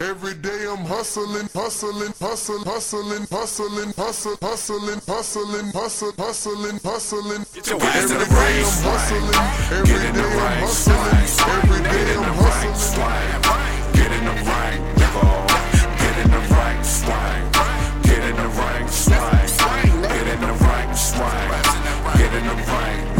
Every day I'm hustling, hustling, hustling, hustling, hustling, hustling, hustling, hustling, hustling, hustling, hustling. Get your ass to Every day. I'm hustling, the day I'm hustling, every the I'm hustling. Get in the ring, nigga. Get in the ring, swing. Get in the ring, swing. Get in the ring, swing. Get in the ring,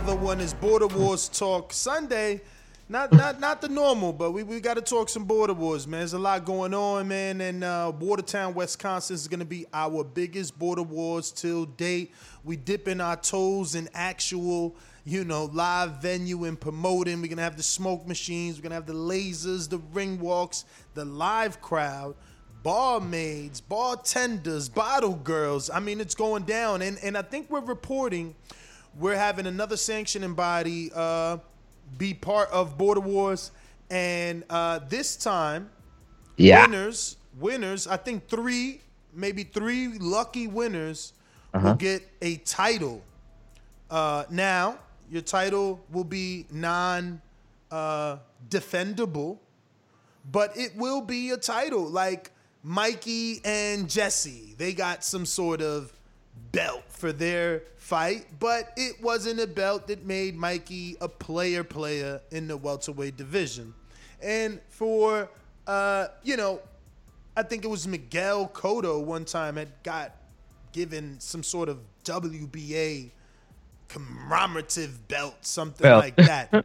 another one. It's Border Wars Talk Sunday. Not not not the normal, but we, we got to talk some border wars, man. There's a lot going on, man. And uh, Watertown, Wisconsin is going to be our biggest border wars till date. We dipping our toes in actual, you know, live venue and promoting. We're going to have the smoke machines. We're going to have the lasers, the ring walks, the live crowd barmaids, bartenders, bottle girls. I mean, it's going down, and and I think we're reporting we're having another sanctioning body uh, be part of Border Wars, and uh, this time, Yeah. winners, winners. I think three, maybe three lucky winners will get a title. Uh, now, your title will be non uh, defendable, but it will be a title. Like Mikey and Jesse, they got some sort of belt for their fight, but it wasn't a belt that made Mikey a player player in the welterweight division. And for uh, you know, I think it was Miguel Cotto one time had got given some sort of WBA commemorative belt, something Well. like that.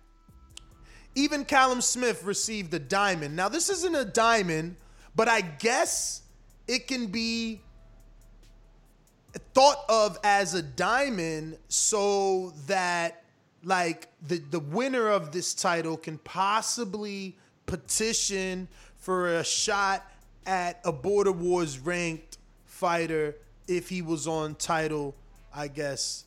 Even Callum Smith received a diamond. Now, this isn't a diamond, but I guess it can be thought of as a diamond so that like the the winner of this title can possibly petition for a shot at a border wars ranked fighter if he was on title i guess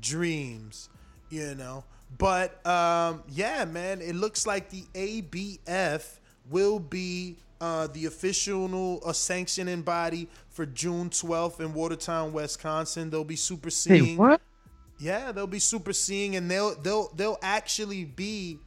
dreams you know? But um yeah man it looks like the abf will be uh, the official uh, sanctioning body for June 12th in Watertown, Wisconsin. They'll be superseding. what? Yeah, they'll be superseding, and they'll they'll they'll actually be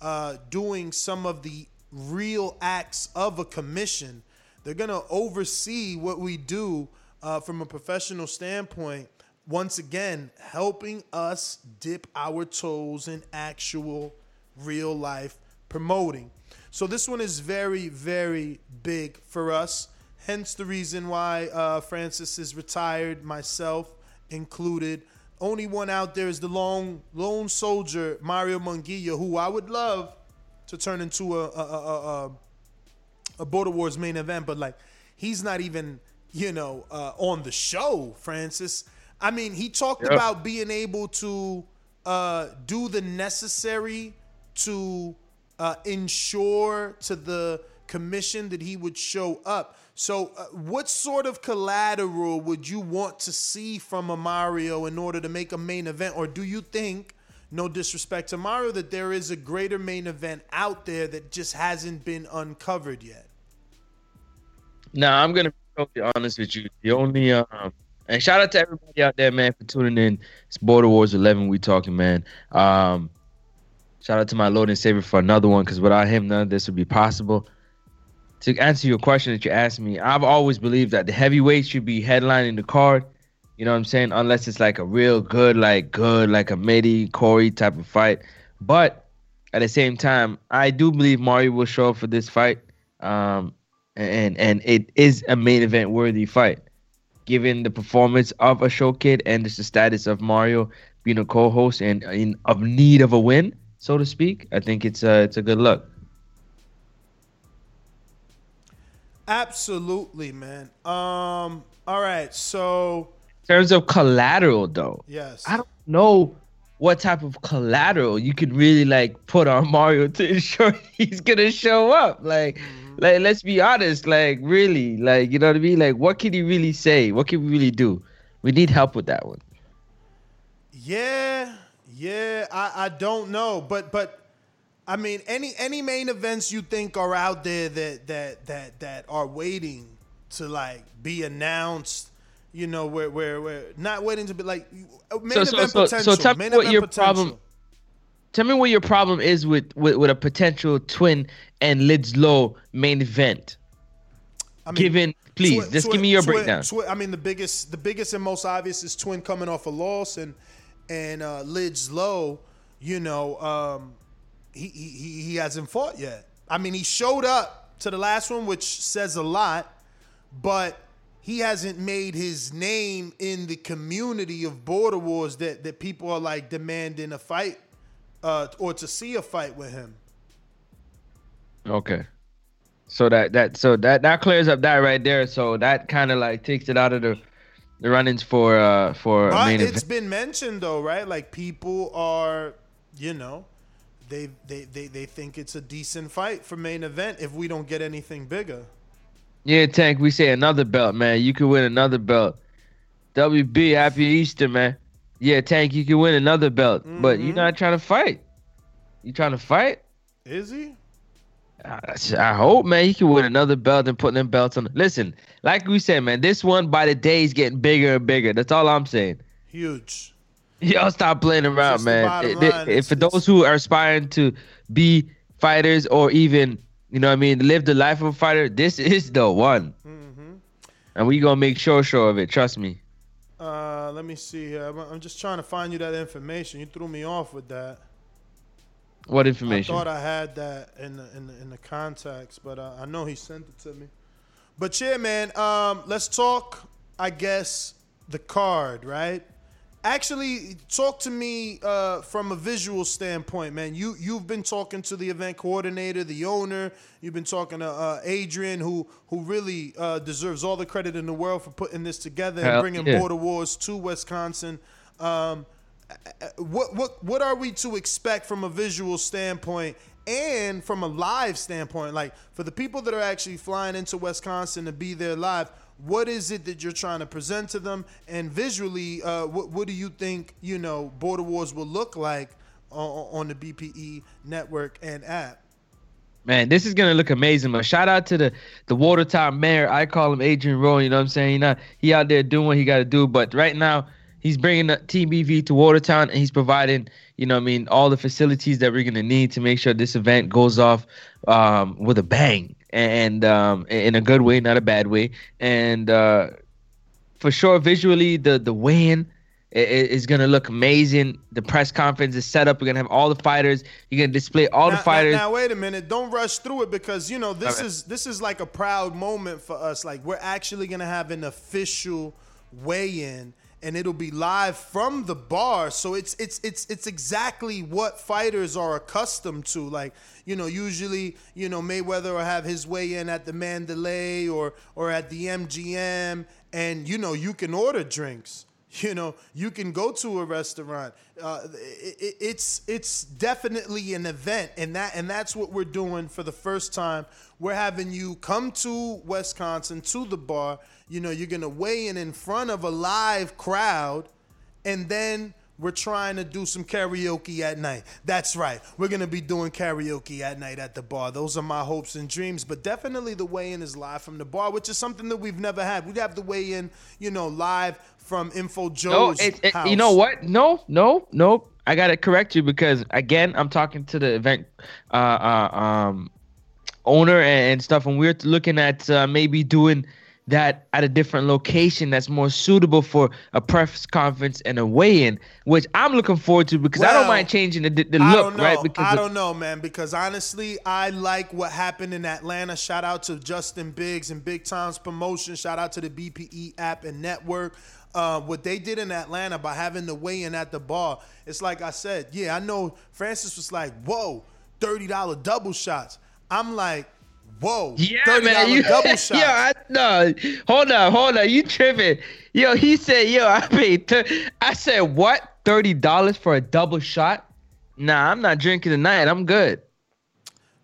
uh, doing some of the real acts of a commission. They're gonna oversee what we do uh, from a professional standpoint. Once again, helping us dip our toes in actual real life promoting. So this one is very, very big for us. Hence the reason why uh, Francis is retired, myself included. Only one out there is the lone lone soldier Mario Munguia, who I would love to turn into a a, a, a, a Border Wars main event, but like he's not even you know uh, on the show. Francis, I mean, he talked Yep. about being able to uh, do the necessary to uh, ensure to the commission that he would show up. So, uh, what sort of collateral would you want to see from a Mario in order to make a main event? Or do you think, no disrespect to Mario, that there is a greater main event out there that just hasn't been uncovered yet? Now I'm gonna be totally honest with you. The only um and shout out to everybody out there, man, for tuning in. It's Border Wars 11. We talking, man. Um, shout out to my Lord and Savior for another one, because without him, none of this would be possible. To answer your question that you asked me, I've always believed that the heavyweight should be headlining the card. You know what I'm saying? Unless it's like a real good, like good, like a Midi Corey type of fight. But at the same time, I do believe Mario will show up for this fight. Um, and and it is a main event worthy fight given the performance of a show kid and just the status of Mario being a co-host and in of need of a win, so to speak, I think it's a it's a good look. Absolutely, man. Um, all right, so In terms of collateral, though, yes, I don't know what type of collateral you could really like put on Mario to ensure he's gonna show up. Like, Mm-hmm. like let's be honest, like really, like you know what I mean? Like, what can he really say? What can we really do? We need help with that one. Yeah, yeah, I, I don't know, but but I mean, any any main events you think are out there that that that that are waiting to like be announced, you know, where where where not waiting to be like uh, main So- so- event so- so potential. tell me what your potential. problem- Tell me what your problem is with with, with a potential twin and Lids Low main event. I mean, Given, please, Twin- just Twin- give me your Twin- breakdown. I mean, the biggest, the biggest and most obvious is Twin coming off a loss, and and uh, Lids Low, you know, um, he, he he hasn't fought yet. I mean, he showed up to the last one, which says a lot, but he hasn't made his name in the community of border wars that that people are like demanding a fight uh, or to see a fight with him. Okay. So that that so that that clears up that right there. So that kind of like takes it out of the the runnings for uh for But main it's event. been mentioned though, right? Like people are, you know, they they they they think it's a decent fight for main event if we don't get anything bigger. Yeah, Tank. We say another belt, man. You could win another belt. WB, happy Easter, man. Yeah, Tank. You can win another belt, but Mm-hmm. you're not trying to fight. You trying to fight? Is he? I hope, man, he can win another belt and put them belts on. Listen, like we said, man, this one by the day is getting bigger and bigger. That's all I'm saying. Huge. Y'all stop playing around, man. bottom It- it- if for those who are aspiring to be fighters or even, you know what I mean, live the life of a fighter, this is the one. Mm-hmm. And we going to make sure, sure of it. Trust me. Uh, let me see. I'm, I'm just trying to find you that information. You threw me off with that. What information? I thought I had that in the in the, in the context, but uh, I know he sent it to me. But yeah, man. Um, let's talk. I guess the card, right? Actually, talk to me uh, from a visual standpoint, man. You you've been talking to the event coordinator, the owner. You've been talking to uh, Adrian, who who really uh, deserves all the credit in the world for putting this together and Hell bringing yeah. Border Wars to Wisconsin. Um, what what what are we to expect from a visual standpoint and from a live standpoint like for the people that are actually flying into Wisconsin to be there live what is it that you're trying to present to them and visually uh, what, what do you think you know border wars will look like on, on the bpe network and app Man, this is gonna look amazing. But shout out to the the Watertown mayor. I call him Adrian Rowe. You know what I'm saying? He not he out there doing what he got to do. But right now, he's bringing the TBV to Watertown, and he's providing, you know, what I mean, all the facilities that we're gonna need to make sure this event goes off um, with a bang and um, in a good way, not a bad way. And uh, for sure, visually, the the weigh-in is gonna look amazing. The press conference is set up. We're gonna have all the fighters. You're gonna display all now, the fighters. Now, now, wait a minute. Don't rush through it because you know this is this is like a proud moment for us. Like we're actually gonna have an official weigh-in, and it'll be live from the bar. So it's it's it's it's exactly what fighters are accustomed to. Like you know, usually you know Mayweather will have his weigh-in at the Mandalay or or at the MGM, and you know you can order drinks. You know, you can go to a restaurant. Uh, it, it, it's it's definitely an event, and that and that's what we're doing for the first time. We're having you come to Wisconsin to the bar. You know, you're gonna weigh in in front of a live crowd, and then we're trying to do some karaoke at night. That's right. We're going to be doing karaoke at night at the bar. Those are my hopes and dreams. But definitely the weigh in is live from the bar, which is something that we've never had. We'd have the weigh in, you know, live from Info No, Joe's it, it- house. you know what? No, no, no. I gotta correct you because again, I'm talking to the event uh, uh, um, owner and, and stuff, and we're looking at uh, maybe doing that at a different location that's more suitable for a press conference and a weigh-in, which I'm looking forward to because I don't mind changing the, the look, right? Because I don't know, man. Because honestly, I like what happened in Atlanta. Shout out to Justin Biggs and Big Times Promotion. Shout out to the BPE app and network. Uh, what they did in Atlanta by having the weigh-in at the bar, it's like I said. Yeah, I know. Francis was like, "Whoa, thirty dollar double shots." I'm like, "Whoa, Yeah, thirty man. You, double shots." yo, I, no, hold on, hold on. You tripping? Yo, he said, yo, I paid. Th- I said, what? Thirty dollars for a double shot? Nah, I'm not drinking tonight. I'm good.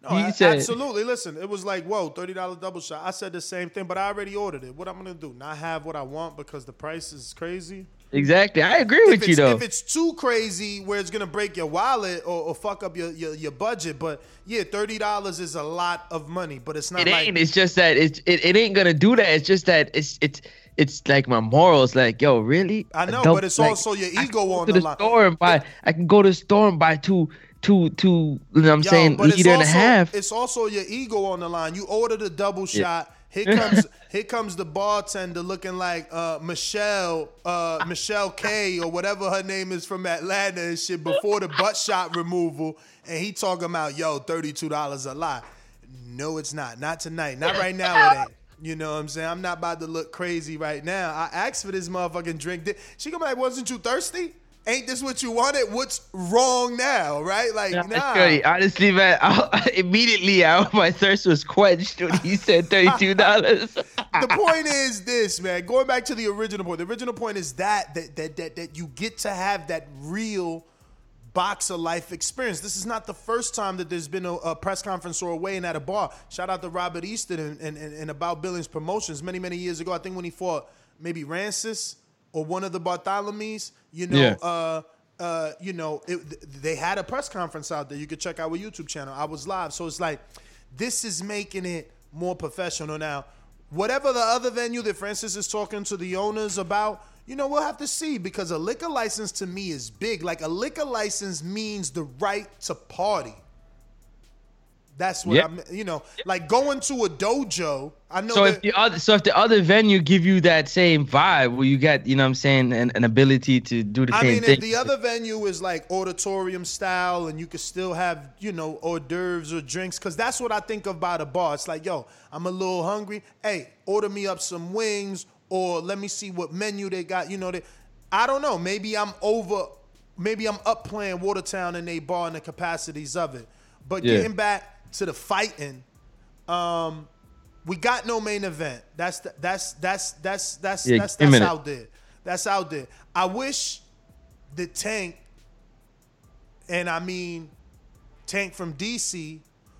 No, He a- said- absolutely. Listen, it was like, whoa, thirty dollar double shot. I said the same thing, but I already ordered it. What I'm gonna do? Not have what I want because the price is crazy. Exactly. I agree If with you it's, though. if it's too crazy where it's gonna break your wallet or, or fuck up your, your, your budget, but yeah, thirty dollars is a lot of money, but it's not It like ain't. It's just that it's it, it ain't gonna do that. It's just that it's it's it's like my morals. Like yo, really? I know, double- but it's like, also your ego on to the the line. store and buy. I can go to the store and buy two two two. You know what I'm Yo, saying? but it's Liter and a also- half. It's also your ego on the line. You ordered a double shot. Here comes here comes the bartender looking like uh, Michelle uh, Michelle K or whatever her name is from Atlanta and shit before the butt shot removal, and he talking about yo thirty two dollars a lot. No, it's not. Not tonight. Not right now. It ain't. You know what I'm saying? I'm not about to look crazy right now. I asked for this motherfucking drink. She gonna be like, wasn't you thirsty? Ain't this what you wanted? What's wrong now? Right? Like, Nah, nah. Honestly, man, I, immediately I, my thirst was quenched when he said thirty-two dollars. the point is this, man. Going back to the original point. The original point is that that that that, that you get to have that real boxer life experience. This is not the first time that there's been a, a press conference or a weigh-in at a bar. Shout out to Robert Easton and, and, and, and About Billings Promotions many, many years ago. I think when he fought maybe Rancis or one of the Bartholomews, you know, Yeah. uh, uh, you know, it, they had a press conference out there. You could check out our YouTube channel. I was live. So it's like, this is making it more professional now. Whatever the other venue that Francis is talking to the owners about, you know, we'll have to see because a liquor license to me is big. Like a liquor license means the right to party. That's what Yeah. I'm, you know, like going to a dojo. I know So that, if the other, so if the other venue give you that same vibe, where you got, you know, what I'm saying, an, an ability to do the I same mean, thing. if the other venue is like auditorium style and you can still have, you know, hors d'oeuvres or drinks, because that's what I think of by the bar. It's like, yo, I'm a little hungry. Hey, order me up some wings or let me see what menu they got. You know, they, I don't know. Maybe I'm over, maybe I'm up playing Watertown and they bar and the capacities of it. But Yeah. getting back to the fighting, um, we got no main event. That's the, that's that's that's that's Yeah, that's that's out there. That's out there. I wish the tank, and I mean Tank from DC,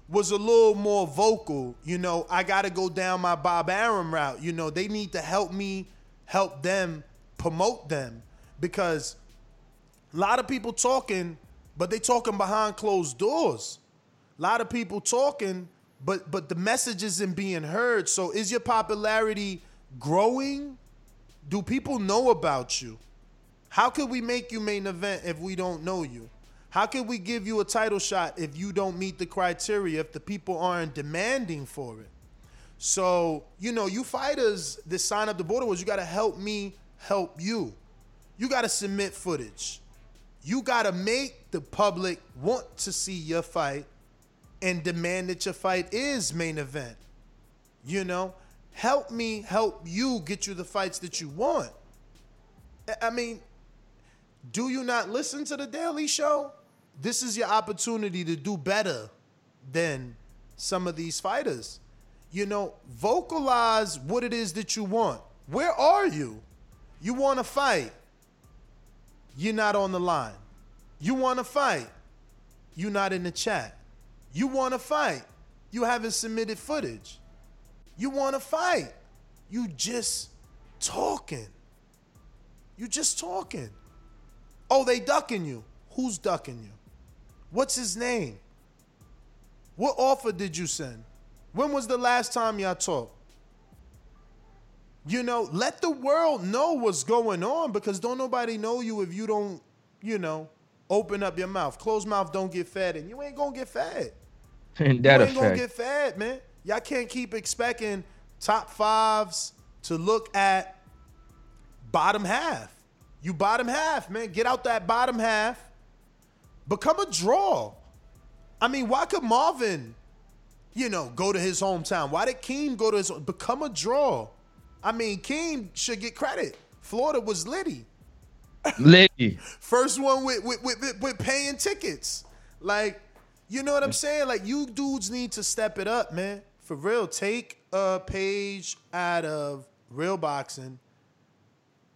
was a little more vocal. You know, I got to go down my Bob Arum route. You know, they need to help me help them promote them because a lot of people talking, but they talking behind closed doors. A lot of people talking, but but the message isn't being heard. So is your popularity growing? Do people know about you? How could we make you main event if we don't know you? How could we give you a title shot if you don't meet the criteria, if the people aren't demanding for it? So, you know, you fighters that sign up the border was you gotta help me help you. You gotta submit footage. You gotta make the public want to see your fight and demand that your fight is main event. You know, help me help you get you the fights that you want. I- mean, do you not listen to the Daily Show? This is your opportunity to do better than some of these fighters. You know, vocalize what it is that you want. Where are you? You want to fight. You're not on the line. You want to fight. You're not in the chat. You want to fight. You haven't submitted footage. You want to fight. You just talking. You just talking. Oh, they ducking you. Who's ducking you? What's his name? What offer did you send? When was the last time y'all talked? You know, let the world know what's going on because don't nobody know you if you don't, you know, open up your mouth. Closed mouth don't get fed, and you ain't gonna get fed. And that you ain't gonna get fed, man. Y'all can't keep expecting top fives to look at bottom half. You bottom half, man. Get out that bottom half. Become a draw. I mean, why could Marvin, you know, go to his hometown? Why did Keem go to his become a draw? I mean, Keem should get credit. Florida was litty. Liddy. First one with, with with with paying tickets. Like, you know what I'm saying? Like, you dudes need to step it up, man. For real. Take a page out of real boxing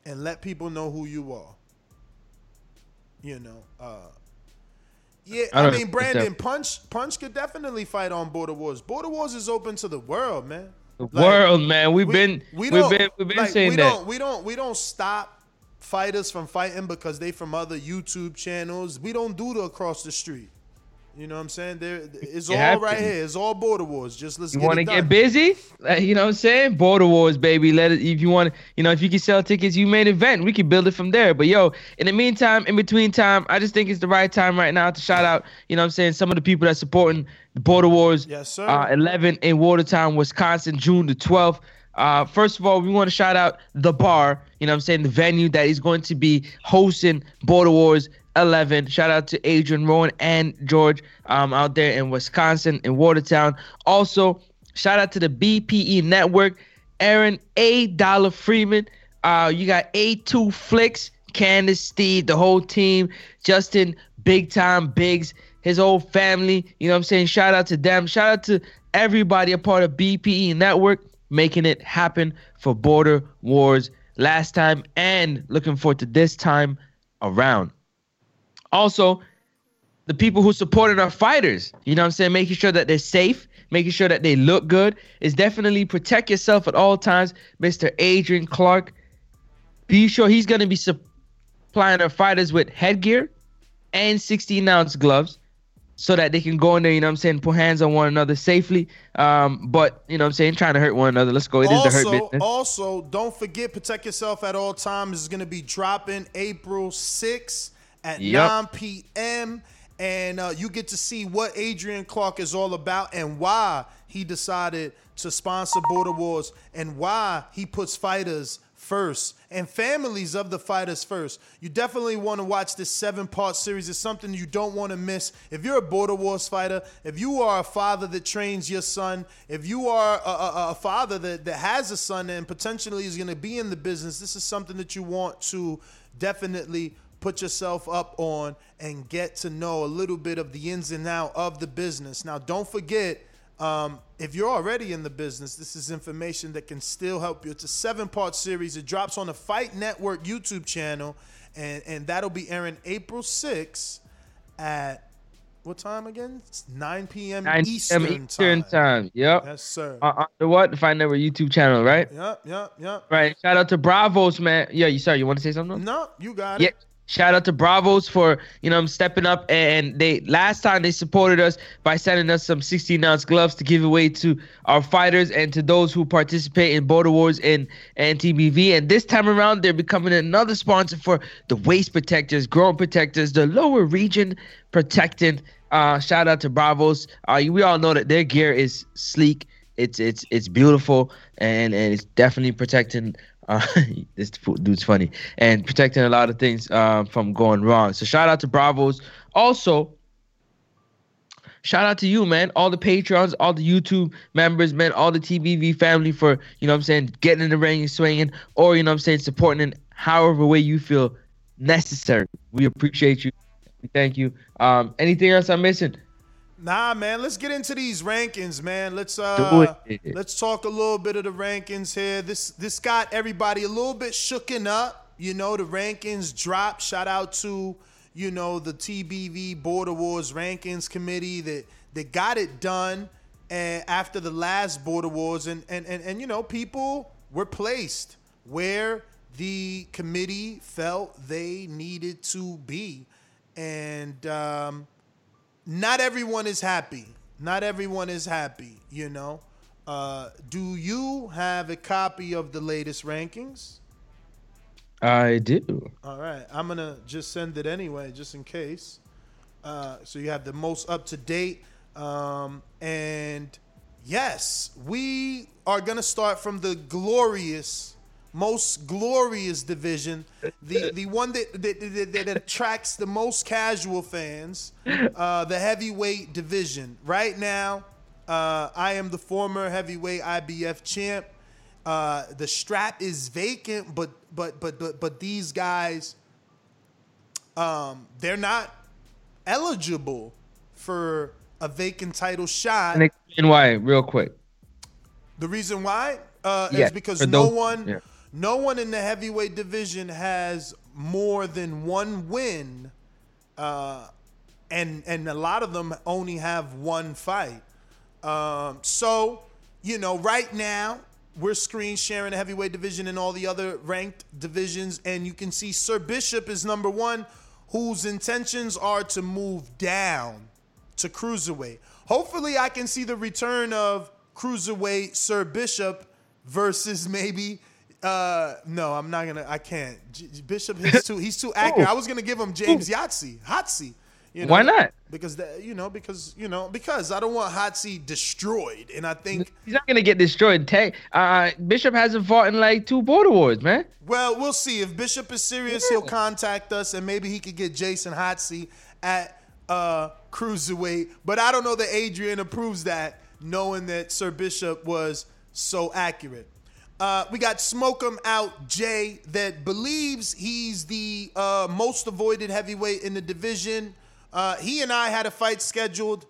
and let people know who you are. You know, uh yeah, I I, mean Brandon Punch Punch could definitely fight on Border Wars. Border Wars is open to the world, man. The Like, world, man. We've we- been we we have been we've been like, saying we that. Don't, we don't we don't stop fighters from fighting because they from other YouTube channels. We don't do the across the street. You know what I'm saying? There, it's You all right to. here. It's all border wars. Just let's You want to get busy? Like, you know what I'm saying? Border Wars, baby. Let it. If you want, you know, if you can sell tickets, you main event. We can build it from there. But yo, in the meantime, in between time, I just think it's the right time right now to shout out. You know what I'm saying? Some of the people that supporting the Border Wars. Yes, sir. Uh, 11 in Watertown, Wisconsin, June the 12th. Uh, first of all, we want to shout out the bar. You know what I'm saying? The venue that is going to be hosting Border Wars 11. Shout out to Adrian Rowan and George um, out there in Wisconsin, in Watertown. Also, shout out to the BPE Network, Aaron A. Dollar Freeman. Uh, you got A2 Flicks, Candace, Steed, the whole team, Justin, Big Time Biggs, his whole family. You know what I'm saying? Shout out to them. Shout out to everybody a part of BPE Network making it happen for Border Wars last time and looking forward to this time around. Also, the people who supported our fighters, you know what I'm saying, making sure that they're safe, making sure that they look good, is definitely protect yourself at all times. Mr. Adrian Clark, be sure he's going to be supplying our fighters with headgear and 16 ounce gloves so that they can go in there, you know what I'm saying, put hands on one another safely. Um, but, you know what I'm saying, trying to hurt one another. Let's go. It is the hurt business. also, don't forget, protect yourself at all times. is going to be dropping April 6th at Yep. 9 p.m. And uh, you get to see what Adrian Clark is all about and why he decided to sponsor Border Wars and why he puts fighters first and families of the fighters first. You definitely want to watch this seven part series. It's something you don't want to miss. If you're a Border Wars fighter, if you are a father that trains your son, if you are a, a, a father that, that has a son and potentially is going to be in the business, this is something that you want to definitely put yourself up on and get to know a little bit of the ins and out of the business. Now, don't forget, um, if you're already in the business, this is information that can still help you. It's a seven part series. It drops on the Fight Network YouTube channel, and, and that'll be airing April 6th at what time again? It's 9 p.m. 9 Eastern, p.m. Eastern time. time. Yep. Yes, sir. Uh, uh, the what? The Fight Network YouTube channel, right? yep, yep, yep. Right. Shout out to Bravos, man. Yeah, you sorry, you want to say something? No, you got it. Shout out to Bravos for you know stepping up and they last time they supported us by sending us some 16 ounce gloves to give away to our fighters and to those who participate in Border Wars and and TBV and this time around they're becoming another sponsor for the waist protectors, groin protectors, the lower region protectant. Uh, shout out to Bravos. Uh, we all know that their gear is sleek. It's it's it's beautiful and and it's definitely protecting uh, this dude's funny and protecting a lot of things um, from going wrong. So shout out to Bravos. Also, shout out to you, man. All the Patreons, all the YouTube members, man, all the TBV family for you know what I'm saying getting in the ring and swinging, or you know what I'm saying supporting in however way you feel necessary. We appreciate you. We thank you. Um, anything else I'm missing? Nah, man, let's get into these rankings, man. Let's uh let's talk a little bit of the rankings here. This this got everybody a little bit shooken up. You know, the rankings dropped. Shout out to, you know, the TBV Border Wars Rankings Committee that that got it done and after the last Border Wars and and and, and you know, people were placed where the committee felt they needed to be. And um, not everyone is happy. Not everyone is happy, you know. Uh, do you have a copy of the latest rankings? I do. All right, I'm gonna just send it anyway, just in case. Uh, so you have the most up to date. Um, and yes, we are gonna start from the glorious, most glorious division, the the one that that, that, that attracts the most casual fans, uh, the heavyweight division. Right now, uh, I am the former heavyweight IBF champ. Uh, the strap is vacant, but but but but but these guys, um, they're not eligible for a vacant title shot. And explain why, real quick. The reason why uh, Yeah, is because no those- one, yeah. No one in the heavyweight division has more than one win, uh, and and a lot of them only have one fight. Um, so you know, right now we're screen sharing the heavyweight division and all the other ranked divisions, and you can see Sir Bishop is number one, whose intentions are to move down to cruiserweight. Hopefully, I can see the return of cruiserweight Sir Bishop versus maybe. Uh, no, I'm not gonna. I can't. Bishop is too. He's too accurate. I was gonna give him James Yahtzee, Hotsy. You know, Why not? Because that, you know, because you know, because I don't want Hotsy destroyed, and I think. He's not gonna get destroyed. Tag, uh, Bishop hasn't fought in like two border wars, man. Well, we'll see. If Bishop is serious, he'll contact us, and maybe he could get Jason Hotsy at uh, cruiserweight. But I don't know that Adrian approves that, knowing that Sir Bishop was so accurate. Uh, we got Smoke 'em Out Jay that believes he's the uh, most avoided heavyweight in the division. Uh, he and I had a fight scheduled.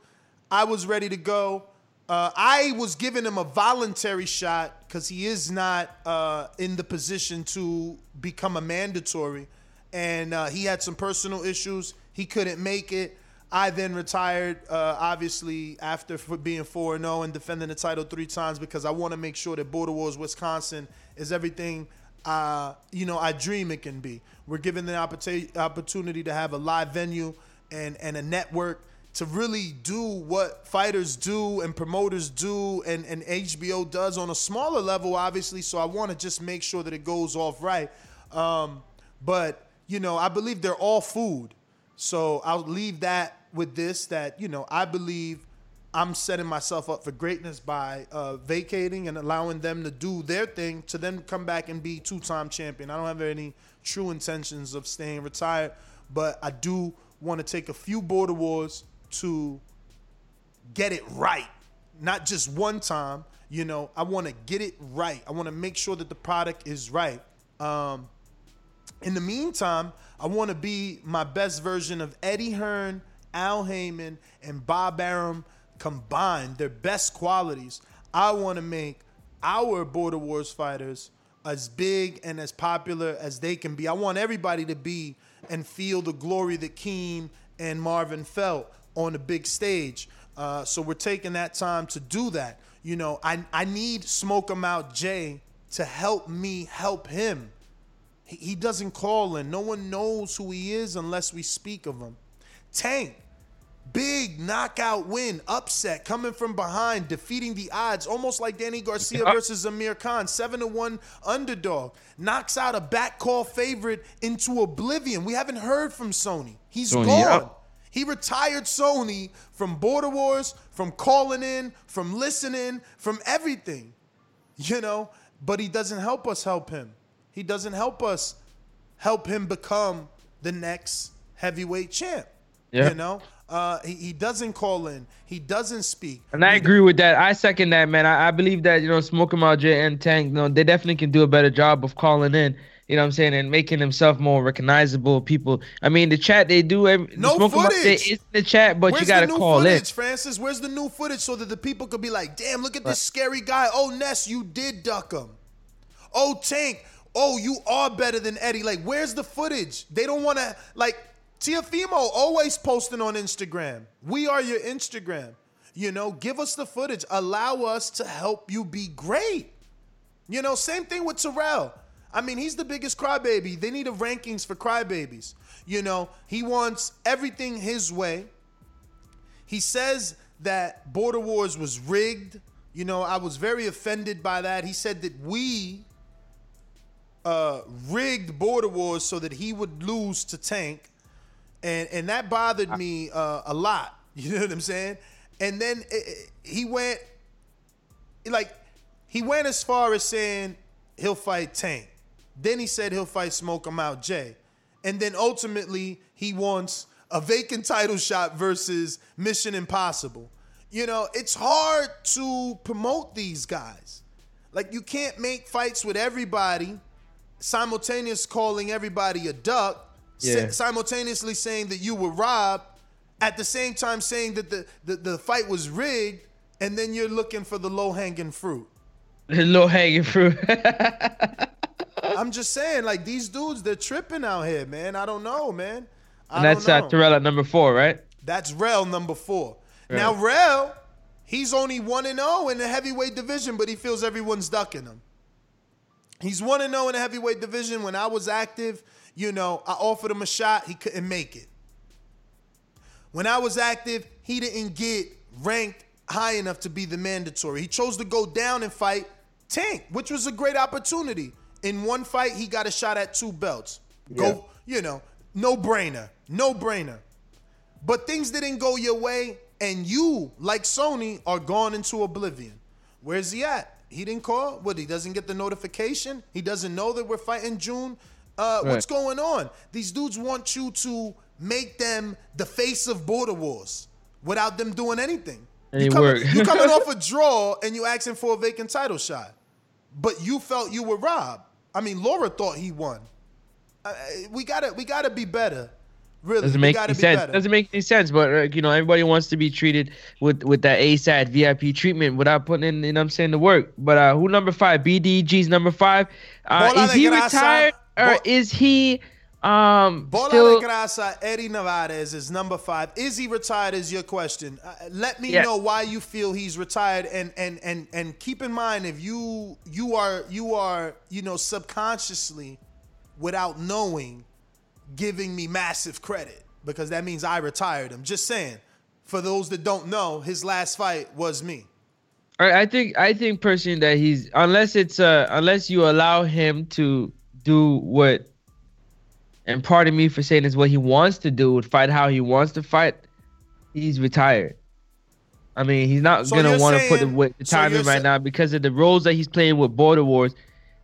I was ready to go. Uh, I was giving him a voluntary shot because he is not uh, in the position to become a mandatory. And uh, he had some personal issues. He couldn't make it. I then retired, uh, obviously, after being 4 0 and defending the title three times because I want to make sure that Border Wars Wisconsin is everything uh, you know I dream it can be. We're given the opportu- opportunity to have a live venue and, and a network to really do what fighters do and promoters do and, and HBO does on a smaller level, obviously. So I want to just make sure that it goes off right. Um, but, you know, I believe they're all food. So I'll leave that with this that, you know, I believe I'm setting myself up for greatness by uh, vacating and allowing them to do their thing to then come back and be two time champion. I don't have any true intentions of staying retired, but I do want to take a few border wars to get it right. Not just one time, you know, I want to get it right. I want to make sure that the product is right. Um, in the meantime, I want to be my best version of Eddie Hearn, Al Haymon, and Bob Arum combined, their best qualities. I want to make our Border Wars fighters as big and as popular as they can be. I want everybody to be and feel the glory that Keem and Marvin felt on the big stage. Uh, so we're taking that time to do that. You know, I, I need Smoke 'em Out Jay to help me help him. He, he doesn't call in. No one knows who he is unless we speak of him. Tank, big knockout win, upset, coming from behind, defeating the odds, almost like Danny Garcia Yeah. versus Amir Khan, seven to one underdog, knocks out a back call favorite into oblivion. We haven't heard from Sony. He's Sony, gone. yeah. He retired Sony from Border Wars, from calling in, from listening, from everything. You know, but he doesn't help us help him. He doesn't help us help him become the next heavyweight champ. You know, uh, he, he doesn't call in. He doesn't speak. And I agree with that. I second that, man. I, I believe that, you know, Out Jay and Tank, you know, they definitely can do a better job of calling in, you know what I'm saying, and making themselves more recognizable. People, I mean, the chat, they do every, No Smoke 'em Out Jay footage. in the chat, but Where's you got to the new call in. footage, Francis? Where's the new footage so that the people could be like, damn, look at this scary guy. Oh, Ness, you did duck him. Oh, Tank, oh, you are better than Eddie. Like, where's the footage? They don't want to like Tiafimo always posting on Instagram. We are your Instagram. You know, give us the footage. Allow us to help you be great. You know, same thing with Terrell. I mean, he's the biggest crybaby. They need a rankings for crybabies. You know, he wants everything his way. He says that Border Wars was rigged. You know, I was very offended by that. He said that we uh, rigged Border Wars so that he would lose to Tank, and and that bothered me uh, a lot. You know what I'm saying? And then it, it- he went like he went as far as saying he'll fight Tank. Then he said he'll fight Smoke 'em Out Jay, and then ultimately he wants a vacant title shot versus Mission Impossible. You know, it's hard to promote these guys. Like you can't make fights with everybody simultaneous calling everybody a duck, Yeah. simultaneously saying that you were robbed, at the same time saying that the, the, the fight was rigged, and then you're looking for the low hanging fruit. The low hanging fruit. I'm just saying, like these dudes, they're tripping out here, man. I don't know, man. I and that's uh. Terrell at number four, right? That's Rel number four. Now Rel, he's only one and zero in the heavyweight division, but he feels everyone's ducking him. He's one and zero in the heavyweight division. When I was active, you know, I offered him a shot. He couldn't make it. When I was active, he didn't get ranked high enough to be the mandatory. He chose to go down and fight Tank, which was a great opportunity. In one fight, he got a shot at two belts. Go, you know, no brainer, no brainer. But things didn't go your way, and you, like Sony, are gone into oblivion. Where's he at? He didn't call. What? He doesn't get the notification. He doesn't know that we're fighting June. Uh, What's going on? These dudes want you to make them the face of border wars without them doing anything. Any you coming, work. you coming off a draw and you asking for a vacant title shot, but you felt you were robbed. I mean, Laura thought he won. Uh, we gotta, we gotta be better. Really, Doesn't make any be sense. better. Doesn't make any sense. But uh, you know, everybody wants to be treated with with that ASAT VIP treatment without putting in, you know, I'm saying the work. But uh, who number five? BDG's number five. Uh, is he retired or Bo- is he um Bola still? de Grasa, Eddie Nevarez is number five. Is he retired? Is your question? Uh, let me Yeah. know why you feel he's retired, and and and and keep in mind if you you are you are you know subconsciously, without knowing, giving me massive credit because that means I retired him. Just saying. For those that don't know, his last fight was me. I I think I think personally that he's unless it's uh unless you allow him to do what and pardon me for saying is what he wants to do, fight how he wants to fight, he's retired. I mean, he's not So gonna want to put the, the time you're in right sa- now because of the roles that he's playing with Border Wars.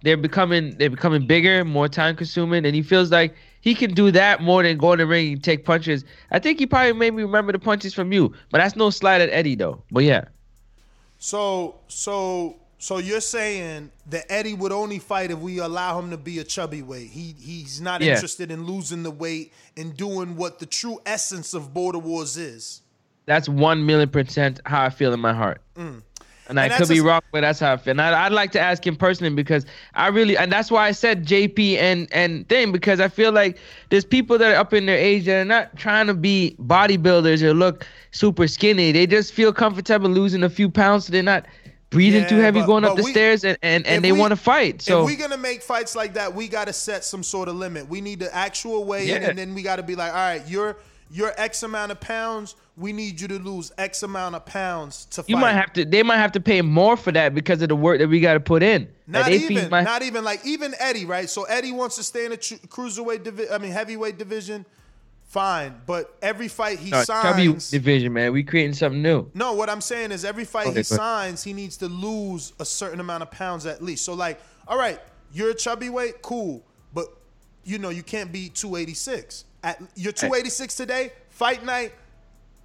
They're becoming they're becoming bigger, more time consuming, and he feels like he can do that more than go in the ring and take punches. I think he probably made me remember the punches from you, but that's no slight at Eddie though. But yeah. So so so you're saying that Eddie would only fight if we allow him to be a chubby weight. He he's not Yeah. interested in losing the weight and doing what the true essence of Border Wars is. That's one million percent how I feel in my heart. Mm. And I could be a- wrong, but that's how I feel. And I, I'd like to ask him personally because I really, and that's why I said JP and and thing because I feel like there's people that are up in their age that are not trying to be bodybuilders or look super skinny. They just feel comfortable losing a few pounds, so they're not breathing too heavy but- going up the we- stairs, and and, and they want to fight. So if we're gonna make fights like that, we gotta set some sort of limit. We need the actual weigh in, and then we gotta be like, all right, you're you're X amount of pounds. We need you to lose X amount of pounds to fight. you might have to, they might have to pay more for that because of the work that we got to put in. Not Like, even, might- not even like even Eddie, right? So Eddie wants to stay in the tru- cruiserweight division. I mean heavyweight division. Fine, but every fight he No, chubby signs. division, man. We creating something new. No, what I'm saying is every fight Okay, he signs, he needs to lose a certain amount of pounds at least. So like, all right, you're a chubby weight, cool, but you know you can't be 286. At you're 286 today, fight night.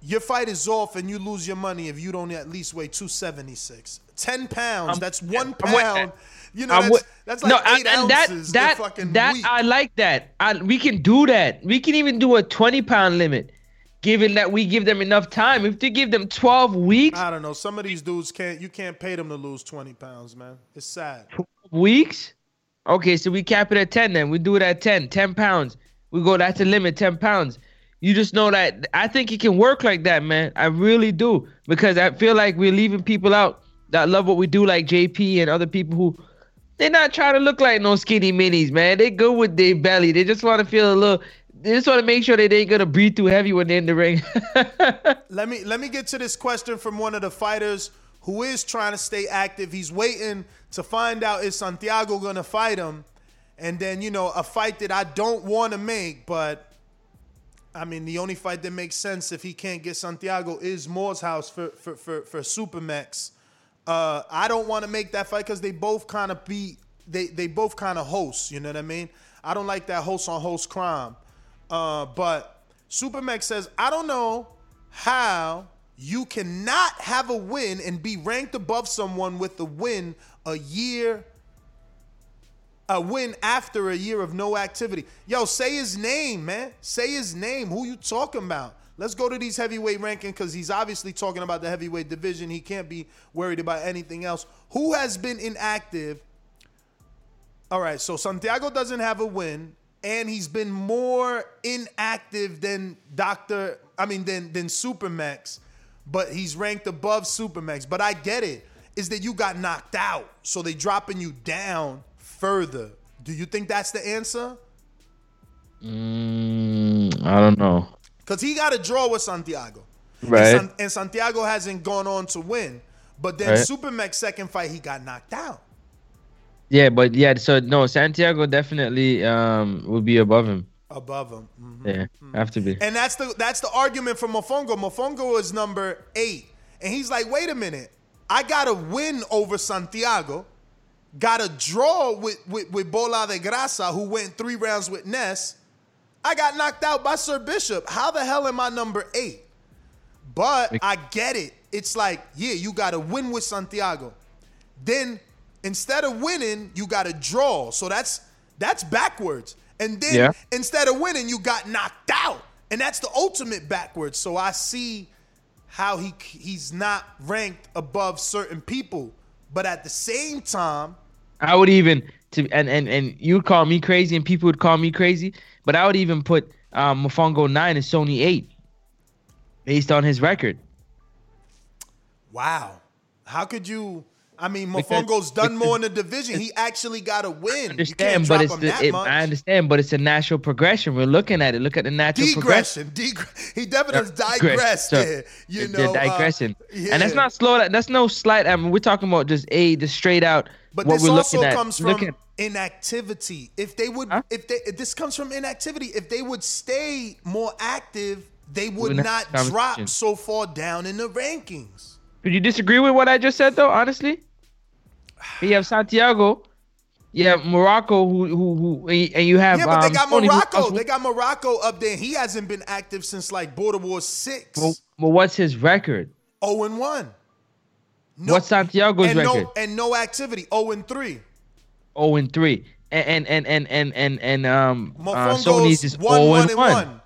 Your fight is off, and you lose your money if you don't at least weigh 276. Ten pounds. I'm- that's one I'm pound. You know, that's, that's like no, eight and that ounces. that that week. I like that. I, we can do that. We can even do a twenty pound limit, given that we give them enough time. If they give them twelve weeks, I don't know. Some of these dudes can't. You can't pay them to lose 20 pounds, man. It's sad. weeks. Okay, so we cap it at 10 then. We do it at 10, 10 pounds. We go, that's a limit, 10 pounds. You just know that I think it can work like that, man. I really do. Because I feel like we're leaving people out that love what we do, like JP and other people who they're not trying to look like no skinny minis, man. They good with their belly. They just want to feel a little they just want to make sure that they ain't gonna breathe too heavy when they're in the ring. Let me let me get to this question from one of the fighters who is trying to stay active. He's waiting to find out is Santiago gonna fight him, and then you know a fight that I don't want to make, but I mean the only fight that makes sense if he can't get Santiago is Moore's house for for for, for Supermax. Uh, I don't want to make that fight because they both kind of be they they both kind of host. You know what I mean? I don't like that host on host crime. Uh, but Supermax says, I don't know how you cannot have a win and be ranked above someone with a win a year, a win after a year of no activity. Yo, say his name, man. Say his name. Who you talking about? Let's go to these heavyweight rankings because he's obviously talking about the heavyweight division. He can't be worried about anything else. Who has been inactive? All right, so Santiago doesn't have a win and he's been more inactive than Doctor. I mean, than than Supermax, but he's ranked above Supermax. But I get it. Is that you got knocked out, so they dropping you down further? Do you think that's the answer? mm, I don't know. Because he got a draw with Santiago, Right. And, San- and Santiago hasn't gone on to win. But then Right. Supermax second fight, he got knocked out. Yeah, but yeah, so no, Santiago definitely um would be above him. Above him. Mhm. Yeah, have to be. And that's the that's the argument for Mofongo. Mofongo is number eight. And he's like, wait a minute. I got to win over Santiago. Got a draw with, with, with Bola de Grasa, who went three rounds with Ness. I got knocked out by Sir Bishop. How the hell am I number eight? But I get it. It's like, yeah, you got to win with Santiago. Then instead of winning, you got to draw. So that's that's backwards. And then Yeah. instead of winning, you got knocked out. And that's the ultimate backwards. So I see how he he's not ranked above certain people. But at the same time, I would even to and and and you would call me crazy and people would call me crazy, but I would even put um Mofongo nine and Sony eight, based on his record. wow. How could you I mean, Mofongo's done more in the division. He actually got a win. I you can't understand, but it's the, it. I understand, but it's a natural progression. We're looking at it. Look at the natural progression. Digression. He definitely Digress, digressed so there. You the- know, the uh, digression, yeah. and that's not slow. That's no slight. I mean, we're talking about just a the straight out. But what this we're also at. comes from at- inactivity. If they would, Huh? if they, if this comes from inactivity. If they would stay more active, they would wouldn't not drop so far down in the rankings. Could you disagree with what I just said, though? Honestly, you have Santiago, you have Morocco, who who who, and you have Yeah, but they um, got Tony, who Morocco. comes They got Morocco up there. He hasn't been active since like Border War six. Well, well, what's his record? Oh and one. No, What's Santiago's and record? No, and no activity. Oh and three. Oh and three, and and and and and and um, uh, Sony's is one, oh one, and and one. one.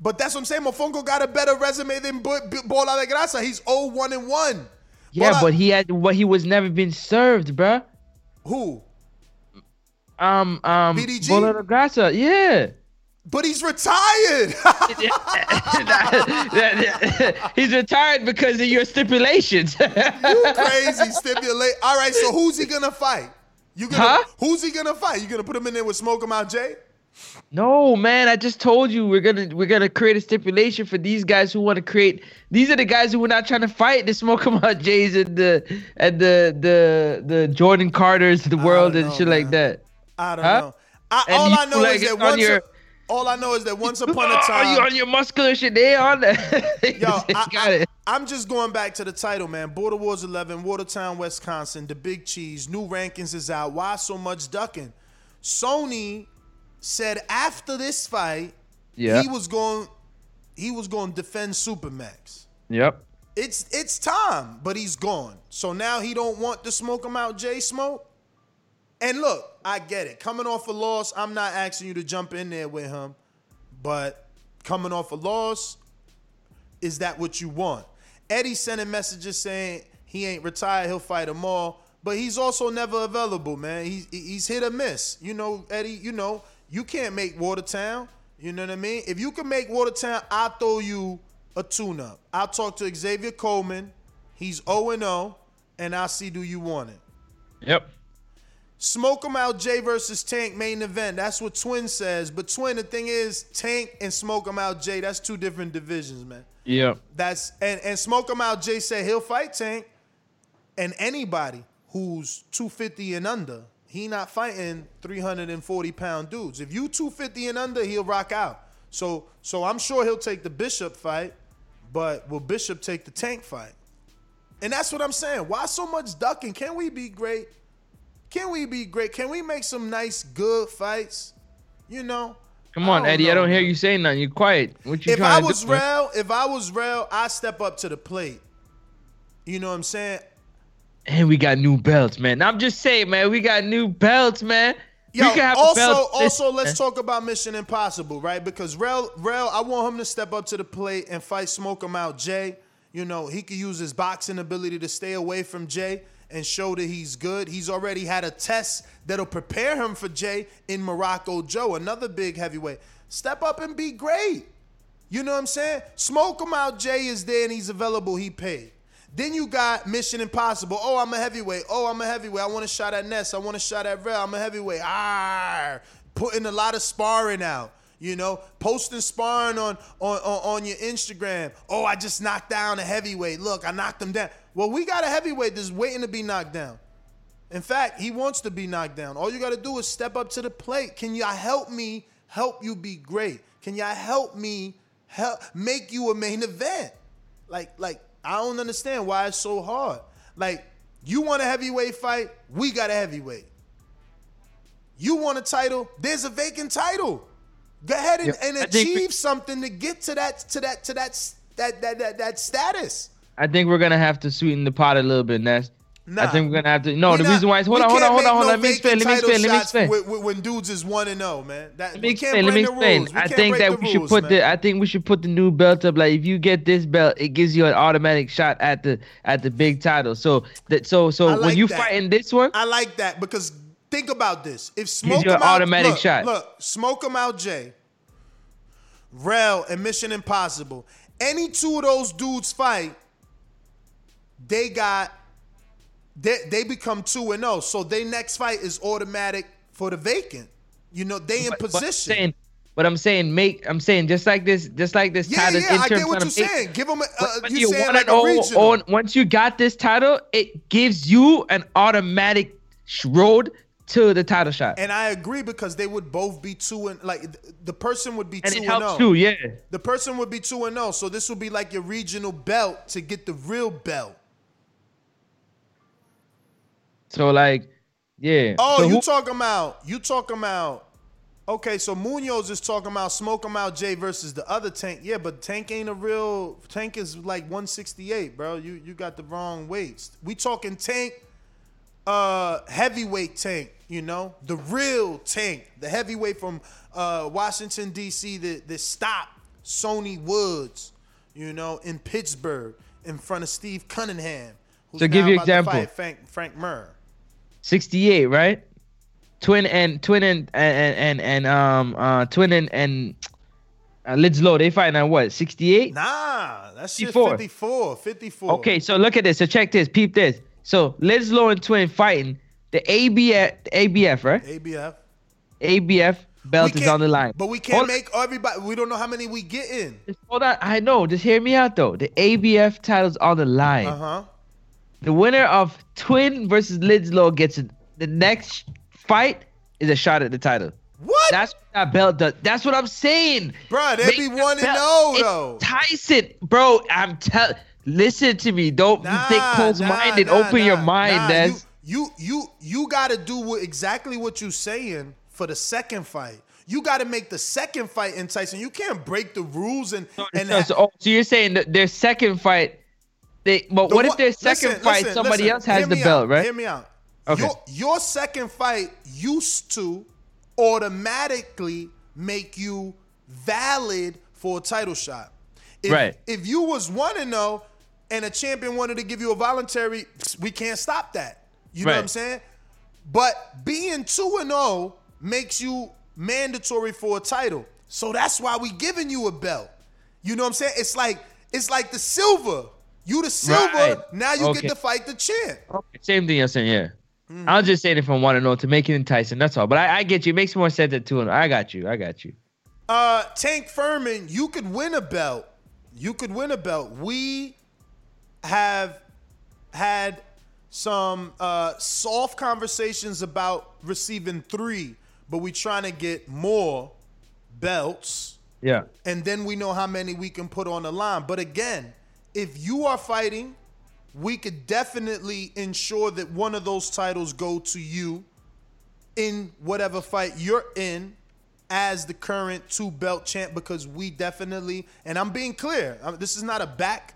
But that's what I'm saying. Mofongo got a better resume than B- B- Bola de Grasa. He's 0 1 and 1. Yeah, Bola- but he had what he was never been served, bruh. Who? Um, um, BDG? Bola de Grasa, yeah. But he's retired. He's retired because of your stipulations. You crazy stipulate. All right, so who's he gonna fight? You gonna Huh? who's he gonna fight? You gonna put him in there with Smoke him out Jay? no, man, I just told you we're gonna we're gonna create a stipulation for these guys who want to create. These are the guys who were not trying to fight the Smoke 'em Out Jays and the and the the the Jordan Carters of the world and know, shit like that. I don't Huh? know. I, all I know is that on once your- all I know is that once upon a time Are you on your muscular shit? They on that. Yo, I, got it. I, am just going back to the title, man. Border Wars 11, Watertown, Wisconsin, the Big Cheese, new rankings is out. Why so much ducking? Sony said after this fight, Yeah. he was going, he was going to defend Supermax. Yep. It's it's time, but he's gone. So now he don't want to smoke him out, Jay Smoke. And look, I get it. Coming off a loss, I'm not asking you to jump in there with him, but coming off a loss, is that what you want? Eddie sending messages saying he ain't retired, he'll fight them all. but he's also never available, man. He's he's hit or miss. You know, Eddie. You know, you can't make Watertown. You know what I mean? If you can make Watertown, I'll throw you a tune-up. I'll talk to Xavier Coleman. He's 0 0, and I'll see do you want it. Yep. Smoke 'em out Jay versus Tank main event. That's what Twin says. But Twin, the thing is, Tank and Smoke 'em out Jay, that's two different divisions, man. Yeah. That's and and Smoke 'em out Jay said he'll fight Tank and anybody who's 250 and under. He not fighting 340 pound dudes. If you 250 and under, he'll rock out. So so I'm sure he'll take the Bishop fight, but will Bishop take the Tank fight? And that's what I'm saying. Why so much ducking? Can we be great? Can we be great? Can we make some nice, good fights? You know. Come on, I Eddie. I don't hear you saying nothing. You're quiet. What you If trying I to was do? man? real, if I was real, I step up to the plate. You know what I'm saying? And we got new belts, man. I'm just saying, man. We got new belts, man. Yo, can have a also, also, system, let's man. talk about Mission Impossible, right? Because Rel, Rel, I want him to step up to the plate and fight Smoke him out, Jay. You know, he could use his boxing ability to stay away from Jay and show that he's good. He's already had a test that'll prepare him for Jay in Morocco Joe, another big heavyweight. Step up and be great. You know what I'm saying? Smoke him out, Jay is there and he's available, he paid. Then you got Mission Impossible. Oh, I'm a heavyweight. Oh, I'm a heavyweight. I want a shot at Ness. I want a shot at Rel. I'm a heavyweight. Ah, putting a lot of sparring out. You know, posting sparring on, on on on your Instagram. Oh, I just knocked down a heavyweight. Look, I knocked him down. Well, we got a heavyweight that's waiting to be knocked down. In fact, he wants to be knocked down. All you got to do is step up to the plate. Can y'all help me help you be great? Can y'all help me help make you a main event? Like, like I don't understand why it's so hard. Like, you want a heavyweight fight? We got a heavyweight. You want a title? There's a vacant title. Go ahead and, Yeah, and we- achieve something to get to that to that to that that that that, that status. I think we're gonna have to sweeten the pot a little bit, Ness. I think we're gonna have to. No, We the not- reason why is hold on, hold on, hold on, hold on. no Let me explain. Let me explain. Let me explain. When dudes is one and zero, man. That Let me can't explain. Let me explain. rules. I think that we should put man. the. I think we should put the new belt up. Like if you get this belt, it gives you an automatic shot at the at the big title. So that so so when you that. fighting this one, I like that because think about this. If smoke you an 'em out, automatic look, shot. Look, smoke 'em out, Jay. Rel and Mission Impossible. Any two of those dudes fight, they got they they become two and zero. So their next fight is automatic for the vacant. You know they in but- but I'm position. saying, but I'm saying make. I'm saying just like this, just like this yeah, title. yeah, I get what you're saying. Give them a, uh, But you saying want like regional. on once you got this title, it gives you an automatic road to the title shot, and I agree because they would both be two and like the person would be and two it and helps zero. too. Yeah. The person would be 2 and 0. So this would be like your regional belt to get the real belt. So like, yeah. Oh, So you who- talking about you talking about Okay, so Munoz is talking about smoke him out Jay versus the other Tank. Yeah, but Tank ain't a real Tank is like 168, bro. You you got the wrong weights. We talking Tank uh heavyweight Tank, you know? The real Tank, the heavyweight from uh Washington DC that that stopped Sony Woods, you know, in Pittsburgh in front of Steve Cunningham. So give you example. fight Frank Frank Murr. 68, right? Twin and Twin and and and, and um uh Twin and and uh, Lids Low, they fighting at what? 68? Nah, that's shit 54. 54. 54. Okay, so look at this. So check this. Peep this. So Liz Low and Twin fighting. The ABF, ABF, right? ABF. ABF belt is on the line. But we can't Hold- make everybody. We don't know how many we get in. Hold on. I know. Just hear me out though. The ABF title's on the line. Uh huh. The winner of Twin versus Lidslow gets it. The next fight is a shot at the title. What? That's what that belt does. That's what I'm saying. Bro, they be one and belt- oh, though. Tyson, bro. I'm tell. Listen to me. Don't Nah, think close-minded. nah, Open your mind. Des. You, you, you, you got to do what, exactly what you're saying for the second fight. You got to make the second fight enticing. You can't break the rules and and so, so, oh, so you're saying that their second fight, they. But The what if their second listen, fight listen, somebody listen. else has the belt, out. right? Hear me out. Okay. Your, your second fight used to automatically make you valid for a title shot. If, Right. If you was one and zero, and a champion wanted to give you a voluntary, we can't stop that. You know what I'm saying? But being 2 and 0 makes you mandatory for a title. So that's why we giving you a belt. You know what I'm saying? It's like it's like the silver. You the silver, Right. now you Okay. get to fight the champ. Okay, Same thing you're saying, yeah. Mm. I'll just say it from one and know to make it enticing. That's all. But I, I get you. It makes more sense at two and I got you. I got you. Uh Tank Furman, you could win a belt. You could win a belt. We have had some uh, soft conversations about receiving three, but we're trying to get more belts, Yeah. and then we know how many we can put on the line. But again, if you are fighting, we could definitely ensure that one of those titles go to you in whatever fight you're in as the current two belt champ because we definitely and I'm being clear. This is not a back,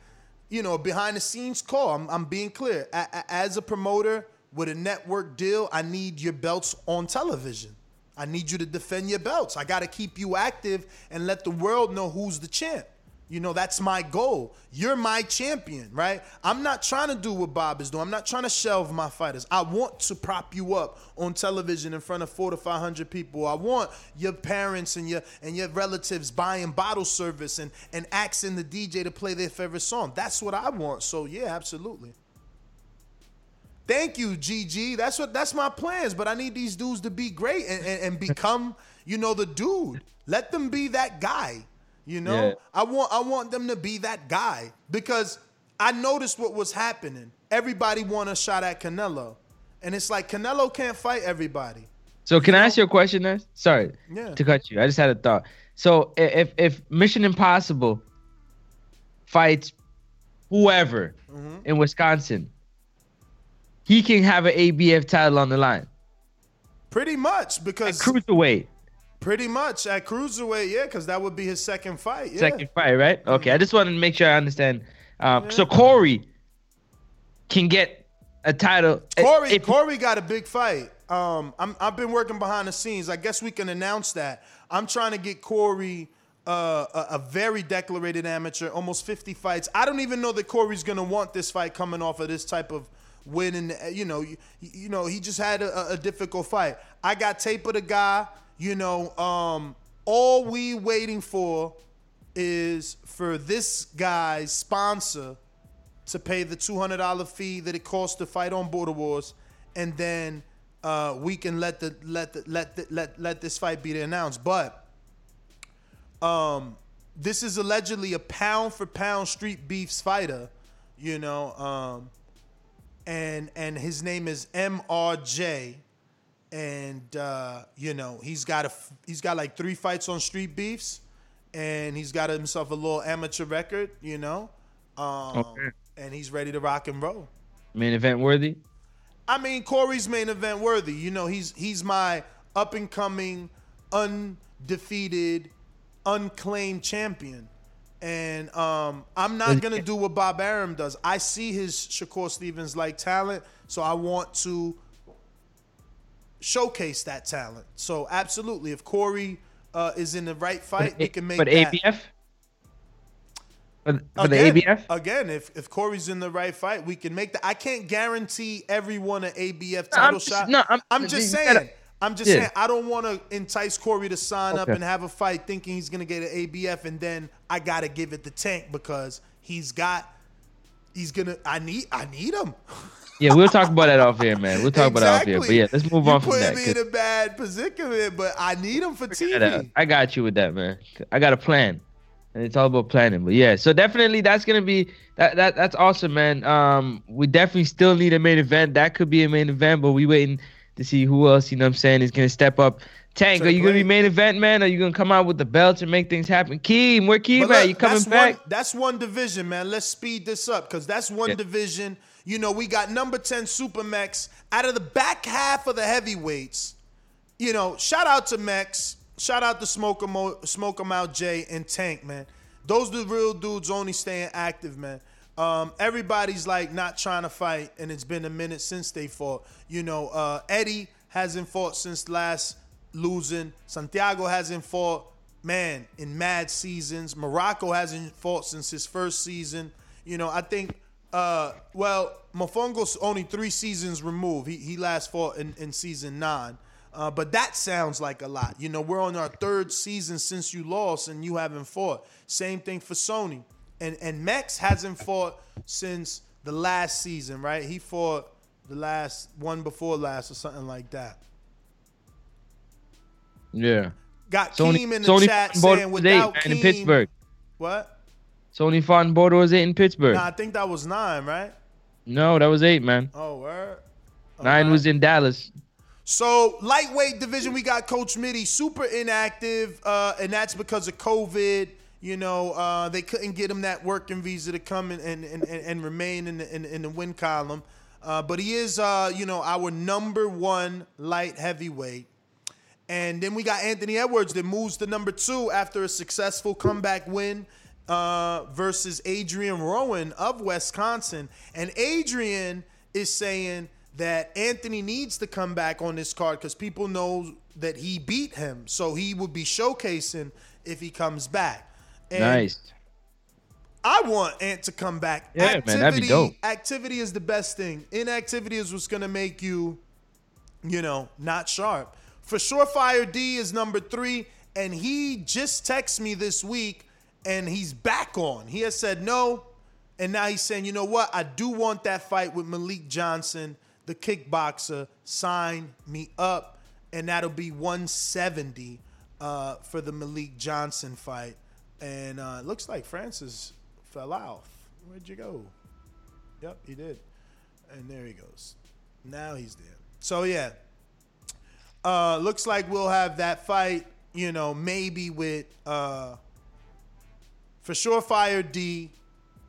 you know, behind the scenes call. I'm, I'm being clear. A- a- as a promoter with a network deal, I need your belts on television. I need you to defend your belts. I got to keep you active and let the world know who's the champ. You know, that's my goal. You're my champion, right? I'm not trying to do what Bob is doing. I'm not trying to shelve my fighters. I want to prop you up on television in front of four to five hundred people. I want your parents and your and your relatives buying bottle service and and asking the DJ to play their favorite song. That's what I want. So yeah, absolutely. Thank you, GG. That's what that's my plans. But I need these dudes to be great and, and, and become, you know, the dude. Let them be that guy. You know, Yeah. I want I want them to be that guy because I noticed what was happening. Everybody want a shot at Canelo, and it's like Canelo can't fight everybody. So can I ask you a question, Ness? Sorry Yeah. to cut you. I just had a thought. So if if Mission Impossible fights whoever Mm-hmm. in Wisconsin, he can have an ABF title on the line. Pretty much because Cruiserweight, pretty much at cruiserweight, yeah, because that would be his second fight. Yeah. second fight, right? Okay, Mm-hmm. I just wanted to make sure I understand. Um, So Corey can get a title. Corey, if- Corey got a big fight. Um, I'm, I've been working behind the scenes. I guess we can announce that. I'm trying to get Corey uh, a, a very declarated amateur, almost 50 fights. I don't even know that Corey's gonna want this fight coming off of this type of win. And uh, you know, you, you know, he just had a, a difficult fight. I got tape of the guy. You know, um, all we waiting for is for this guy's sponsor to pay the two hundred dollar fee that it costs to fight on Border Wars, and then uh, we can let the let the, let the, let let this fight be announced. But um, this is allegedly a pound for pound street beefs fighter, you know, um, and and his name is MRJ, and uh, you know he's got a he's got like three fights on street beefs, and he's got himself a little amateur record, you know, um, Okay. and he's ready to rock and roll. main event worthy. I mean, Corey's main event worthy. You know, he's he's my up and coming, undefeated, unclaimed champion. And um, I'm not gonna do what Bob Arum does. I see his Shakur Stevenson like talent, so I want to showcase that talent. So absolutely, if Corey uh, is in the right fight, we can make but that. ABF. For, again, the ABF. again, if if Corey's in the right fight, we can make that. I can't guarantee everyone an ABF No, title just- shot. no, I'm- I'm just saying. gotta- I'm just Yeah. saying. I don't want to entice Corey to sign up and have a fight thinking he's gonna get an ABF, and then I gotta give it the tank because he's got. He's gonna. I need. I need him. Yeah, we'll talk about that off here, man. We'll talk about that off here. But yeah, let's move you on from put that. me 'cause- in a bad predicament, but I need him for TV. I got you with that, man. I got a plan, and it's all about planning. But yeah, so definitely that's gonna be that that that's awesome, man. Um, we definitely still need a main event. That could be a main event, but we waiting to see who else. You know, what I'm saying is gonna step up. Tank, are you gonna be main event, man? Are you gonna come out with the belts and make things happen? Keem, where Keem But at? You coming that's back? One, that's one division, man. Let's speed this up because that's one Yeah. division. You know, we got number 10 Supermex out of the back half of the heavyweights. You know, shout out to Mex. Shout out to Smoke 'em, Mo- Smoke 'em Out Jay and Tank, man. Those the real dudes only staying active, man. Um, everybody's like not trying to fight, and it's been a minute since they fought. You know, uh, Eddie hasn't fought since last losing. Santiago hasn't fought, man, in mad seasons. Morocco hasn't fought since his first season. You know, I think, uh, well, Mofongo's only three seasons removed. He he last fought in, in season nine. Uh, but that sounds like a lot. You know, we're on our third season since you lost and you haven't fought. Same thing for Sony. And and Mex hasn't fought since the last season, right? He fought the last one before last or something like that. Yeah. Got Sony, Keem in the Sony chat saying without Keem, in Pittsburgh. What? Sony Fontainebleau was eight in Pittsburgh. Nah, I think that was nine, right? no, that was eight, man. Oh, word. Nine was in Dallas. So lightweight division, we got Coach Mitty super inactive, uh, and that's because of COVID. You know, uh, they couldn't get him that working visa to come and and, and, and remain in the, in, in the win column. Uh, but he is, uh, you know, our number one light heavyweight. And then we got Anthony Edwards that moves to number two after a successful comeback win uh, versus Adrian Rowan of Wisconsin. And Adrian is saying that Anthony needs to come back on this card because people know that he beat him. So he would be showcasing if he comes back. And Nice. I want Ant to come back. Yeah, man, that'd be dope. Activity is the best thing. Inactivity is what's gonna make you, you know, not sharp. For Surefire D is number three, and he just texted me this week, and he's back on. He has said no, and now he's saying, you know what? I do want that fight with Malik Johnson, the kickboxer. Sign me up, and that'll be 170 uh, for the Malik Johnson fight. And uh, looks like Francis fell off. Where'd you go? Yep, he did. And there he goes. Now he's there. So yeah. Uh looks like we'll have that fight, you know, maybe with uh for sure Fire D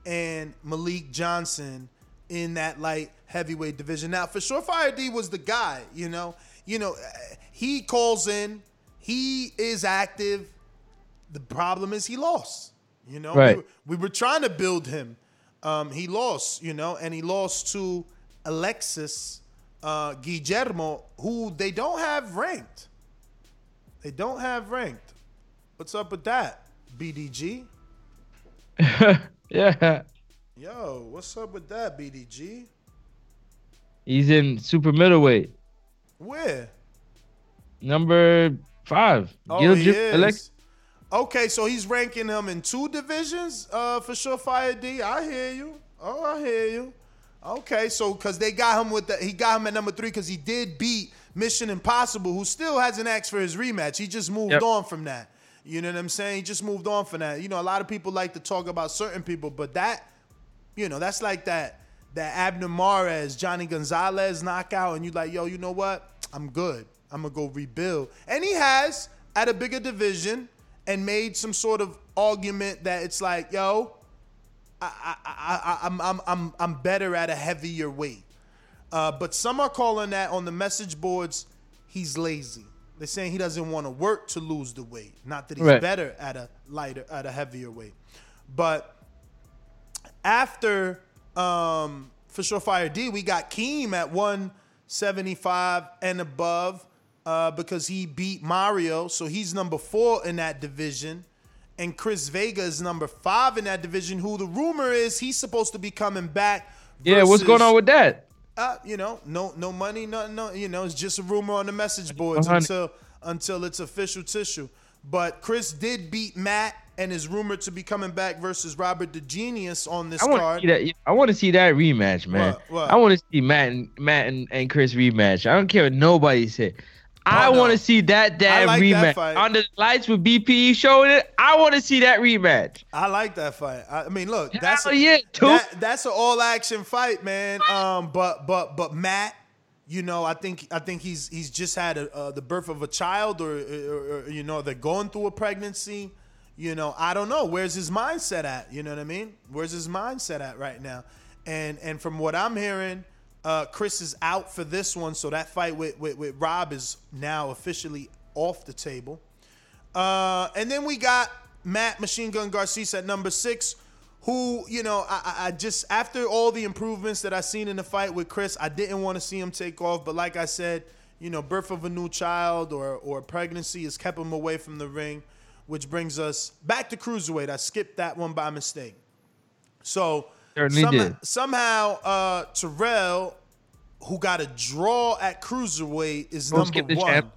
and Malik Johnson in that light heavyweight division. Now, for sure Fire D was the guy, you know. You know, he calls in, he is active. The problem is he lost. You know, Right. we, were, we were trying to build him. Um, he lost, you know, and he lost to Alexis uh, Guillermo, who they don't have ranked. They don't have ranked. What's up with that, BDG? yeah. Yo, what's up with that, BDG? He's in super middleweight. Where? Number five. Oh, Gil he is. Alex- Okay, so he's ranking him in two divisions uh, for sure. Fire D, I hear you. Oh, I hear you. Okay, so because they got him with the, he got him at number three because he did beat Mission Impossible, who still hasn't asked for his rematch. He just moved Yep. on from that. You know what I'm saying? He just moved on from that. You know, a lot of people like to talk about certain people, but that, you know, that's like that that Abner Mares, Johnny Gonzalez knockout, and you like, yo, you know what? I'm good. I'm gonna go rebuild. And he has at a bigger division and made some sort of argument that it's like, yo, I, I, I, I, I'm, I'm, I'm, I'm better at a heavier weight. Uh, but some are calling that on the message boards, he's lazy. They're saying he doesn't want to work to lose the weight. Not that he's Right. better at a lighter, at a heavier weight. But after um, for sure Fire D, we got Keem at 175 and above uh, because he beat Mario. So he's number four in that division. And Chris Vega is number five in that division, who the rumor is he's supposed to be coming back. Yeah, what's going on with that? Uh, you know, no no money, nothing, no, you know, it's just a rumor on the message boards 100. until until it's official tissue. But Chris did beat Matt and is rumored to be coming back versus Robert the Genius on this I card. see that. I want to see that rematch, man. What? What? I want to see Matt and Matt and, and Chris rematch. I don't care what nobody said. I Oh, no. want to see that damn like that rematch fight. under the lights with BPE showing it. I want to see that rematch. I like that fight. I, I mean, look, that's Hell a, yeah, too. that, that's an all action fight, man. Um, but but but Matt, you know, I think I think he's he's just had a, uh, the birth of a child, or, or, or you know, they're going through a pregnancy. You know, I don't know where's his mindset at. You know what I mean? Where's his mindset at right now? And and from what I'm hearing, uh, Chris is out for this one, so that fight with, with with Rob is now officially off the table. Uh, and then we got Matt Machine Gun Garcia at number six, who, you know, I, I- just, after all the improvements that I seen in the fight with Chris, I didn't want to see him take off. But like I said, you know, birth of a new child or, or pregnancy has kept him away from the ring, which brings us back to Cruiserweight. I skipped that one by mistake. So Some- Somehow, uh, Terrell, who got a draw at cruiserweight, is Don't number one. champ.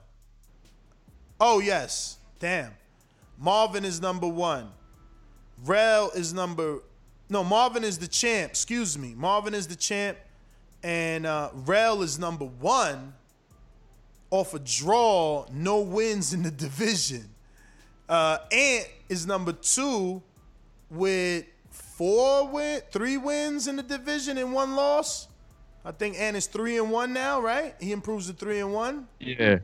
Oh yes, damn. Marvin is number one. Rel is number. No, Marvin is the champ. Excuse me. Marvin is the champ, and uh, Rel is number one. Off a draw, no wins in the division. Uh, Ant is number two with four win, three wins in the division and one loss. I think Ant is three and one now, right? He improves to three and one. Yeah.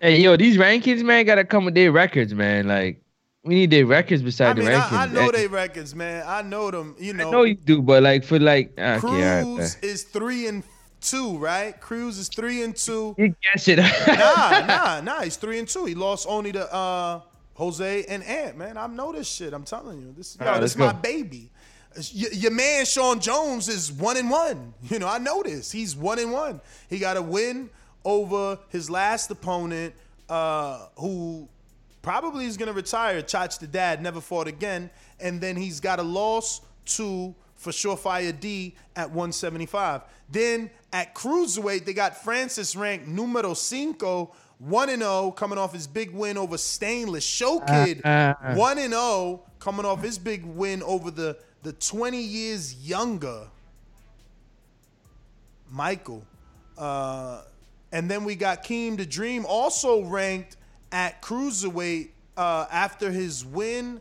Hey, yo, these rankings, man, gotta come with their records, man. Like, we need their records I beside mean, the rankings. I, I know they records, man. I know them. You know, I know you do, but like for like, okay, all right, man. Cruz is three and two, right? Cruz is three and two. you guess it. Nah, nah, nah. He's three and two. He lost only to uh, Jose and Ant. Man, I know this shit. I'm telling you, this, yo, right, this let's my go. baby. Your man Sean Jones is one and one. You know, I know this. He's one and one. He got a win over his last opponent, uh, who probably is gonna retire. Chach the dad never fought again, and then he's got a loss to for Surefire D at 175. Then at cruiserweight, they got Francis ranked numero cinco. 1 and 0 coming off his big win over Stainless. Show Kid Uh, 1 and 0 coming off his big win over the the 20 years younger Michael. Uh, and then we got Keem the Dream also ranked at cruiserweight uh, after his win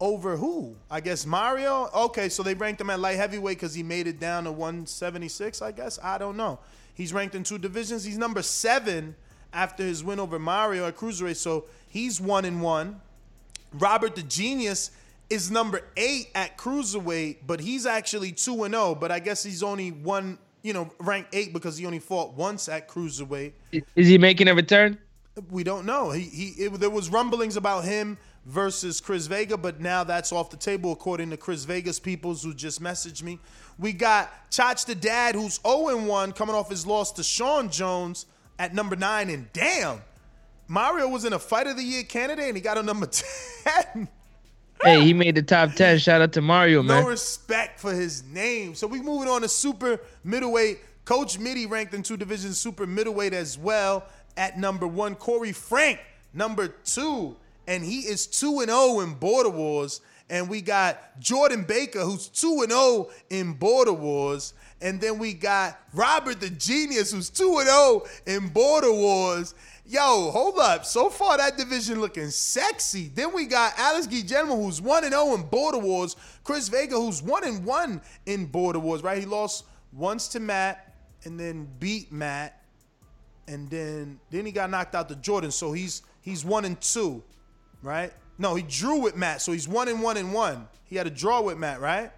over who? I guess Mario. Okay, so they ranked him at light heavyweight because he made it down to 176. I guess I don't know. He's ranked in two divisions. He's number seven after his win over Mario at cruiserweight. So he's one and one. Robert the Genius is number eight at cruiserweight, but he's actually two and zero. But I guess he's only one, you know, ranked eight because he only fought once at cruiserweight. Is he making a return? We don't know. He he. It, there was rumblings about him versus Chris Vega, but now that's off the table according to Chris Vega's peoples who just messaged me. We got Chach the Dad, who's 0-1, coming off his loss to Sean Jones at number nine. And damn, Mario was in a Fight of the Year candidate and he got a number 10. Hey, he made the top ten. Shout out to Mario, man. No respect for his name. So we moving on to super middleweight. Coach Mitty ranked in two divisions, super middleweight as well at number one. Corey Frank, number two. And he is 2 and 0 in Border Wars. And we got Jordan Baker, who's 2 and 0 in Border Wars. And then we got Robert the Genius, who's 2 and 0 in Border Wars. Yo, hold up. So far, that division looking sexy. Then we got Alex Guillermo, who's 1 and 0 in Border Wars. Chris Vega, who's 1 and 1 in Border Wars, right? He lost once to Matt and then beat Matt. And then then he got knocked out to Jordan. So he's he's 1 and 2, right? No, he drew with Matt. So he's 1 and 1 and 1. He had a draw with Matt, right?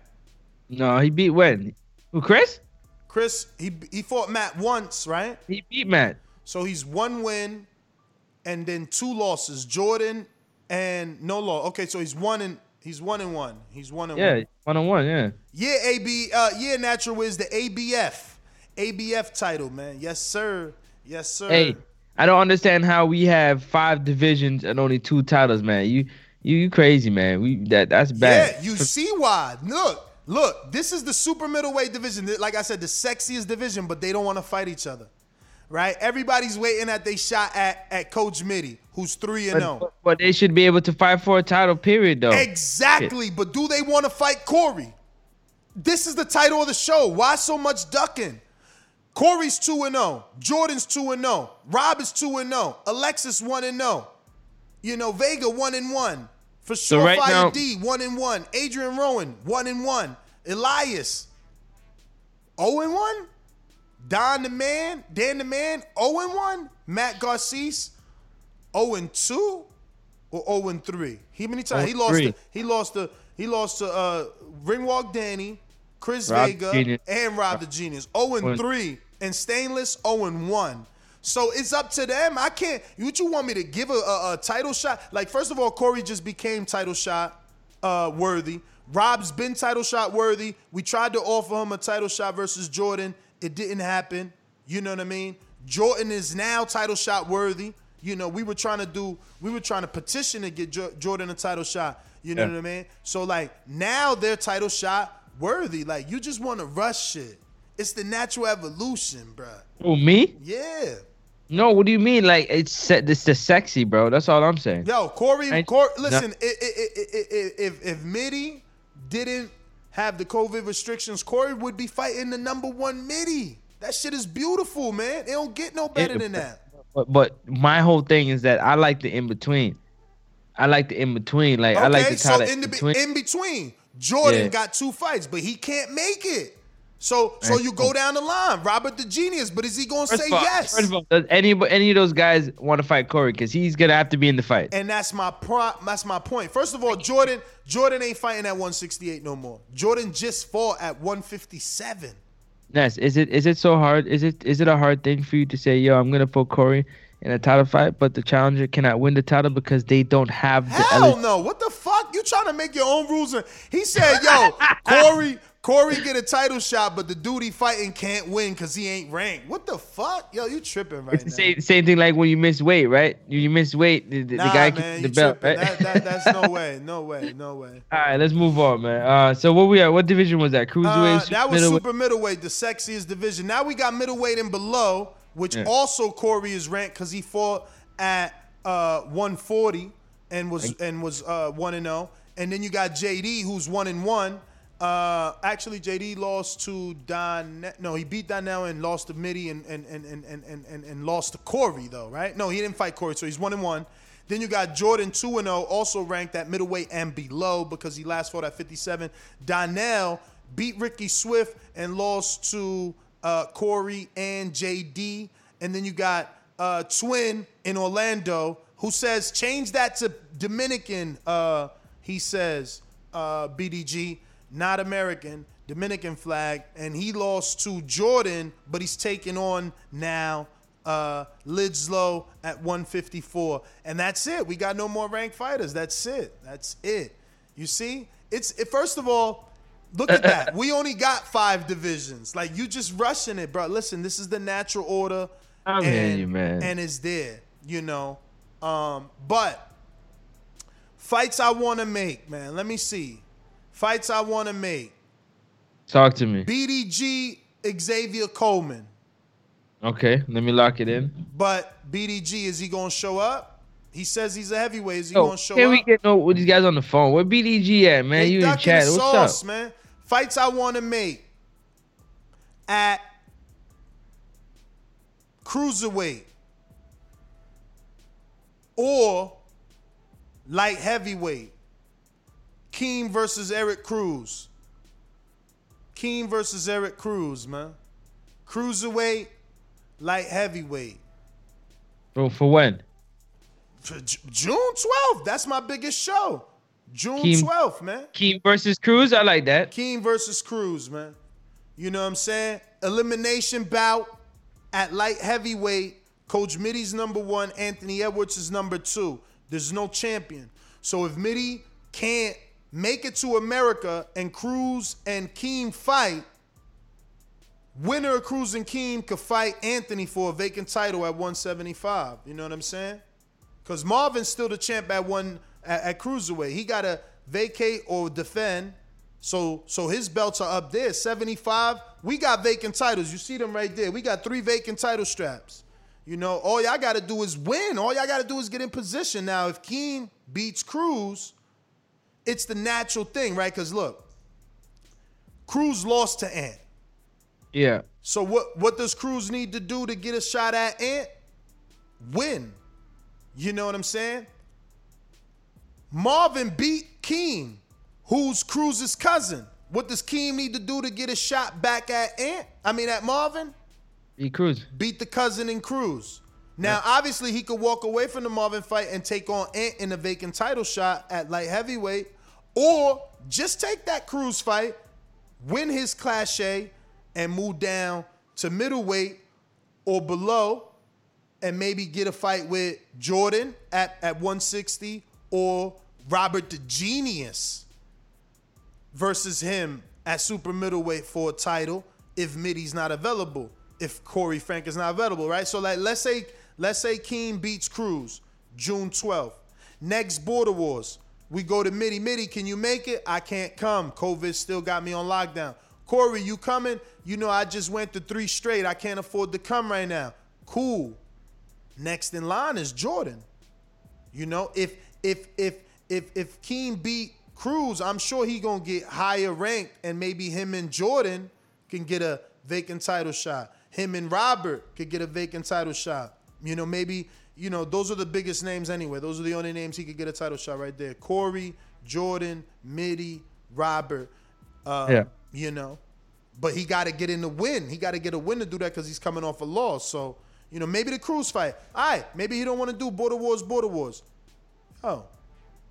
No, he beat when? Who, Chris? Chris, he he fought Matt once, right? He beat Matt. So he's one win and then two losses. Jordan and no law. Okay, so he's one and he's one and one. He's one and Yeah, one. Yeah, one on one. Yeah. Yeah, AB. Uh, yeah, Natural Wiz the ABF, ABF title, man. Yes, sir. Yes, sir. Hey, I don't understand how we have five divisions and only two titles, man. You, you, you crazy, man. We that that's bad. Yeah, you see why. Look, look, this is the super middleweight division. Like I said, the sexiest division, but they don't want to fight each other. Right? Everybody's waiting at they shot at, at Coach Mitty, who's three and zero. Oh. but, but they should be able to fight for a title, period, though. Exactly, but do they want to fight Corey? This is the title of the show. Why so much ducking? Corey's 2 and 0. Jordan's 2 and 0. Rob is 2 and 0. Alexis 1 and 0. You know, Vega 1 and 1. For sure, right Fire now- D 1 and 1. Adrian Rowan 1 and 1. Elias 0 and 1. Don the Man, Dan the Man 0 and 1. Matt Garcia 0 and 2 or 0 and 3. He many times he lost 0-3. to, he lost to he lost to uh Ringwalk Danny, Chris Rob Vega, Genius. and Rob the Genius. 0 and 3 and Stainless 0 and 1. So it's up to them. I can't. What you want me to give a, a, a title shot? Like first of all, Corey just became title shot uh, worthy. Rob's been title shot worthy. We tried to offer him a title shot versus Jordan. It didn't happen. You know what I mean? Jordan is now title shot worthy. You know, we were trying to do, we were trying to petition to get Jo- Jordan a title shot. You know Yeah. what I mean? So like now their title shot worthy. Like you just want to rush shit. It's the natural evolution, bruh. Oh, me? Yeah. No, what do you mean? Like it's se- it's the sexy, bro. That's all I'm saying. Yo, Corey, I- Corey listen, i- i- i- i- i- if if Mitty didn't have the COVID restrictions, Corey would be fighting the number one Mitty. That shit is beautiful, man. It don't get no better than that. But but my whole thing is that I like the in between. I like the in between. Like I like the so in the between. in between, Jordan Yeah. got two fights, but he can't make it. So so you go down the line, Robert the Genius, but is he gonna First say all, yes? First of all, does any any of those guys want to fight Corey? Because he's gonna have to be in the fight. And that's my pro. That's my point. First of all, Jordan Jordan ain't fighting at 168 no more. Jordan just fought at 157. Ness, is it is it so hard? Is it is it a hard thing for you to say, yo, I'm gonna put Corey in a title fight, but the challenger cannot win the title because they don't have the Hell ele- no! What the fuck? You trying to make your own rules? And he said, "Yo, Corey, Corey get a title shot, but the dude he fighting can't win because he ain't ranked." What the fuck? Yo, you tripping right It's the now? same, same thing like when you miss weight, right? You, you miss weight, the, the, Nah, the guy man, the belt, tripping. right? That, that, that's no way, no way, no way. All right, let's move on, man. Uh, so what we at? What division was that? Uh, Cruiserweight, that was middleweight? super middleweight, the sexiest division. Now we got middleweight and below, which Yeah. also Corey is ranked because he fought at uh, 140 and was and was uh, one and zero. And then you got JD, who's one and one. Uh, actually, JD lost to Don. No, he beat Donnell and lost to Mitty and and and and and and, and, lost to Corey though, right? No, he didn't fight Corey, so he's one and one. Then you got Jordan 2 and 0, also ranked at middleweight and below because he last fought at 57. Donnell beat Ricky Swift and lost to uh, Corey and JD. And then you got uh, Twin in Orlando who says, change that to Dominican, uh, he says, uh, BDG, not American, Dominican flag. And he lost to Jordan, but he's taking on now uh, Lidslow at 154. And that's it. We got no more ranked fighters. That's it. That's it. You see? It's it, first of all, look at that. We only got five divisions. Like you just rushing it, bro. Listen, this is the natural order. I'm hearing you, man. And it's there, you know. Um, but fights I want to make, man. Let me see. Fights I want to make. Talk to me. BDG Xavier Coleman. Okay, let me lock it in. But BDG, is he gonna show up? He says he's a heavyweight. Is he Yo, gonna show up? can we get no with these guys on the phone? Where BDG at, man? They you in chat? What's sauce, up? man. Fights I want to make at cruiserweight or light heavyweight. Keem versus Eric Cruz. Keem versus Eric Cruz, man. Cruiserweight, light heavyweight. For, for when? For J- June 12th. That's my biggest show. June Keem- 12th, man. Keem versus Cruz. I like that. Keem versus Cruz, man. You know what I'm saying? Elimination bout at light heavyweight. Coach Mitty's number one, Anthony Edwards is number two. There's no champion. So if Mitty can't make it to America and Cruz and Keem fight, winner of Cruz and Keem could fight Anthony for a vacant title at 175. You know what I'm saying? Because Marvin's still the champ at one at, at cruiserweight. He got to vacate or defend. So so his belts are up there. 75. We got vacant titles. You see them right there. We got three vacant title straps. You know, all y'all got to do is win. All y'all got to do is get in position. Now, if Keem beats Cruz, it's the natural thing, right? Because look, Cruz lost to Ant. Yeah. So what what does Cruz need to do to get a shot at Ant? Win. You know what I'm saying? Marvin beat Keem, who's Cruz's cousin. What does Keem need to do to get a shot back at Ant? I mean at Marvin? B Cruz. Beat the cousin in Cruz. Now, obviously, he could walk away from the Marvin fight and take on Ant in a vacant title shot at light heavyweight, or just take that Cruz fight, win his cliche, and move down to middleweight or below, and maybe get a fight with Jordan at, at 160 or Robert the Genius versus him at super middleweight for a title if Mitty's not available, if Corey Frank is not available, right? So like let's say let's say Keem beats Cruz June 12th. Next Border Wars, We go to Mitty. Mitty, can you make it? I can't come. COVID still got me on lockdown. Corey, you coming? You know, I just went to three straight. I can't afford to come right now. Cool. Next in line is Jordan. You know, if if if if if Keem beat Cruz, I'm sure he gonna get higher ranked, and maybe him and Jordan can get a vacant title shot. Him and Robert could get a vacant title shot. You know, maybe you know those are the biggest names anyway. Those are the only names he could get a title shot right there. Corey, Jordan, Mitty, Robert. Uh, Yeah. You know, but he got to get in the win. He got to get a win to do that because he's coming off a loss. So you know, maybe the cruise fight. All right, maybe he don't want to do border wars, border wars. Oh,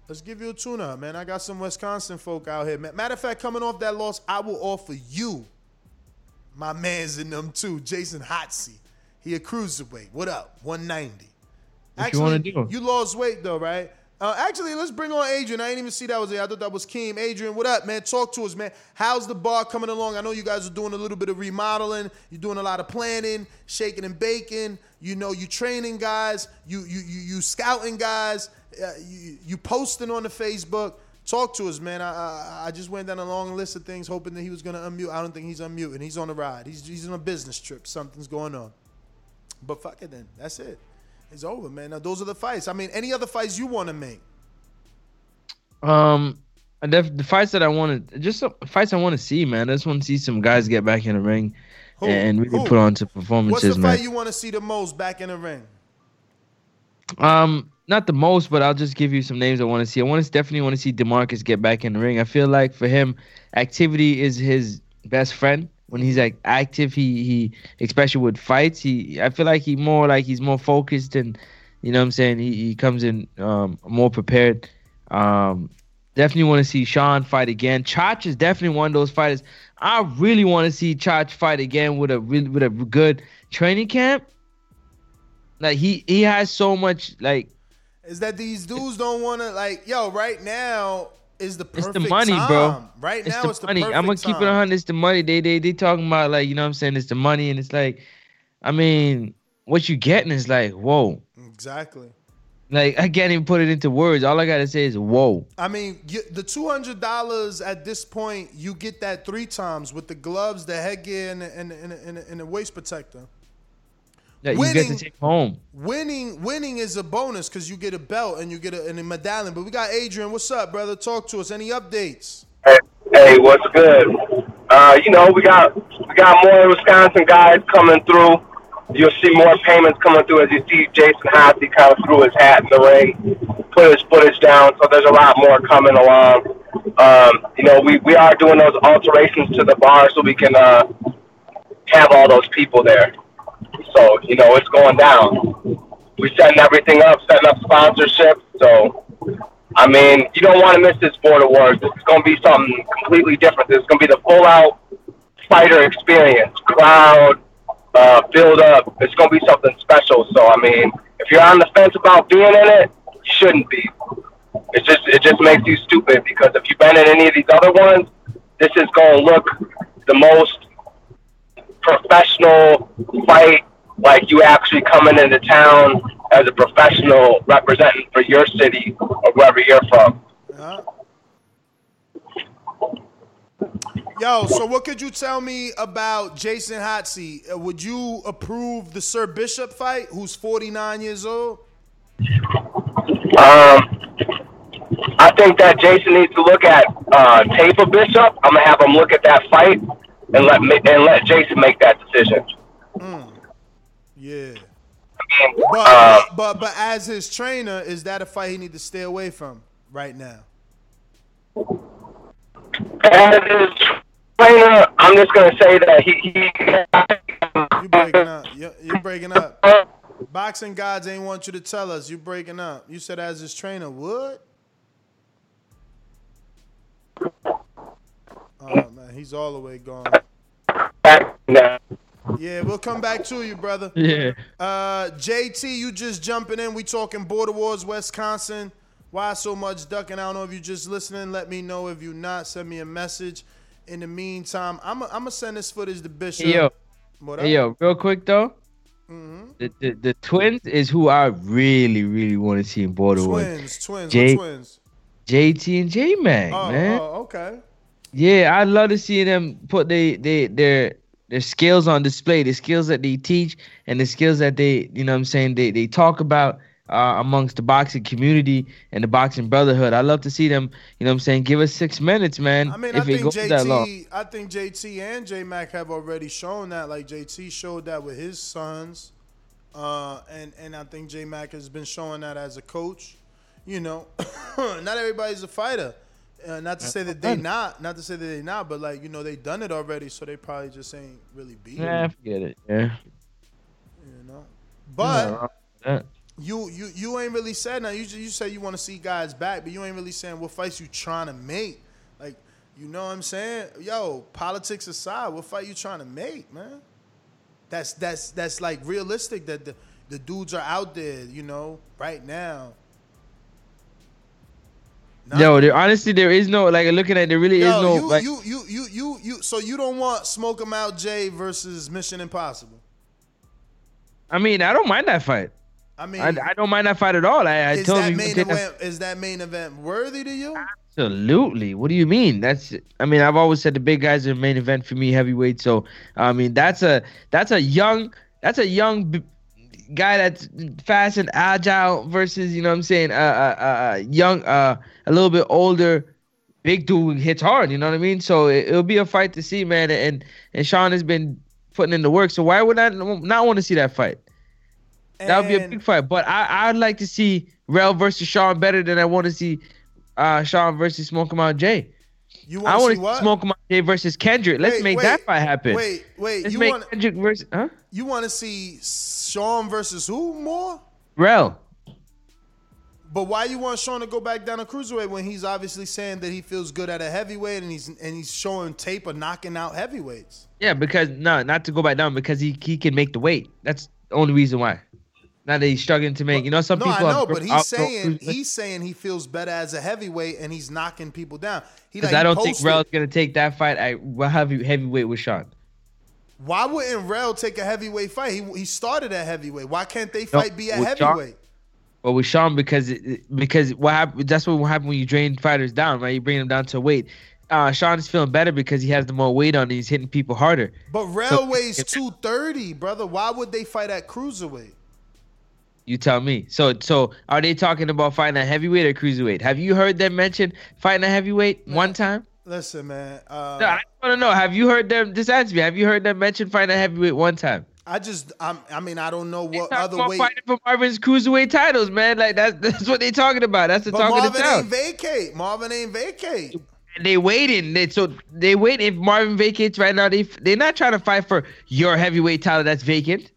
let's give you a tuna, man. I got some Wisconsin folk out here. man. Matter of fact, coming off that loss, I will offer you my man's in them too, Jason Hotsey. He a cruiserweight. What up? 190. What you wanna do? You lost weight though, right? Uh, actually, let's bring on Adrian. I didn't even see that was there. I thought that was Keem. Adrian, what up, man? Talk to us, man. How's the bar coming along? I know you guys are doing a little bit of remodeling. You're doing a lot of planning, shaking and baking. You know, you training guys. You you you, you scouting guys. Uh, you, you posting on the Facebook. Talk to us, man. I, I I just went down a long list of things, hoping that he was gonna unmute. I don't think he's unmuting. He's on the ride. He's he's on a business trip. Something's going on. But fuck it, then. That's it. It's over, man. Now those are the fights. I mean, any other fights you want to make? Um, I def- the fights that I want to just some fights I want to see, man. I just want to see some guys get back in the ring Who? and really Who? put on some performances. What's the man. fight you want to see the most back in the ring? Um, not the most, but I'll just give you some names I want to see. I want to definitely want to see Demarcus get back in the ring. I feel like for him, activity is his best friend. When he's like active, he he especially with fights, he I feel like he more like he's more focused and you know what I'm saying. He he comes in um more prepared. Um, definitely want to see Sean fight again. Chach is definitely one of those fighters. I really want to see Chach fight again with a really with a good training camp. Like he he has so much like Is that these dudes don't want to like, yo, right now is the It's the money, time. bro. Right it's now the it's the money. perfect I'm gonna keep it on. It's the money. They they they talking about like you know what I'm saying. It's the money, and it's like, I mean, what you getting is like whoa. Exactly. Like I can't even put it into words. All I gotta say is whoa. I mean, you, the two hundred dollars at this point, you get that three times with the gloves, the headgear, and the, and, the- and, the- and, the- and the waist protector. That you get Winning- to take home. Winning, winning is a bonus because you get a belt and you get a, and a medallion. But we got Adrian. What's up, brother? Talk to us. Any updates? Hey, hey, what's good? Uh, you know, we got we got more Wisconsin guys coming through. You'll see more payments coming through as you see Jason Hossey kind of threw his hat in the ring, put his footage down. So there's a lot more coming along. Um, you know, we, we are doing those alterations to the bar so we can uh, have all those people there. So you know, it's going down. We're setting everything up, setting up sponsorship. So I mean, you don't want to miss this Border Wars. This is going to be something completely different. It's going to be the full out fighter experience, crowd, uh, build up. It's going to be something special. So, I mean, if you're on the fence about being in it, you shouldn't be. It just it just makes you stupid because if you've been in any of these other ones, this is going to look the most professional fight like you actually coming into town as a professional representing for your city or wherever you're from. Yo, so what could you tell me about Jason Hotsey? Uh, would you approve the Sir Bishop fight, who's 49 years old? Um, I think that Jason needs to look at uh, tape of Bishop. I'm gonna have him look at that fight and let me, and let Jason make that decision. Yeah. But, uh, but but as his trainer, is that a fight he need to stay away from right now? as his trainer, I'm just gonna say that he. he You breaking up. You're, you're breaking up. Boxing gods ain't want you to tell us. You breaking up. You said as his trainer, what? Oh man, he's all the way gone. Nah. Yeah, we'll come back to you, brother. Yeah. Uh, JT, you just jumping in. We talking Border Wars, Wisconsin. Why so much ducking? I don't know if you just listening. Let me know if you not. Send me a message. In the meantime, I'm gonna send this footage to Bishop. Hey, yo. What up? Yo, real quick though. Mm-hmm. The, the the twins is who I really really want to see in Border Wars. Twins, twins, Jay- what twins? JT and J Mac, Oh, man. oh, okay. Yeah, I'd love to see them put they they their their skills on display, the skills that they teach and the skills that they, you know what I'm saying, they they talk about uh, amongst the boxing community and the boxing brotherhood. I love to see them, you know what I'm saying, give us 6 minutes, man. I mean, I think goes that long. JT, I think JT and J Mac have already shown that. Like JT showed that with his sons, uh, and and I think J Mac has been showing that as a coach. You know, not everybody's a fighter. Uh, not to say that they not, not to say that they not, but like you know they done it already, so they probably just ain't really beat. Him, forget it. Yeah. you know. But Nothing wrong with that. you you you ain't really said now. You you say you want to see guys back, but you ain't really saying what fights you trying to make. Like you know what I'm saying? Yo, politics aside, what fight you trying to make, man? That's that's that's like realistic that the the dudes are out there, you know, right now. Not- Yo, there honestly there is no like looking at there really is no you, like, you you you you you so you don't want Smoke 'em Out Jay versus Mission Impossible. I mean, I don't mind that fight. I mean, I, I don't mind that fight at all. I, I is told that you main event is that main event worthy to you? Absolutely. What do you mean? That's I mean, I've always said the big guys are the main event for me, heavyweight. So I mean, that's a that's a young that's a young guy that's fast and agile versus you know what I'm saying, uh, uh, uh young, uh, a little bit older, big dude hits hard. You know what I mean? So it, it'll be a fight to see, man. And and Sean has been putting in the work. So why would I not want to see that fight? That would be a big fight. But I I'd like to see Rel versus Sean better than I want to see uh Sean versus Smoke 'em Out Jay. You I want want to to see what? Smoke 'em Out Jay versus Kendrick. Let's Wait, make wait, that fight happen. Wait, wait. Let's you make want Kendrick versus huh? you want to see Sean versus who more? Rel. But why you want Sean to go back down to cruiserweight when he's obviously saying that he feels good at a heavyweight and he's and he's showing tape of knocking out heavyweights? Yeah, because no, not to go back down because he he can make the weight. That's the only reason why. Not that he's struggling to make. You know, some no, people. I know, have but he's saying he's saying he feels better as a heavyweight and he's knocking people down. Because like, I don't think posted- Rel's gonna take that fight at heavy heavyweight with Sean. Why wouldn't Rel take a heavyweight fight? He he started at heavyweight. Why can't they No, fight be at with Sean- heavyweight? But with Sean, because it, because what happened? That's what will happen when you drain fighters down, right? You bring them down to weight. Uh, Sean is feeling better because he has the more weight on. And he's hitting people harder. But Rel So- weighs two thirty, brother. Why would they fight at cruiserweight? You tell me. So so are they talking about fighting a heavyweight or cruiserweight? Have you heard them mention fighting a heavyweight one time? Listen, man. Uh, No, I want to know. Have you heard them? Just answer me. Have you heard them mention fighting at heavyweight one time? I just, I'm, I mean, I don't know what other weight. fighting for Marvin's cruiserweight titles, man. Like that's that's what they talking about. That's the But talk of the town. ain't vacate. Marvin ain't vacate. They waiting. They so they wait. If Marvin vacates right now, they they're not trying to fight for your heavyweight title that's vacant.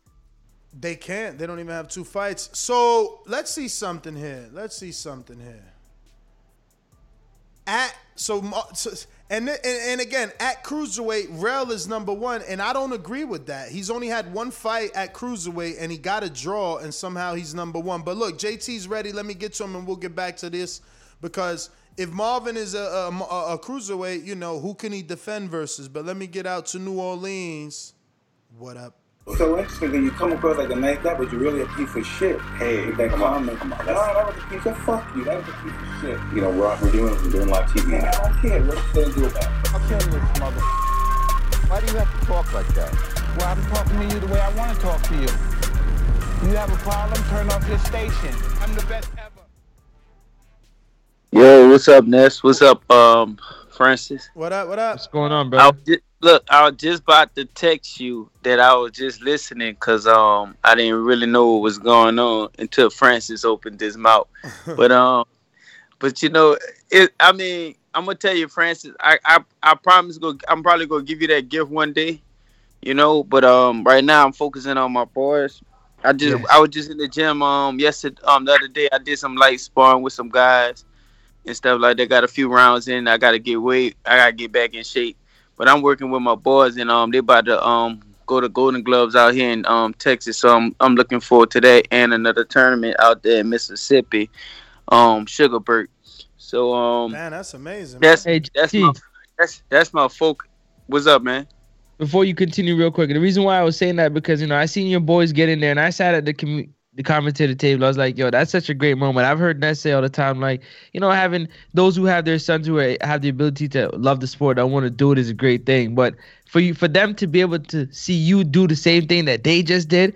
They can't. They don't even have two fights. So let's see something here. Let's see something here. At so, so and, and and again at cruiserweight, Rel is number one, and I don't agree with that. He's only had one fight at cruiserweight, and he got a draw, and somehow he's number one. But look, JT's ready. Let me get to him, and we'll get back to this because if Marvin is a, a, a, a cruiserweight, you know who can he defend versus? But let me get out to New Orleans. What up? So interesting that you come across like a nice guy, but you're really a piece of shit. Hey, with that comment. Come on, no, that was a piece of fuck you. That was a piece of shit. You know, we're, we're doing we're doing live TV. Man, I don't care. What you gonna do about it? I'll tell you this, mother. Why do you have to talk like that? Well, I'm talking to you the way I want to talk to you. You have a problem? Turn off your station. I'm the best ever. Yo, what's up, Ness? What's up, um, Francis? What up? What up? What's going on, I bro? Look, I was just about to text you that I was just listening because um I didn't really know what was going on until Francis opened his mouth. but um, but you know, it. I mean, I'm gonna tell you, Francis. I I, I promise. Go. I'm probably gonna give you that gift one day. You know, but um, right now I'm focusing on my boys. I just Yes. I was just in the gym um yesterday um the other day. I did some light sparring with some guys and stuff like that. Got a few rounds in. I got to get weight. I got to get back in shape. But I'm working with my boys, and um, they about to um go to Golden Gloves out here in um Texas. So I'm I'm looking forward to that and another tournament out there in Mississippi, um Sugarbird. So um Man, that's amazing. that's Hey, that's GT. my that's that's my folk. What's up, man? Before you continue, real quick, the reason why I was saying that because you know I seen your boys get in there, and I sat at the commu- the commentator table. I was like, yo, that's such a great moment. I've heard Ness say all the time, like, you know, having those who have their sons who are, have the ability to love the sport, I want to do it is a great thing. But for you, for them to be able to see you do the same thing that they just did,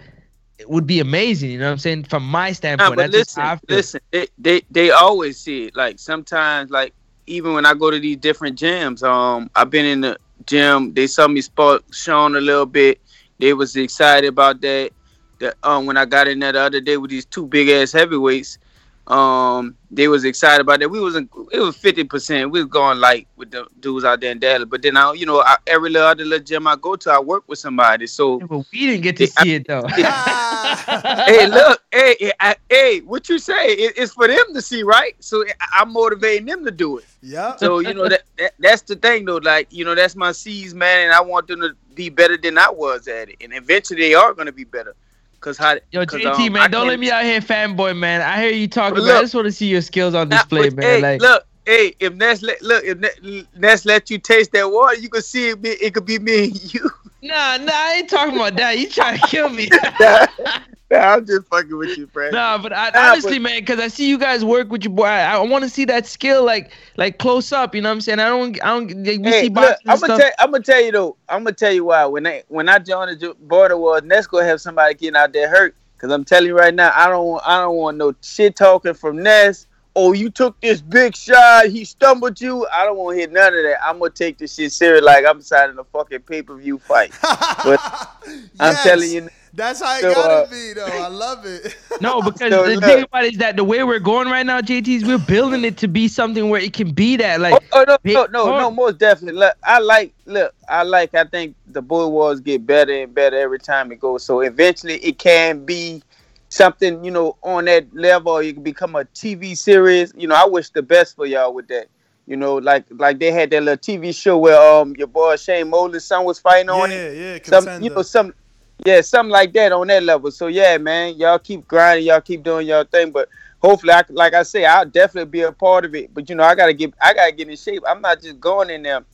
it would be amazing. You know what I'm saying? From my Nah, standpoint, but how I listen, listen, they, they they always see it. Like sometimes, like even when I go to these different gyms, um, I've been in the gym. They saw me spot Sean a little bit. They was excited about that. That um, when I got in there the other day with these two big ass heavyweights, um, they was excited about that. We was in, it was fifty percent. We was going light with the dudes out there in Dallas. But then I, you know, I, every little other little gym I go to, I work with somebody. So but we didn't get to see it though. hey, look, hey, hey, I- hey, what you say? It, it's for them to see, right? So I- I'm motivating them to do it. Yeah. So you know that, that that's the thing though. Like you know that's my C's man, and I want them to be better than I was at it, and eventually they are gonna be better. Cause how? Yo, 'cause, JT, um, man, I don't can't- let me out here fanboy, man. I hear you talking, But. I just want to see your skills on display, man. Hey, like, look, hey, if Ness let look if Ness- Ness let you taste that water, you can see it. Be, it could be me and you. nah, nah, I ain't talking about that. You trying to kill me? Nah, I'm just fucking with you, Brad. Nah, but I, Nah, honestly, man, because I see you guys work with your boy. I, I want to see that skill, like, like close up. You know what I'm saying? I don't, I don't. Like, we Hey, see look, boxing I'm gonna tell. I'm gonna tell you though. I'm gonna tell you why. When I when I joined the border wars, Nesco have somebody getting out there hurt. Cause I'm telling you right now, I don't want. I don't want no shit talking from Ness. Oh, you took this big shot. He stumbled you. I don't want to hear none of that. I'm gonna take this shit serious, like I'm signing a fucking pay per view fight. But I'm telling you, That's how it So, gotta uh, be, though. I love it. No, because So, the look. thing about it is that the way we're going right now, JT's, we're building it to be something where it can be that. Like, Oh, oh, no, big no, no, no, most definitely. Look, I like, look, I like. I think the Border Wars get better and better every time it goes. So eventually, it can be something, you know, on that level. You can become a TV series. You know, I wish the best for y'all with that. You know, like like they had that little TV show where um your boy Shane Mosley's son was fighting on yeah, it. yeah, yeah, Some, you know, some, yeah, something like that on that level. So yeah, man, y'all keep grinding, y'all keep doing y'all thing, but hopefully, I, like I say, I'll definitely be a part of it. But you know, I gotta get, I gotta get in shape. I'm not just going in there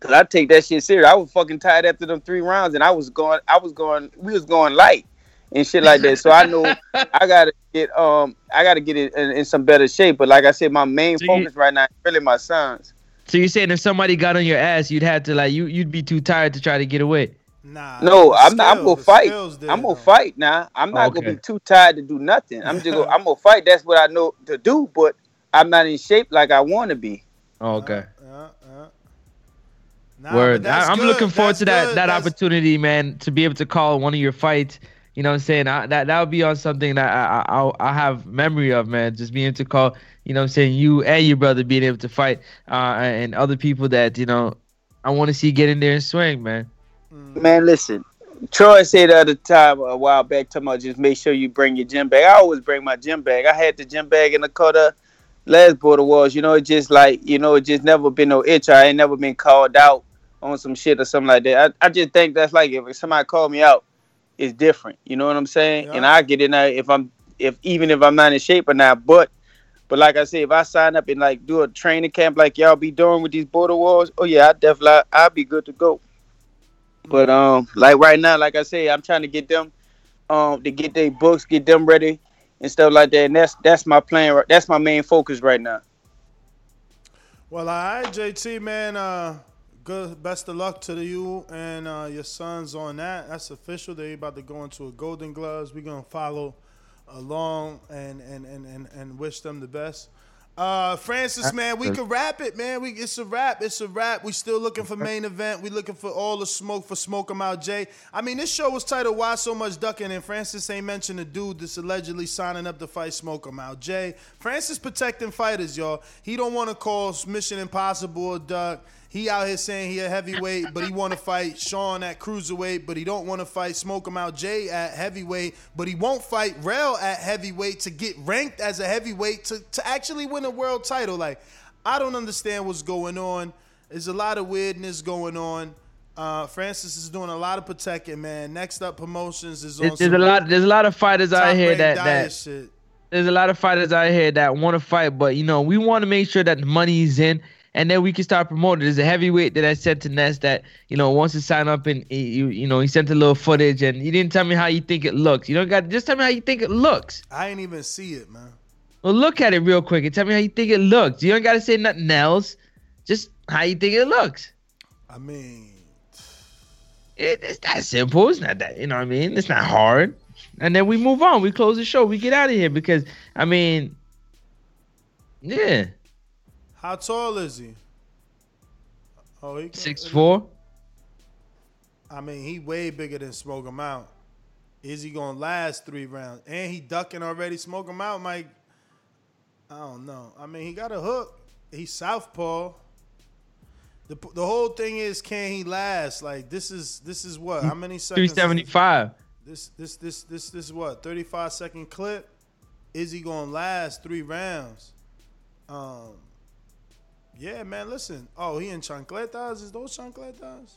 because I take that shit serious. I was fucking tired after them three rounds, and I was going, I was going, we was going light and shit like that. So I know I gotta get, um, I gotta get it in, in some better shape. But like I said, my main So you- focus right now is really my sons. so you're saying if somebody got on your ass, you'd have to like you, you'd be too tired to try to get away. Nah. No, I'm not. I'm gonna fight. there, I'm gonna though. fight now. I'm not gonna be too tired to do nothing. I'm just. Gonna, I'm gonna fight. That's what I know to do. But I'm not in shape like I want to be. Oh, okay. Uh, uh. Nah, Word. that's I, am good. looking forward That's to that good. that That's- opportunity, man, to be able to call one of your fights. You know what I'm saying? I, that that would be on something that I, I I'll, I have memory of, man. Just being able to call, you know what I'm saying, you and your brother being able to fight, uh, and other people that you know, I want to see get in there and swing, man. Man, listen. Troy said the other time a while back, talking about just make sure you bring your gym bag. I always bring my gym bag. I had the gym bag in the Dakota last border wars. You know, it just like you know, it just never been no itch. I ain't never been called out on some shit or something like that. I, I just think that's like if somebody called me out, it's different. You know what I'm saying? And I get in there if I'm if even if I'm not in shape or not. But but like I said, if I sign up and like do a training camp like y'all be doing with these border wars, oh yeah, I definitely I'll be good to go. But um, like right now, like I say, I'm trying to get them um to get their books, get them ready and stuff like that. And that's that's my plan. That's my main focus right now. Well, all right, JT, man. Uh, good. Best of luck to you and uh, your sons on that. That's official. They about to go into a Golden Gloves. We're gonna follow along and and and and, and wish them the best. Uh, Francis, man, we could wrap it, man. We it's a wrap. It's a wrap. We still looking for main event. We looking for all the smoke for Smoke 'em out, Jay. I mean, this show was titled "Why So Much Ducking," and Francis ain't mentioned the dude that's allegedly signing up to fight Smoke 'em out, Jay. Francis protecting fighters, y'all. He don't want to call Mission Impossible a duck. He out here saying he a heavyweight, but he want to fight Sean at cruiserweight, but he don't want to fight Smoke him out Jay at heavyweight, but he won't fight Rel at heavyweight to get ranked as a heavyweight to, to actually win a world title. Like, I don't understand what's going on. There's a lot of weirdness going on. Uh, Francis is doing a lot of protecting, man. Next up, promotions is on. There's, a lot. There's a lot of fighters out here that that shit. there's a lot of fighters out here that want to fight, but you know we want to make sure that the money is in and then we can start promoting. There's a heavyweight that I said to Ness that you know wants to sign up, and he, you you know he sent a little footage, and he didn't tell me how you think it looks. You don't got just tell me how you think it looks. I ain't even see it, man. Well, look at it real quick and tell me how you think it looks. You don't got to say nothing else. Just how you think it looks. I mean, it, it's that simple. It's not that you know what I mean. It's not hard. And then we move on. We close the show. We get out of here because I mean, yeah. How tall is he? Oh, he six four. I mean, he way bigger than Smoke him out. Is he gonna last three rounds? And he ducking already. Smoke him out, Mike. I don't know. I mean, he got a hook. He's southpaw. The, the whole thing is, can he last? Like this is this is what? How many seconds? Three seventy five. This this this this this is what? Thirty five second clip. Is he gonna last three rounds? Um. Yeah, man. Listen. Oh, he in chancletas. Is those chancletas?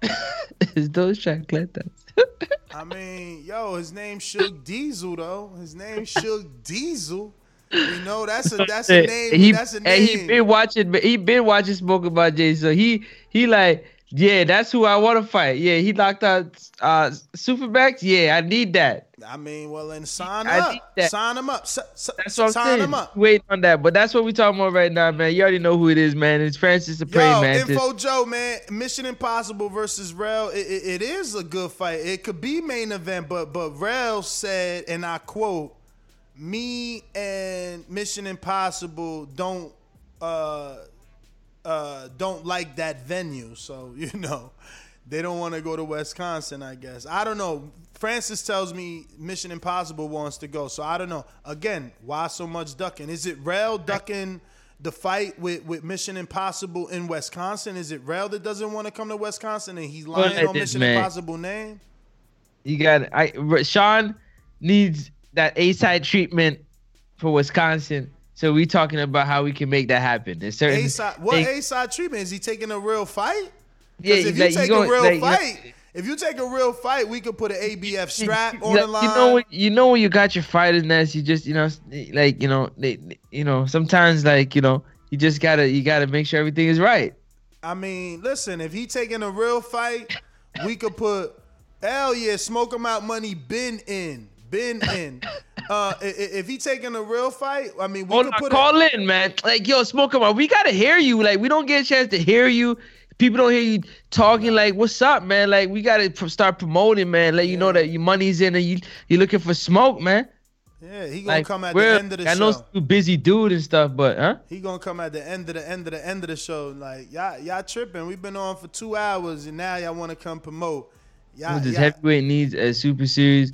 Is those chancletas? I mean, yo, his name Suge Diesel though. His name Suge Diesel. You know, that's a that's a name. He, that's a name. he been watching. He been watching Smoke about Jay. So he he like, yeah, that's who I want to fight. Yeah, he knocked out uh Supermax. Yeah, I need that. I mean, well, then sign I up. that. Sign him up. S- s- That's what I'm sign saying. him up. Wait on that, but that's what we're talking about right now, man. You already know who it is, man. It's Francis the Prey, Yo, man. Info Joe, man. Mission Impossible versus Rel. It, it, it is a good fight. It could be main event, but but Rel said, and I quote, "Me and Mission Impossible don't uh uh don't like that venue." So you know, they don't want to go to Wisconsin. I guess I don't know. Francis tells me Mission Impossible wants to go, so I don't know. Again, why so much ducking? Is it Rel ducking? the fight with, with Mission Impossible in Wisconsin? Is it Rel that doesn't want to come to Wisconsin and he's lying on Mission man. Impossible name? You got I Sean needs that A side treatment for Wisconsin. So we talking about how we can make that happen. There's certain A side, what A side treatment? Is he taking a real fight? Yeah, Because if you like, you take gonna- a real like, you know- fight, if you take a real fight, we could put an ABF strap on the line. you know when you know when you got your fighters nest, you just you know like you know they you know sometimes like you know you just gotta you gotta make sure everything is right. I mean, listen, if he taking a real fight, we could put hell yeah, smoke him out money been in. Been in. Uh, if he taking a real fight, I mean, we Hold could on, put call it. in, man. Like yo, smoke 'em out. We gotta hear you. Like we don't get a chance to hear you. People don't hear you talking. Like what's up, man? Like we gotta pr- start promoting, man. Let you know that your money's in and you you're looking for smoke, man. Yeah, he gonna Like come at the end of the show. I know you busy dude and stuff, but huh? He gonna come at the end of the end of the end of the show. Like y'all, y'all tripping. We've been on for two hours, and now y'all want to come promote. Y'all, This y'all- heavyweight needs a super series.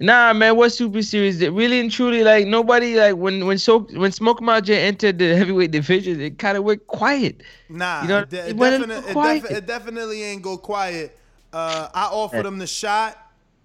Nah, man, what super series? That really and truly, like nobody, like when when so when Smoke Mountain entered the heavyweight division, it kind of went quiet. Nah, You know, it, de- it it, went a definite- little it, quiet. defi- it definitely ain't go quiet. Uh, I offered him the shot.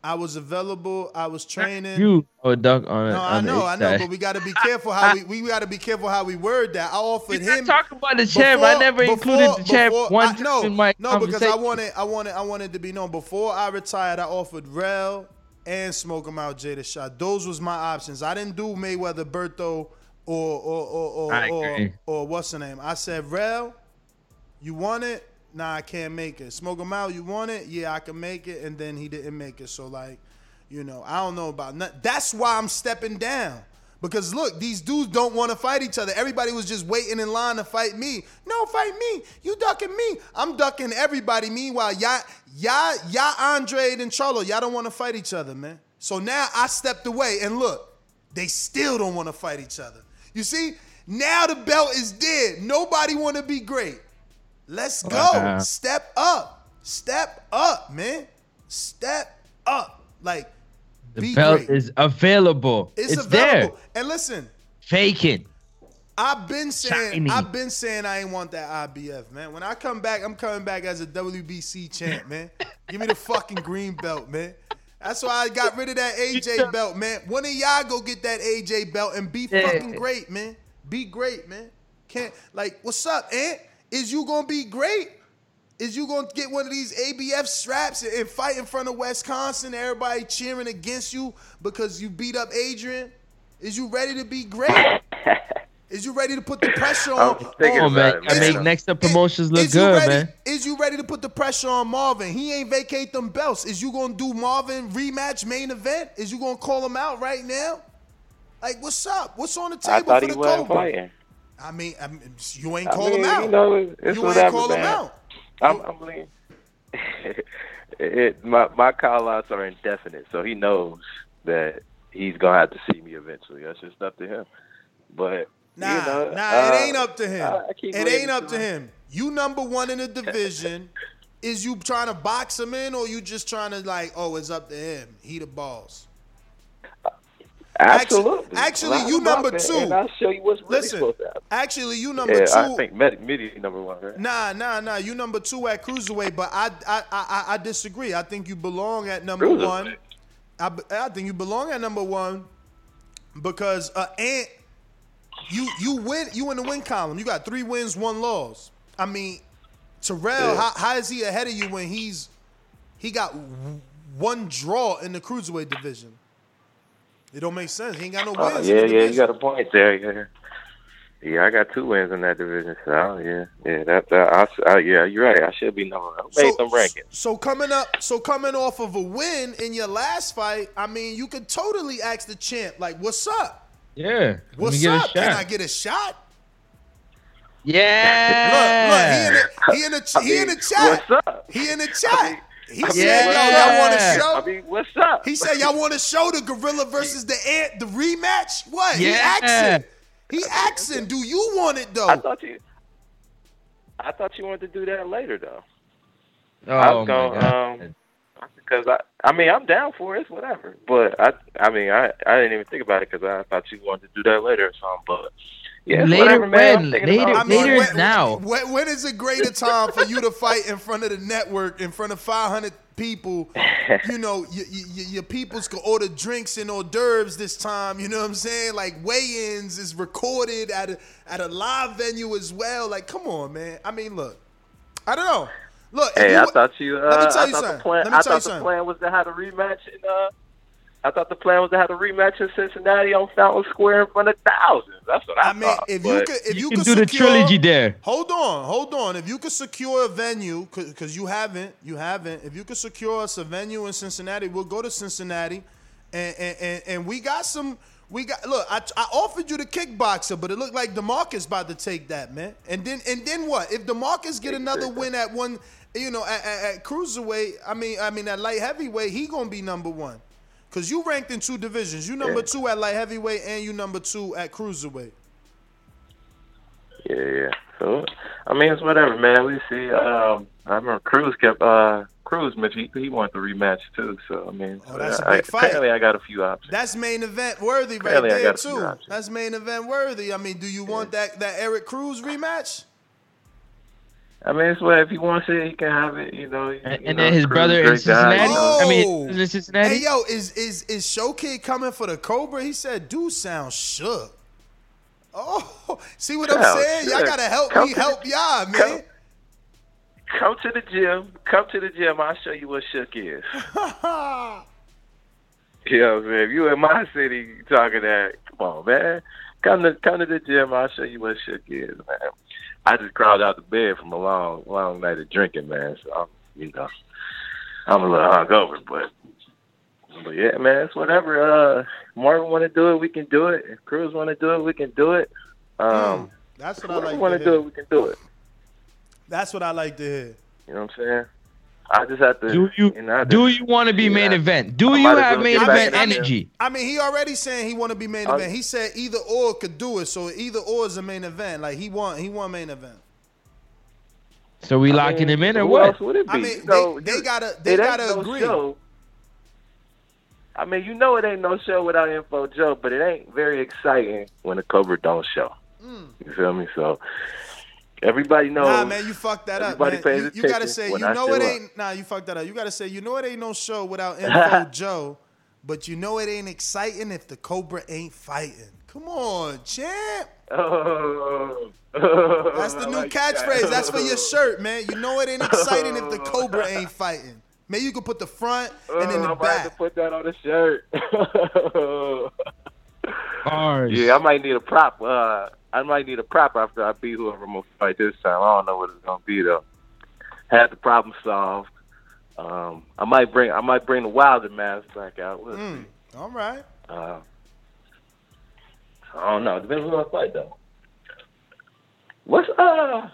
I was available. I was training. You or duck on it. no, I on know, I know, but we got to be careful how we we got to be careful how we word that. I offered him. Talk about the champ. I never included the champ before- one I- no, in my no, because I wanted, I wanted, I wanted to be known. Before I retired, I offered Rel and Smoke 'em out Jada shot. Those was my options. I didn't do Mayweather, Berto, or or or or, or, or what's the name? I said Rel, you want it? Nah, I can't make it. Smoke 'em out. You want it? Yeah, I can make it. And then he didn't make it. So like, you know, I don't know about nothing. That's why I'm stepping down. Because look, these dudes don't want to fight each other. Everybody was just waiting in line to fight me. No, fight me. You ducking me. I'm ducking everybody. Meanwhile, y'all, y'all, y'all, Andre and Cholo, y'all don't want to fight each other, man. So now I stepped away, and look, they still don't want to fight each other. You see, now the belt is dead. Nobody want to be great. Let's oh, go. Wow. Step up. Step up, man. Step up. Like, The be belt great. is available. It's, It's, available. there. And listen, Faking. I've been saying Shiny. I've been saying I ain't want that IBF, man. When I come back, I'm coming back as a WBC champ, man. Give me the fucking green belt, man. That's why I got rid of that AJ belt, man. One of y'all go get that AJ belt and be Yeah. fucking great, man. Be great, man. Can't like, what's up, Ant? Is you gonna be great? Is you gonna get one of these ABF straps and, and fight in front of Wisconsin? Everybody cheering against you because you beat up Adrian. Is you ready to be great? Is you ready to put the pressure I'm on? thinking Oh man, it, I man. make next up promotions look is you good, ready, man. Is you ready to put the pressure on Marvin? He ain't vacate them belts. Is you gonna do Marvin rematch main event? Is you gonna call him out right now? Like, what's up? What's on the I table thought for he the wasn't Cobra? fighting. I mean, I mean, you ain't I call mean, him out. You know, it's, it's you ain't whatever, call man. him out. I'm, I'm leaning. it, my my call outs are indefinite, so he knows that he's gonna have to see me eventually. That's just up to him. But Nah, you know, nah, uh, it ain't up to him. It ain't up to him. You number one in the division. Is you trying to box him in, or you just trying to like, oh, it's up to him? He the boss. Absolutely. Actually, Line you him up number two. and I'll show you what's really Listen, supposed to happen. actually, you number yeah, two. I think Med- Mitty number one, right? Nah, nah, nah. You number two at cruiserweight, but I, I, I, I- I disagree. I think you belong at number one. I, I think you belong at number one because uh, Ant, you you win. You in the win column. You got three wins, one loss. I mean, Terrell, Yeah. how, how is he ahead of you when he's he got one draw in the cruiserweight division? It don't make sense. He ain't got no Uh, wins. yeah, in the yeah, division. you got a point there. Yeah, yeah, I got two wins in that division. So yeah, yeah, that, that I, I, yeah, you're right. I should be number. I made them rankings. So coming up, so coming off of a win in your last fight, I mean, you could totally ask the champ, like, "What's up? Yeah. What's up? Can. I get a shot?" Yeah. Look, look, he in the he in the he in the chat. What's up? He in the chat. He I mean, said, what's "Yo, y'all want to show?" I mean, what's up? He said, "Y'all want to show the gorilla versus the ant, the rematch?" What? He Yeah. asking. He asking. Do you want it though? I thought you. I thought you wanted to do that later, though. Oh I was my going god. um because I I mean I'm down for it, it's whatever. But I I mean I I didn't even think about it because I thought you wanted to do that later or something. But yeah, Later whatever, man. When? Later- I mean, later when, is now. When, when is a greater time for you to fight in front of the network, in front of 500 people? You know, y- y- y- your peoples can order drinks and hors d'oeuvres this time. You know what I'm saying? Like weigh-ins is recorded at a at a live venue as well. Like, come on, man. I mean, look, I don't know. Look, Hey, you I thought you. Uh, Let me tell I you thought something. the plan. Let me I tell you thought the something. plan was to have a rematch in. Uh, I thought the plan was to have a rematch in Cincinnati on Fountain Square in front of thousands. That's what I, I mean, thought. if you could, if you, You could can do the trilogy there. Hold on, hold on. If you could secure a venue, because you haven't, you haven't. If you could secure us a venue in Cincinnati, we'll go to Cincinnati, and and, and, and we got some. We got look. I, I offered you the kickboxer, but it looked like Demarcus about to take that man. And then and then what? If Demarcus get another win at one, you know, at, at, at cruiserweight, I mean, I mean at light heavyweight, he gonna be number one. Cause you ranked in two divisions. You number Yeah. two at light heavyweight, and you number two at cruiserweight. Yeah, yeah. So I mean, it's whatever, man. We see. Um, I remember Cruz kept uh Cruz mentioned he, he wanted the rematch too. So I mean, Oh, that's a I, big fight. apparently I got a few options. That's main event worthy right Apparently I there got a few too. That's main event worthy. I mean, do you want that that Eric Cruz rematch? I mean, it's what if he wants it, he can have it. You know. And, you and know, then his brother in great guy, Cincinnati. you know. I mean, in Cincinnati. Hey yo, is is is Showkid coming for the Cobra? He said, "Dude, sound shook." Oh, see what I'm Sound saying? Y'all gotta help Come me, to help the- y'all, man. come- Come to the gym. Come to the gym. I'll show you what shook is. You know what I'm saying? If you in my city talking that, come on, man. Come to come to the gym. I'll show you what shook is, man. I just crawled out the bed from a long, long night of drinking, man. So I'm, you know, I'm a little hungover, but, but yeah, man, it's whatever. Uh, Marvin want to do it, we can do it. If Cruz want to do it, we can do it. Um, That's if what I like want to to do it, we can do it. That's what I like to hear. You know what I'm saying? I just have to. Do you know, do you want to be main Yeah. event? Do I you have well main event in there. energy? I mean, he already saying he want to be main Oh. event. He said either or could do it. So either or is a main event. Like he want he want main event. So we I locking mean, him in or who what? else would it be? I mean, You know, they, they gotta they gotta no agree. Show. I mean, you know it ain't no show without Info Joe, but it ain't very exciting when the cover don't show. Mm. You feel me? So everybody knows. Nah, man, you fucked that up, everybody man. pays You, you gotta say, you know it up. ain't. Nah, you fucked that up. You gotta say, you know it ain't no show without Info Joe, but you know it ain't exciting if the Cobra ain't fighting. Come on, champ. Oh, That's the I new like catchphrase. that. That's for your shirt, man. You know it ain't exciting if the Cobra ain't fighting. Maybe you could put the front and then Oh, the I might have to put that on the shirt. Bars. yeah, I might need a prop. Uh, I might need a prop after I beat whoever I'm gonna fight this time. I don't know what it's gonna be though. Had the problem solved. Um, I might bring I might bring the Wilder mask back out. We'll Mm, all right. uh, I don't know. Depends on who I fight though. What's uh?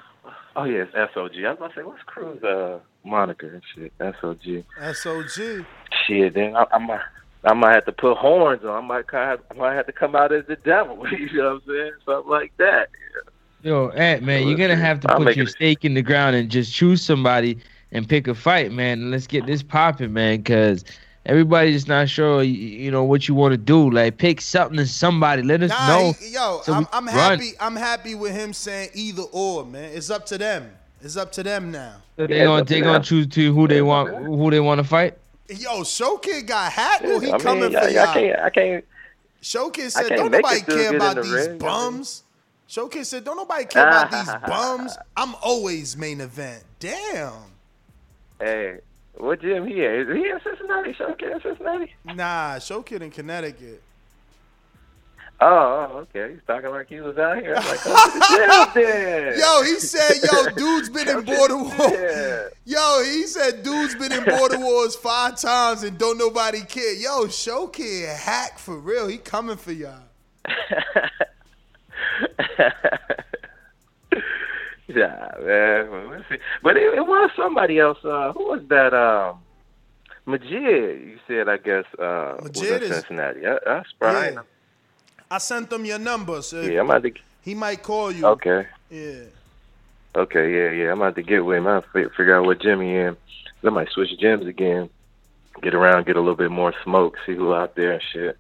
Oh yeah, it's SOG. I was about to say, what's Cruz uh moniker and shit? SOG. SOG. Shit, then I, I might I might have to put horns on. I might kind of, I might have to come out as the devil. You know what I'm saying? Something like that. Yo, Ant, man, you're gonna have to I'll put your it- stake in the ground and just choose somebody and pick a fight, man. And let's get this popping, man, because everybody's just not sure, you, you know, what you want to do. Like, pick something to somebody. Let us Nah, know. he- yo, so I'm, I'm happy. I'm happy with him saying either or, man. It's up to them. It's up to them now. So they gonna they're gonna choose to who they want who they want to fight. Yo, Show Kid got hat. Well, he I coming I- for I y'all. can't- I can't. Show Kid said, "Don't nobody care about the these ring. bums." Show Kid said, "Don't nobody care about these bums." I'm always main event. Damn. Hey, what gym he at? Is he in Cincinnati? Showcase in Cincinnati? Nah, Show Kid in Connecticut. Oh, oh, okay. He's talking like he was out here. I'm like, the. Yo, he said, "Yo, dude's been in border wars." Yo, he said, "Dude's been in border wars five times and don't nobody care." Yo, Show Kid hack for real. He coming for y'all. yeah, man. Well, let's see. But it, it was somebody else. Uh, who was that? Um, Majid. You said, I guess, uh, was Majid in is- Cincinnati. That's right. Yeah. I sent him your number, so Yeah, I'm about to. he might call you. Okay. Yeah. Okay, yeah, yeah. I'm about to get with him. I'll figure out what Jimmy in. I might switch gyms again. Get around, get a little bit more smoke, see who out there and shit.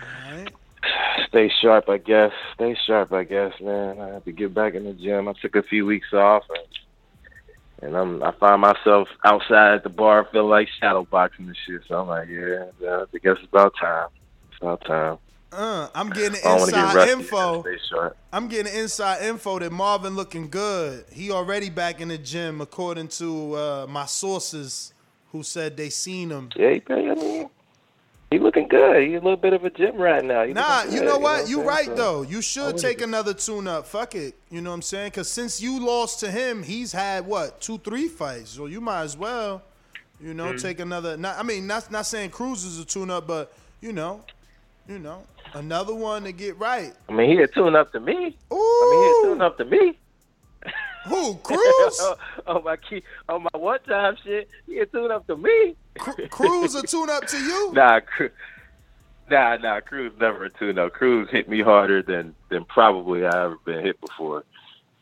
Stay sharp, I guess. Stay sharp, I guess, man. I have to get back in the gym. I took a few weeks off, and, and I'm I find myself outside at the bar, feel like shadow boxing and shit. So I'm like, yeah, yeah, I guess it's about time. It's about time. Uh, I'm getting I don't want to get inside info. I'm getting inside info that Marvin looking good. He already back in the gym, according to uh, my sources, who said they seen him. Yeah, he, I mean, he looking good. He's a little bit of a gym rat now. He Nah, looking you know what? I'm You saying? right So- though. You should take be- another tune up. Fuck it. You know what I'm saying? Cause since you lost to him, he's had what two, three fights. So you might as well, you know, Mm-hmm. Mhm. take another. Not, I mean, not not saying Cruz is a tune up, but you know, you know, another one to get right. I mean, he had tuned up to me. I mean, he had tuned up to me. Who, Cruz? on my key, on my one time shit, he had tuned up to me. Cruz a tune up to you? Nah, nah, nah. Cruz never a tune up. Cruz hit me harder than than probably I ever been hit before,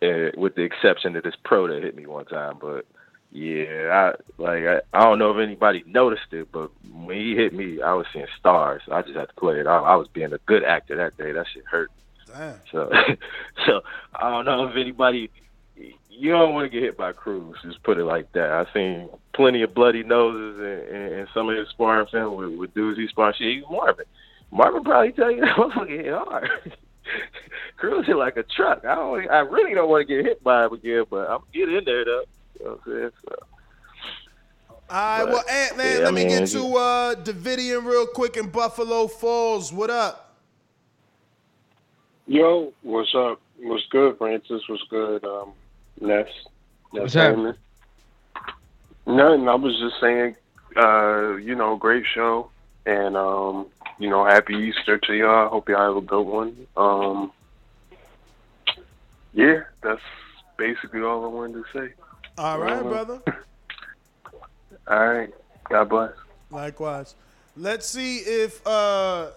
uh, with the exception of this pro that hit me one time. But yeah, I like I, I don't know if anybody noticed it, but when he hit me, I was seeing stars. I just had to play it. I, I was being a good actor that day. That shit hurt. Damn. So, so I don't know if anybody. You don't want to get hit by Cruz. Just put it like that. I've seen plenty of bloody noses and, and, and some of his sparring film with, with dudes he sparring. Shit, even Marvin. Marvin probably tell you that motherfucker hit hard. Cruz hit like a truck. I don't. I really don't want to get hit by him again, but I'm get in there though. You know what I'm saying? So, All right, well, Ant man, yeah, let me get to uh Davidian real quick in Buffalo Falls. What up? Yo, what's up? What's good, Francis? What's good, um, Ness? Ness What's up? Heyman? Nothing. I was just saying, uh, you know, great show, and um, you know, happy Easter to y'all. Hope y'all have a good one. Um, yeah, that's basically all I wanted to say. All right, brother. All right. God bless. Likewise. Let's see if uh, uh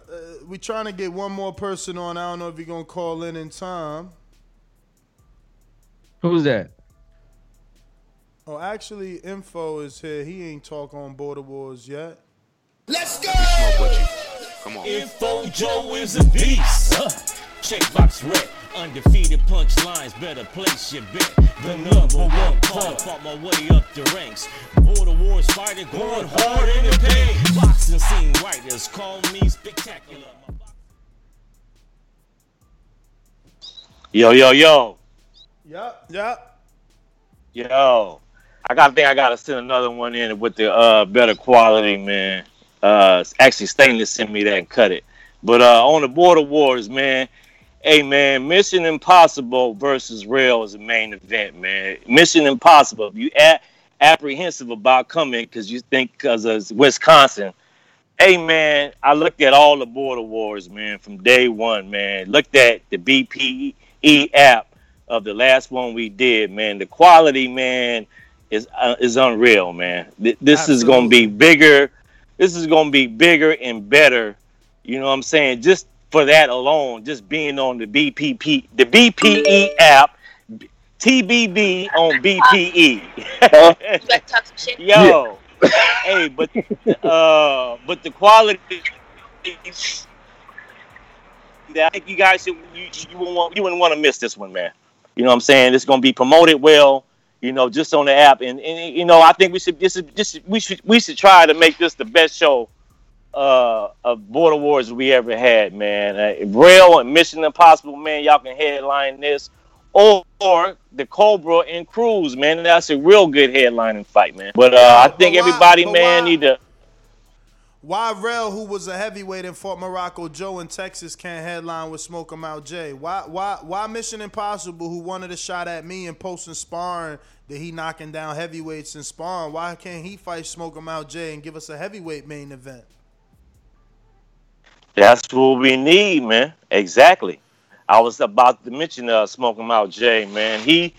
we trying to get one more person on. I don't know if you're gonna call in in time. Who's that? Oh, actually, info is here. He ain't talk on border wars yet. Let's go! Come on. Info Joe is a beast. Huh. Checkbox red, undefeated punchlines, better place your bet. The number one call, fought my way up the ranks. Border wars fighter going hard in the paint. Boxing scene writers call me spectacular. Yo, yo, yo, Yup, yup. yo. I gotta think I gotta send another one in with the uh better quality, man. Uh actually Stainless sent me that and cut it. But uh on the border wars, man, Hey man, Mission Impossible versus Rel is the main event, man. Mission Impossible. If you a- apprehensive about coming because you think because of Wisconsin. Hey man, I looked at all the border wars, man, from day one, man. Looked at the BPE app of the last one we did, man. The quality, man, is uh, is unreal, man. Th- This is gonna be bigger. This is gonna be bigger and better. You know what I'm saying? Just for that alone, just being on the BPP, the BPE app, TBB on BPE. Yo, hey, but uh, but the quality. I think you guys should you you wouldn't want you wouldn't want to miss this one, man. You know what I'm saying? It's gonna be promoted well. You know, just on the app, and, and you know, I think we should this is this we should we should try to make this the best show uh, of border wars we ever had, man. Uh, Rel and Mission Impossible, man, y'all can headline this, or, or the Cobra and Cruz, man. That's a real good headlining fight, man. But uh, I think why- everybody, man, why- need to. Why Rel, who was a heavyweight in Fort Morocco Joe in Texas, can't headline with Smoke 'em Out Jay? Why why why Mission Impossible, who wanted a shot at me and posting sparring that he knocking down heavyweights and sparring, why can't he fight Smoke 'em Out Jay and give us a heavyweight main event? That's what we need, man. Exactly. I was about to mention uh smoking out Jay, man. He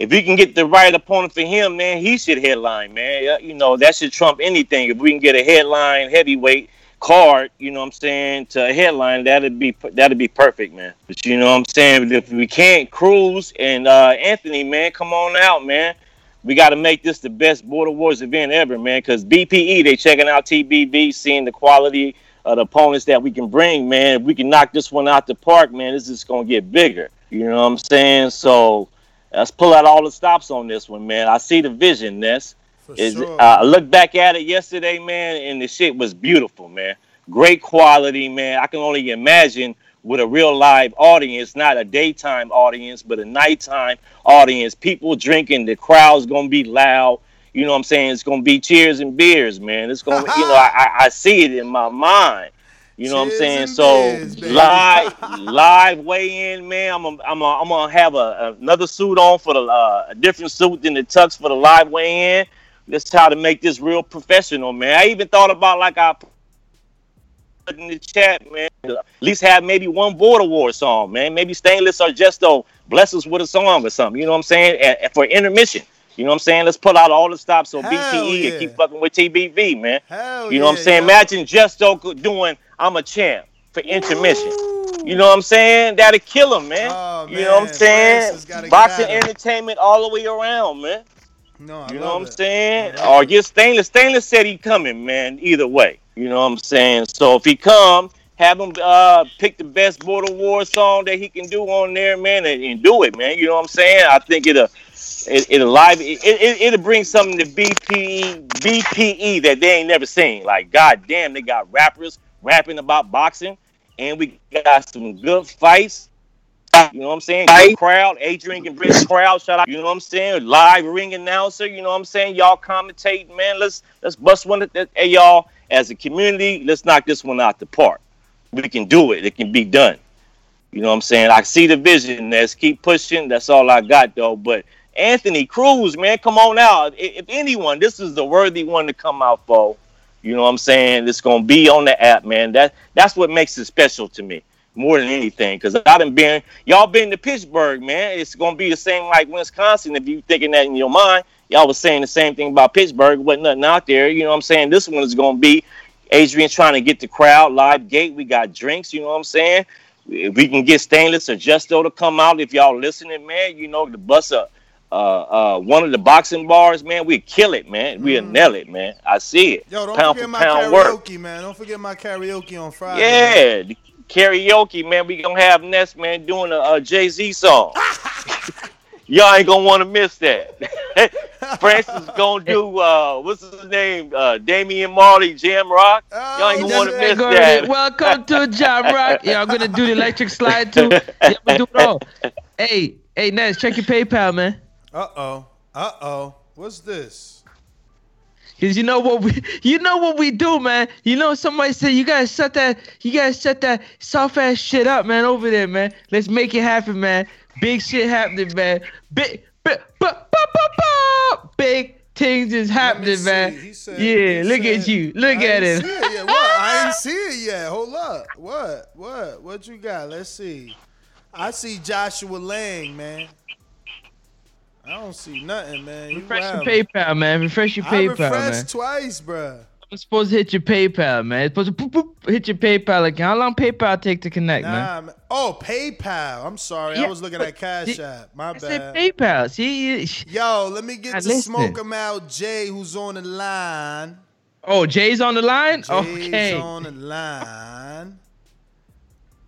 if we can get the right opponent for him, man, he should headline, man. You know, that should trump anything. If we can get a headline heavyweight card, you know what I'm saying, to a headline, that'd be that'd be perfect, man. But you know what I'm saying? If we can't Cruz and uh Anthony, man, come on out, man. We got to make this the best Border Wars event ever, man. Because BPE, they checking out TBV, seeing the quality of the opponents that we can bring, man. If we can knock this one out the park, man, this is gonna get bigger. You know what I'm saying? So let's pull out all the stops on this one, man. I see the vision, Ness. Is sure. uh, I looked back at it yesterday, man, and the shit was beautiful, man. Great quality, man. I can only imagine with a real live audience, not a daytime audience, but a nighttime audience. People drinking, the crowd's gonna be loud. You know what I'm saying? It's gonna be cheers and beers, man. It's gonna, you know, I, I, I see it in my mind. You know what I'm saying? So live, live weigh in, man. I'm gonna, I'm gonna, I'm gonna have a, another suit on for the uh, a different suit than the tux for the live weigh in. Let's try to make this real professional, man. I even thought about like I put in the chat, man. At least have maybe one border war song, man. Maybe Stainless or Jesto bless us with a song or something. You know what I'm saying? And for intermission. You know what I'm saying? Let's pull out all the stops so Hell BTE yeah. can keep fucking with TBV, man. Hell you know what I'm saying? yo. Imagine co- doing I'm a champ for intermission. You know what I'm saying? That'll kill him, man. Oh, you know what I'm saying? Francis gotta get Boxing entertainment all the way around, man. No, I You know what I'm it. saying? Or get Stainless. Stainless said he coming, man. Either way. You know what I'm saying? So if he come, have him uh, pick the best Border War song that he can do on there, man, and, and do it, man. You know what I'm saying? I think it'll it, it'll live it, it, it'll bring something to BPE BPE that they ain't never seen. Like God damn, they got rappers rapping about boxing, and we got some good fights. You know what I'm saying? Good crowd, Adrian can bring the crowd. Shout out. You know what I'm saying? Live ring announcer. You know what I'm saying? Y'all commentate, man. Let's let's bust one. Of the, hey, y'all, as a community, let's knock this one out the park. We can do it. It can be done. You know what I'm saying? I see the vision. Let's keep pushing. That's all I got though. But Anthony Cruz, man, come on out. If anyone, this is the worthy one to come out for. You know what I'm saying? It's gonna be on the app, man. That that's what makes it special to me more than anything. Cause I done been y'all been to Pittsburgh, man. It's gonna be the same like Wisconsin. If you thinking that in your mind, y'all was saying the same thing about Pittsburgh. Wasn't nothing out there. You know what I'm saying? This one is gonna be Adrian trying to get the crowd live gate. We got drinks. You know what I'm saying? If we can get Stainless or Justo to come out, if y'all listening, man, you know the bus up. Uh, uh, one of the boxing bars, man, we kill it, man. We'll nail it, man. I see it. Yo, don't pound forget for my pound work. karaoke, man. Don't forget my karaoke on Friday. man. Yeah, the karaoke, man. We gonna have Ness, man, doing a, a Jay Z song. Y'all ain't gonna want to miss that. Francis gonna do uh, what's his name? Uh, Damian Marley, Jam Rock. Y'all ain't gonna want to Hey, miss go that. ahead. Welcome to Jam Rock. Yeah, I'm gonna do the electric slide too. Yeah, I'm gonna do it all. Hey, hey, Ness, check your PayPal, man. Uh oh. Uh oh. What's this? Cause you know what we, you know what we do, man. You know somebody said you gotta shut that, you gotta shut that soft ass shit up, man, over there, man. Let's make it happen, man. Big shit happening, man. Big, big, bu- bu- bu- big things is happening, man. yeah, look at you, look I at him. it. What? I ain't see it yet. Hold up. What? What? What you got? Let's see. I see Joshua Lang, man. I don't see nothing, man. You Refresh your. PayPal, man. Refresh your PayPal, I refreshed man. twice, bruh. I'm supposed to hit your PayPal, man. It's supposed to boop, boop, hit your PayPal account. How long PayPal take to connect, man? Nah, man. Oh, PayPal. I'm sorry. I was looking at Cash App. My I said bad. PayPal. See, Yo, let me get I to listened. Smoke 'em Out Jay, who's on the line. oh, Jay's on the line. Jay's okay. on the line.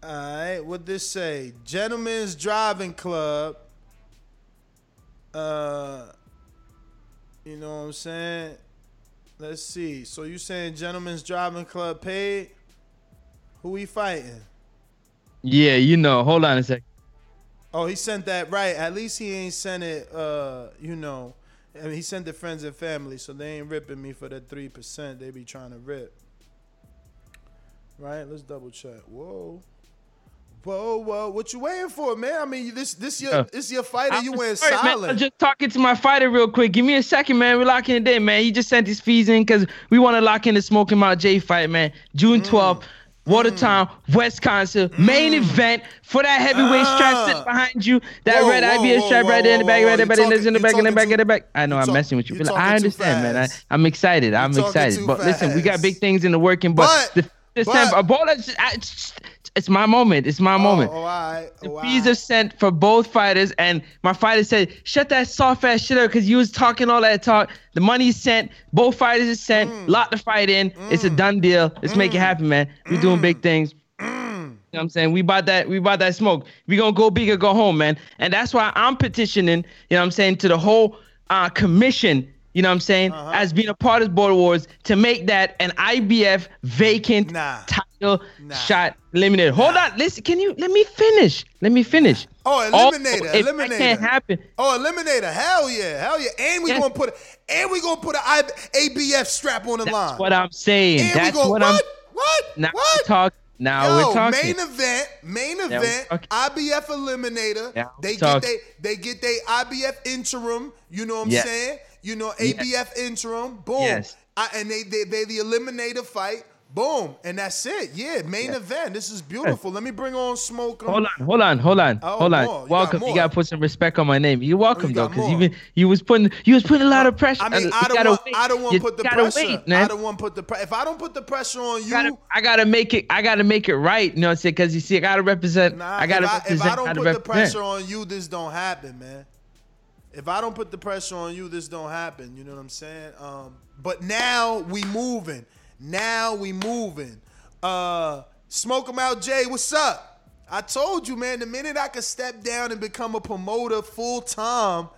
All right, what this say? Gentlemen's Driving Club. Uh, you know what I'm saying? Let's see. So you saying Gentlemen's Driving Club paid? Who he fighting? Yeah, you know. Hold on a second. Oh, he sent that right. At least he ain't sent it. Uh, you know, I mean, he sent the friends and family, so they ain't ripping me for that three percent. They be trying to rip. Right? Let's double check. Whoa. Whoa, whoa! What you waiting for, man? I mean, this this your this your fighter. You I'm went sorry, man. silent. I'm just talking to my fighter real quick. Give me a second, man. We're locking it in, man. He just sent his fees in because we want to lock in the Smoke 'em Out Jay fight, man. June mm. 12th, Watertown, mm. Wisconsin. Main mm. event for that heavyweight strap ah. sitting behind you. That Whoa, red whoa, IBF whoa, strap right there in the whoa, back, whoa. right there, You right there, in the back, in the back, in the back. I know I'm talk- messing with you, you but I understand, man. I, I'm excited. I'm excited. too But listen, we got big things in the working, but, But- the, this but- time, a ball, it's, it's, it's my moment. It's my moment. Oh, all right. The Oh, fees are sent for both fighters, and my fighter said, "Shut that soft ass shit up," because you was talking all that talk. The money's sent. Both fighters is sent. Mm. Lock the fight in. It's a done deal. Let's make it happen, man. We Mm. doing big things. You know what I'm saying? We bought that, we bought that smoke. We gonna go big or go home, man. And that's why I'm petitioning, you know what I'm saying, to the whole uh, commission, you know what I'm saying, Uh-huh. as being a part of Border Wars to make that an IBF vacant title shot eliminated. Hold on, listen, can you let me finish? Let me finish. Oh, Also, eliminator, that can't happen. Oh, eliminator. Hell yeah. Hell yeah. And we Yes. gonna put and we gonna put an I- ABF strap on the line. That's what I'm saying. And we That's go- what, I'm what? What? now we talk now Yo, we're talking. main event, main event. IBF eliminator. Now they get they they get they IBF interim. You know what I'm Yes. saying? You know Yes. ABF interim. Boom. Yes. I, and they they they the eliminator fight. Boom. And that's it. Yeah, main event. This is beautiful. Let me bring on smoke. Hold on, hold on, hold on, Oh, hold on. more. You got welcome. more. You gotta put some respect on my name. You're welcome you though, because more. even you was putting you was putting a lot of pressure. I mean, You I don't gotta want. wait. I don't want to put the pressure. Wait, man. I don't want to put the pressure. If I don't put the pressure on you, gotta, I gotta make it. I gotta make it right. You know what I'm saying? Because you see, I gotta represent. Nah, I gotta if I, represent. if I don't gotta put the represent. pressure on you, this don't happen, man. If I don't put the pressure on you, this don't happen. You know what I'm saying? Um, but now we moving. Now we moving. Uh, smoke 'em out, Jay. What's up? I told you, man. The minute I could step down and become a promoter full time,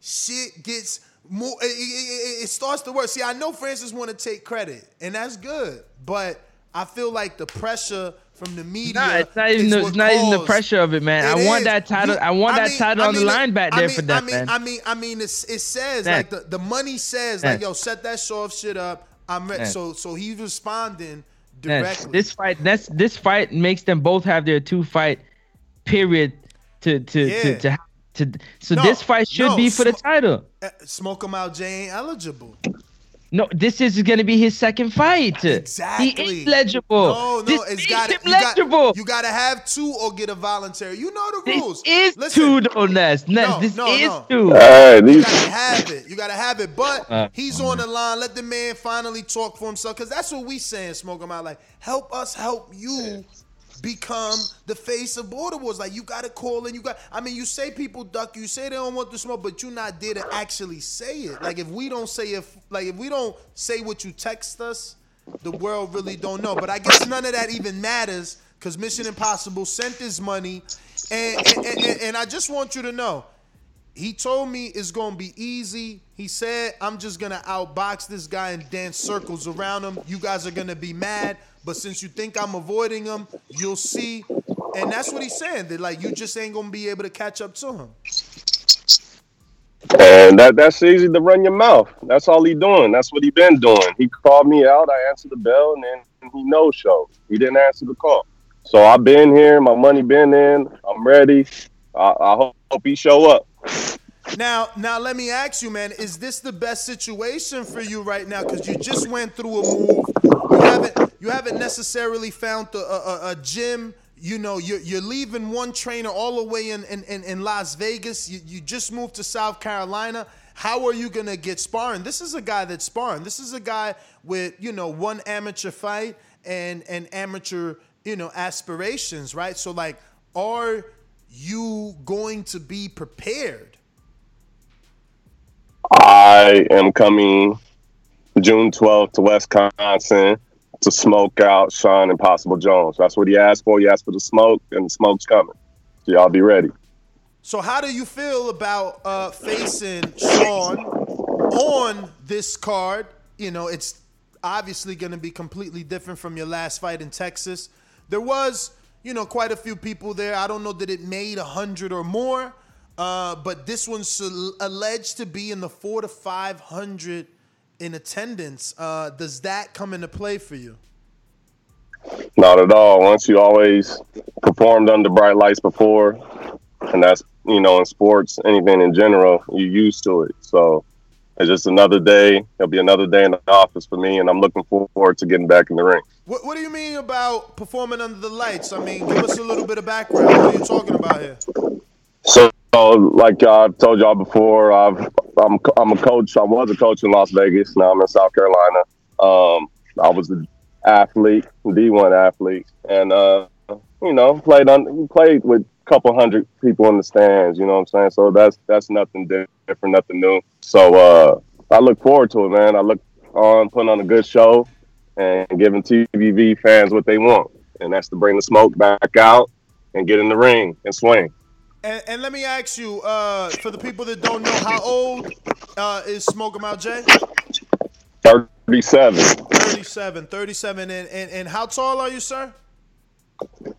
shit gets more. It- it- it starts to work. See, I know Francis want to take credit, and that's good. But I feel like the pressure from the media. Nah, it's not even. The, it's not even the pressure of it, man. It I want is. that title. I want that mean- title I on the mean, line back I there mean- for that, I mean, man. I mean, I mean, it's, it says Man. like the, the money says Man. like, yo, set that soft shit up. I'm. Man. So so he's responding directly. this fight, that's this fight makes them both have their two fight period to to Yeah. to, to, to so No, this fight should no, be for the title. Uh, Smoke him out. Jay ain't eligible. No, this is gonna be his second fight. Exactly. He is legible. No, no, this it's makes got him you got legible. you got to have two or get a voluntary. You know the this rules. is Listen, two though, Ness. Ness, No, this no, is no. two. You gotta have it. You gotta have it. But Uh, he's on the line. Let the man finally talk for himself. Cause that's what we saying, smoke him out. Like, help us help you become the face of border wars. Like you gotta call in. You got I mean, you say people duck you, say they don't want the smoke, but you're not there to actually say it. Like if we don't say if like if we don't say what you text us, the world really don't know. But I guess none of that even matters because Mission Impossible sent his money. And and, and, and and I just want you to know, he told me it's gonna be easy. He said, I'm just gonna outbox this guy and dance circles around him. You guys are gonna be mad, but since you think I'm avoiding him, you'll see. And that's what he's saying. That like you just ain't gonna be able to catch up to him. And that that's easy to run your mouth. That's all he doing. That's what he been doing. He called me out. I answered the bell, and then he no show. He didn't answer the call. So I've been here. My money been in. I'm ready. I, I hope, hope he show up. Now, now let me ask you, man, is this the best situation for you right now? Because you just went through a move. You haven't, you haven't necessarily found a, a, a gym. You know, you're, you're leaving one trainer all the way in, in, in, in Las Vegas. You, you just moved to South Carolina. How are you gonna get sparring? This is a guy that's sparring. This is a guy with you know one amateur fight and and amateur you know aspirations, right? So like, are you going to be prepared? I am coming June 12th to Wisconsin to smoke out Sean Impossible Jones. That's what he asked for. He asked for the smoke, and the smoke's coming. So y'all be ready. So how do you feel about uh, facing Sean on this card? You know, it's obviously going to be completely different from your last fight in Texas. There was, you know, quite a few people there. I don't know that it made a hundred or more, uh, but this one's alleged to be in the four to five hundred in attendance. Uh, does that come into play for you? Not at all. Once you always performed under bright lights before, and that's you know in sports, anything in general, you're used to it. So it's just another day. It'll be another day in the office for me, and I'm looking forward to getting back in the ring. What, what do you mean about performing under the lights? I mean, give us a little bit of background. What are you talking about here? So, like I've told y'all before, I've I'm I'm a coach. I was a coach in Las Vegas. Now I'm in South Carolina. Um, I was an athlete, D1 athlete, and uh, you know played on played with a couple hundred people in the stands. You know what I'm saying? So that's that's nothing different, nothing new. So uh, I look forward to it, man. I look on putting on a good show and giving TBV fans what they want, and that's to bring the smoke back out and get in the ring and swing. And, and let me ask you, uh, for the people that don't know, how old uh, is Smoke 'em Out Jay? 37. 37, 37. And, and, and how tall are you, sir?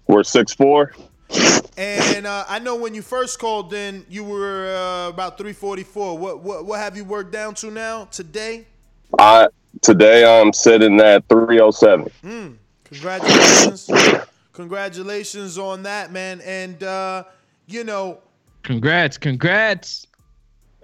We're six four. And uh, I know when you first called in, you were uh, about 344. What, what what have you worked down to now today? I today I'm sitting at 307. Mm, congratulations. congratulations on that, man. And uh, you know, Congrats, congrats.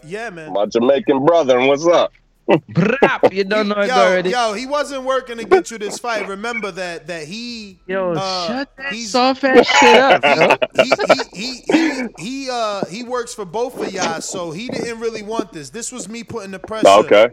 yeah, man. My Jamaican brother, and what's up? Brap, you don't know it Yo, already. yo, he wasn't working to get you this fight. Remember that that he Yo, uh, shut that soft ass shit up, yo. he, he, he, he, he, uh, he works for both of y'all, so he didn't really want this. This was me putting the pressure. Okay.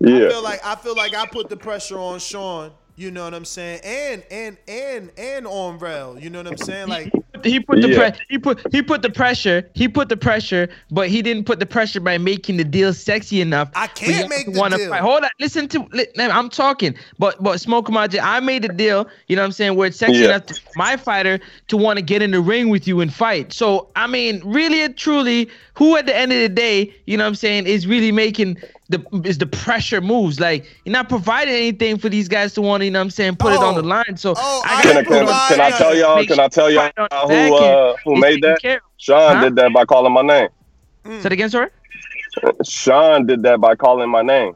Yeah. I feel like I feel like I put the pressure on Sean. You know what I'm saying? And and and and on Rel. You know what I'm saying? Like He put the Yeah. pre- he put he put the pressure. He put the pressure, but he didn't put the pressure by making the deal sexy enough. I can't make the deal. Fight. Hold on, listen to li- I'm talking. But but smoke magic. I made a deal. You know what I'm saying? Where it's sexy Yeah. enough to my fighter to want to get in the ring with you and fight. So I mean, really and truly, who at the end of the day, you know what I'm saying, is really making the is the pressure moves. Like you're not providing anything for these guys to want you know what I'm saying, put it on the line. So I Can I, can, I- can I tell y'all? Can I tell y'all who uh, who made that? Sean Huh? did that by calling my name. Say it again, sorry. Sean did that by calling my name.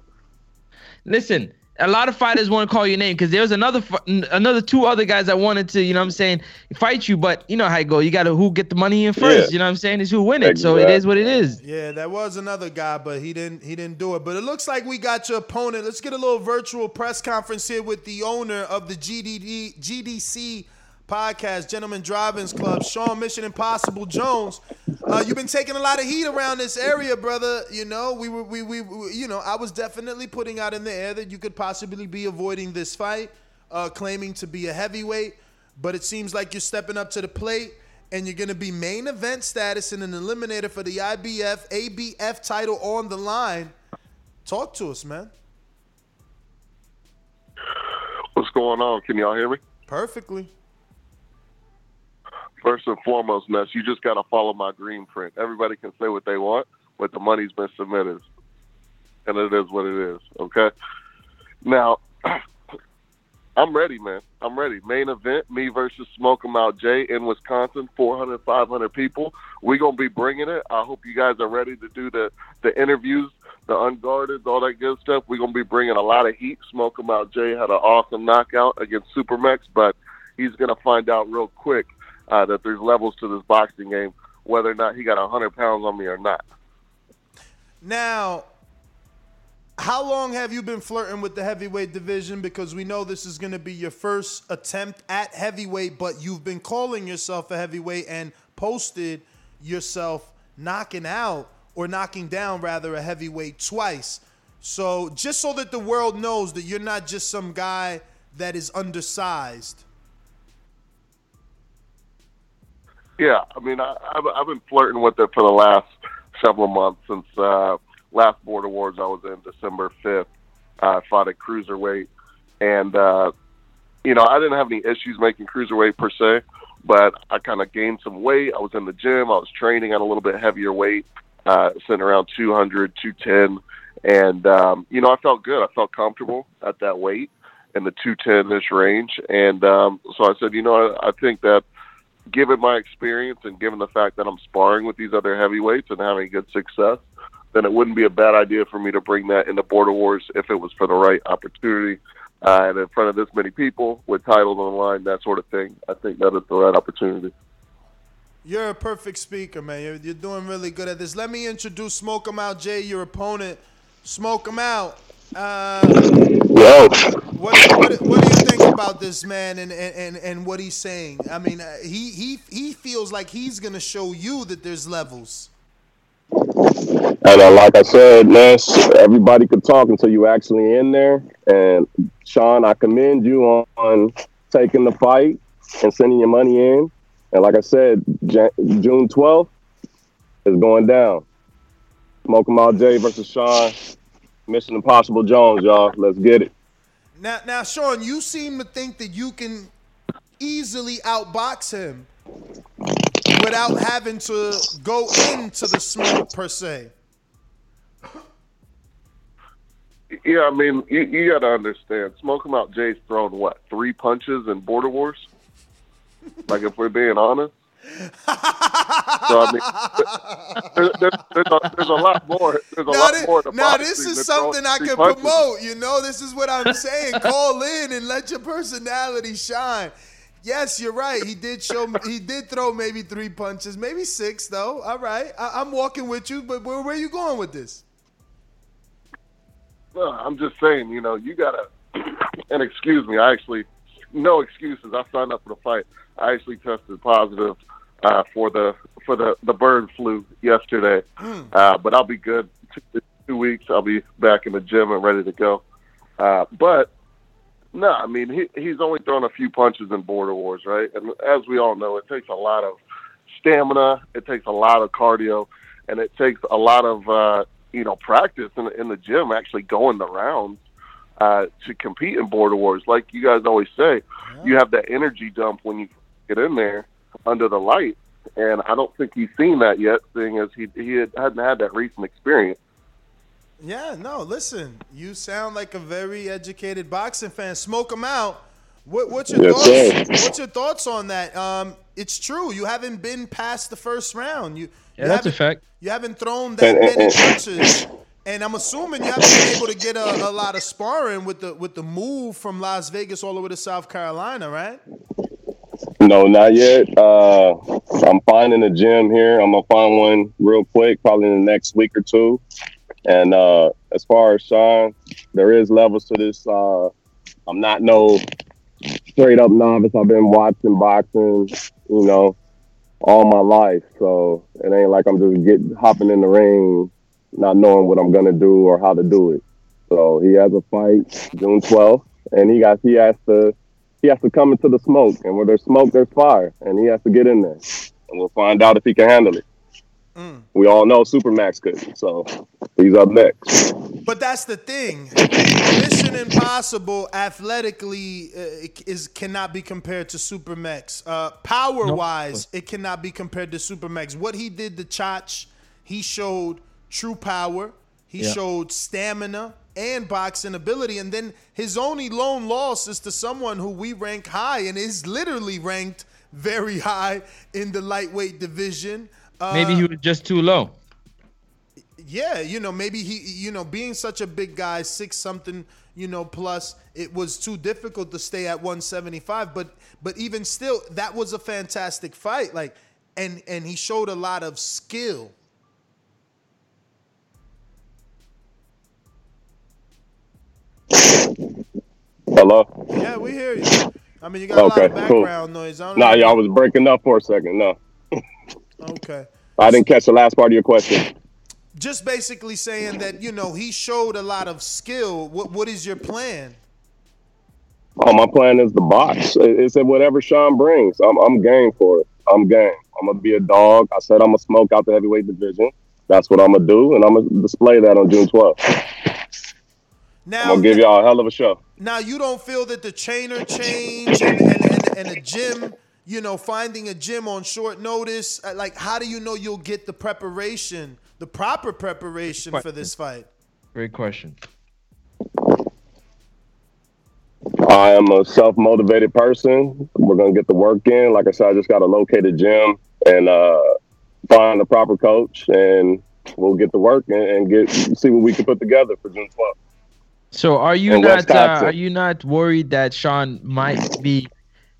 Listen, a lot of fighters want to call your name because there was another another two other guys that wanted to, you know what I'm saying, fight you, but you know how it go. You got to who get the money in first, Yeah. you know what I'm saying, is who win it. So it is what it is. Yeah, that was another guy, but he didn't he didn't do it. But it looks like we got your opponent. Let's get a little virtual press conference here with the owner of the GDD GDC podcast, Gentlemen Driving's Club, Sean Mission Impossible Jones. Uh, you've been taking a lot of heat around this area, brother. You know, we were we, we we you know, I was definitely putting out in the air that you could possibly be avoiding this fight, uh, claiming to be a heavyweight. But it seems like you're stepping up to the plate and you're going to be main event status in an eliminator for the IBF ABF title on the line. Talk to us, man. What's going on? Can y'all hear me? Perfectly. First and foremost, Ness, you just got to follow my green print. Everybody can say what they want, but the money's been submitted. And it is what it is, okay? Now, I'm ready, man. I'm ready. Main event, me versus Smoke 'em Out Jay in Wisconsin, 400, 500 people. We're going to be bringing it. I hope you guys are ready to do the, the interviews, the unguarded, all that good stuff. We're going to be bringing a lot of heat. Smoke 'em Out Jay had an awesome knockout against Supermax, but he's going to find out real quick uh, that there's levels to this boxing game, whether or not he got 100 pounds on me or not. Now, how long have you been flirting with the heavyweight division? Because we know this is going to be your first attempt at heavyweight, but you've been calling yourself a heavyweight and posted yourself knocking out or knocking down rather a heavyweight twice. So just so that the world knows that you're not just some guy that is undersized. Yeah, I mean, I, I've, I've been flirting with it for the last several months since uh, last Border Wars I was in December 5th. I fought at cruiserweight, and uh, you know I didn't have any issues making cruiserweight per se, but I kind of gained some weight. I was in the gym. I was training at a little bit heavier weight, uh, sitting around 200, 210, and um, you know I felt good. I felt comfortable at that weight in the 210ish range, and um, so I said, you know, I, I think that given my experience and given the fact that I'm sparring with these other heavyweights and having good success, then it wouldn't be a bad idea for me to bring that into Border Wars if it was for the right opportunity. Uh, and in front of this many people with titles on the line, that sort of thing, I think that is the right opportunity. You're a perfect speaker, man. You're, you're doing really good at this. Let me introduce Smoke 'em Out Jay, your opponent. Smoke 'em Out. Uh, what, what, what do you think about this man and, and, and what he's saying? I mean, uh, he, he, he feels like he's going to show you that there's levels. And uh, like I said, Ness, everybody could talk until you actually in there. And Sean, I commend you on, on taking the fight and sending your money in. And like I said, Jan- June 12th is going down. Smoke 'em Out Jay versus Sean. Mission Impossible Jones, y'all. Let's get it. Now, now, Sean, you seem to think that you can easily outbox him without having to go into the smoke per se. Yeah, I mean, you, you got to understand. Smoke 'em Out Jay's thrown what three punches in Border Wars? like, if we're being honest. So I mean, there, there, there's, a, there's a lot more. There's a Now, lot thi- more. To now this is something I can punches. promote. You know, this is what I'm saying. Call in and let your personality shine. Yes, you're right. He did show. He did throw maybe three punches, maybe six though. All right, I, I'm walking with you. But where, where are you going with this? No, I'm just saying, you know, you gotta. And excuse me, I actually, no excuses. I signed up for the fight. I actually tested positive uh, for the for the the bird flu yesterday, uh, but I'll be good. Two, two weeks, I'll be back in the gym and ready to go. Uh, but no, I mean he he's only thrown a few punches in Border Wars, right? And as we all know, it takes a lot of stamina, it takes a lot of cardio, and it takes a lot of uh, you know practice in, in the gym, actually going the rounds uh, to compete in Border Wars. Like you guys always say, you have that energy dump when you get in there under the light, and I don't think he's seen that yet, seeing as he he had, hadn't had that recent experience. Yeah, no. Listen, you sound like a very educated boxing fan. Smoke him out. What, what's your Yes, thoughts? sir. What's your thoughts on that? Um, it's true. You haven't been past the first round. You, Yeah, you that's a haven't- fact. You haven't thrown that And- and- many punches, and I'm assuming you haven't been able to get a, a lot of sparring with the with the move from Las Vegas all the way to South Carolina, right? No, not yet. Uh, I'm finding a gym here. I'm gonna find one real quick, probably in the next week or two. And uh, as far as Sean, there is levels to this. Uh, I'm not no straight up novice. I've been watching boxing, you know, all my life. So it ain't like I'm just get hopping in the ring, not knowing what I'm gonna do or how to do it. So he has a fight June 12th, and he got he has to he has to come into the smoke, and where there's smoke, there's fire, and he has to get in there, and we'll find out if he can handle it. We all know Supermax could, so he's up next. But that's the thing. Mission Impossible athletically uh, is cannot be compared to Supermax. Uh, power wise, it cannot be compared to Supermax. What he did to Chach, he showed true power. He Yeah. showed stamina. and boxing ability. And then his only lone loss is to someone who we rank high and is literally ranked very high in the lightweight division. Uh, Maybe he was just too low. yeah, you know, maybe he, you know, being such a big guy, six something, you know, plus, it was too difficult to stay at 175. But, but even still, that was a fantastic fight. Like, and and he showed a lot of skill. Hello. Yeah, we hear you. I mean, you got a lot Okay, of cool. background noise. I Nah, y'all was breaking up for a second. No, Okay. I didn't catch the last part of your question. Just basically saying that you know he showed a lot of skill. What what is your plan? Oh, my plan is the box. It's at whatever Sean brings. I'm, I'm game for it. I'm game. I'm gonna be a dog. I said I'm gonna smoke out the heavyweight division. That's what I'm gonna do, and I'm gonna display that on June 12th. I'm gonna give y'all a hell of a show. now you don't feel that the trainer change and and, and, and a gym, you know, finding a gym on short notice. uh, Like, how do you know you'll get the preparation, the proper preparation for this fight? Great question. I am a self motivated person. We're gonna get the work in. Like I said, I just gotta locate a gym and uh, find the proper coach, and we'll get the work and, and get see what we can put together for June 12th. So are you In not uh, are you not worried that Sean might be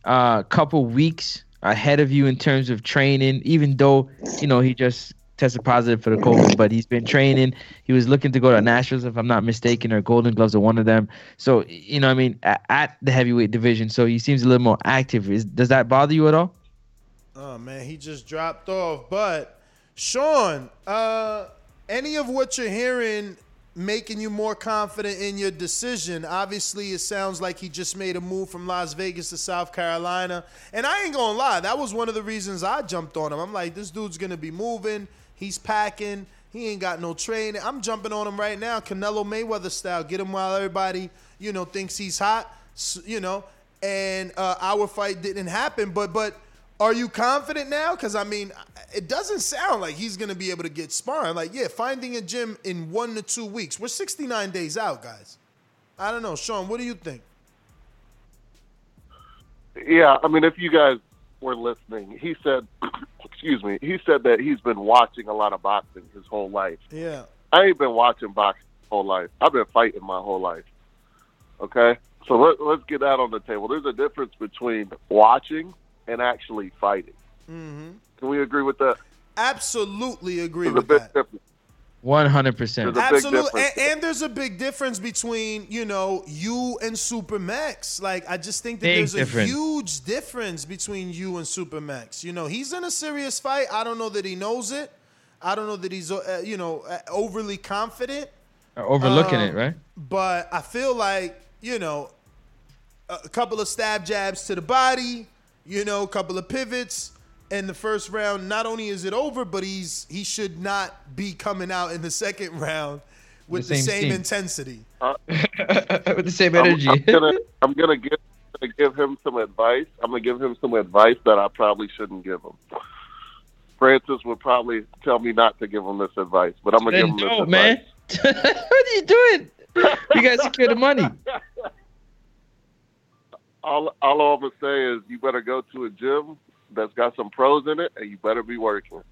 uh, a couple weeks ahead of you in terms of training, even though you know he just tested positive for the COVID, but he's been training. He was looking to go to nationals, if I'm not mistaken, or Golden Gloves, or one of them. So you know, I mean, at, at the heavyweight division, so he seems a little more active. Is does that bother you at all? Oh man, he just dropped off. But Sean, uh, any of what you're hearing making you more confident in your decision? Obviously, it sounds like he just made a move from Las Vegas to South Carolina. And I ain't gonna lie, that was one of the reasons I jumped on him. I'm like, this dude's gonna be moving. He's packing. He ain't got no training. I'm jumping on him right now, Canelo Mayweather style. Get him while everybody, you know, thinks he's hot. You know, and uh, our fight didn't happen. But but are you confident now? Because I mean, it doesn't sound like he's gonna be able to get sparring. Like, yeah, finding a gym in one to two weeks. We're 69 days out, guys. I don't know, Sean. What do you think? Yeah, I mean, if you guys were listening, he said, excuse me, he said that he's been watching a lot of boxing his whole life. Yeah. I ain't been watching boxing my whole life. I've been fighting my whole life. Okay? So let, let's get that on the table. There's a difference between watching and actually fighting. Mm-hmm. Can we agree with that? Absolutely agree There's with that. difference. One hundred percent. There's a big Absolutely, difference. and, and there's a big difference between you know you and Supermax. Like I just think that Big there's a huge difference between you and Supermax. You know he's in a serious fight. I don't know that he knows it. I don't know that he's uh, you know uh, overly confident. Overlooking Um, it, right? But I feel like you know a a couple of stab jabs to the body. You know, a couple of pivots. In the first round, not only is it over, but he's he should not be coming out in the second round with The the, same same, team. intensity. Uh, with the same I'm- energy. I'm, gonna, I'm gonna give, gonna give him some advice. I'm gonna give him some advice that I probably shouldn't give him. Francis would probably tell me not to give him this advice, but I'm gonna give Then him this don't, advice. man. what are you doing? You guys secure the money. All, all I'm gonna say is you better go to a gym that's got some pros in it, and you better be working,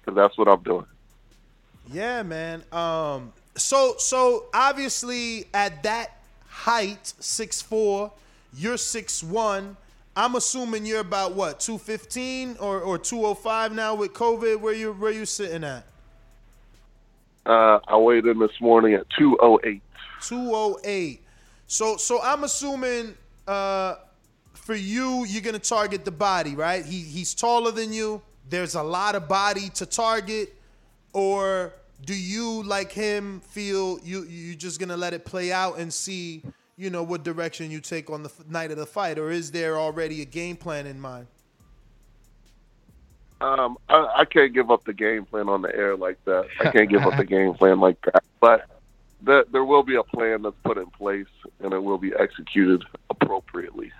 because that's what I'm doing. Yeah, man. Um, so so obviously at that height, six four, you're six one. I'm assuming you're about what, two fifteen or, or two oh five now with COVID. Where you where you sitting at? Uh, I weighed in this morning at 208. 208. So so I'm assuming uh for you you're going to target the body, right? He he's taller than you. There's a lot of body to target or do you like him feel you you're just going to let it play out and see, you know, what direction you take on the f- night of the fight or is there already a game plan in mind? Um, I, I can't give up the game plan on the air like that. I can't give up the game plan like that. But the, there will be a plan that's put in place, and it will be executed appropriately.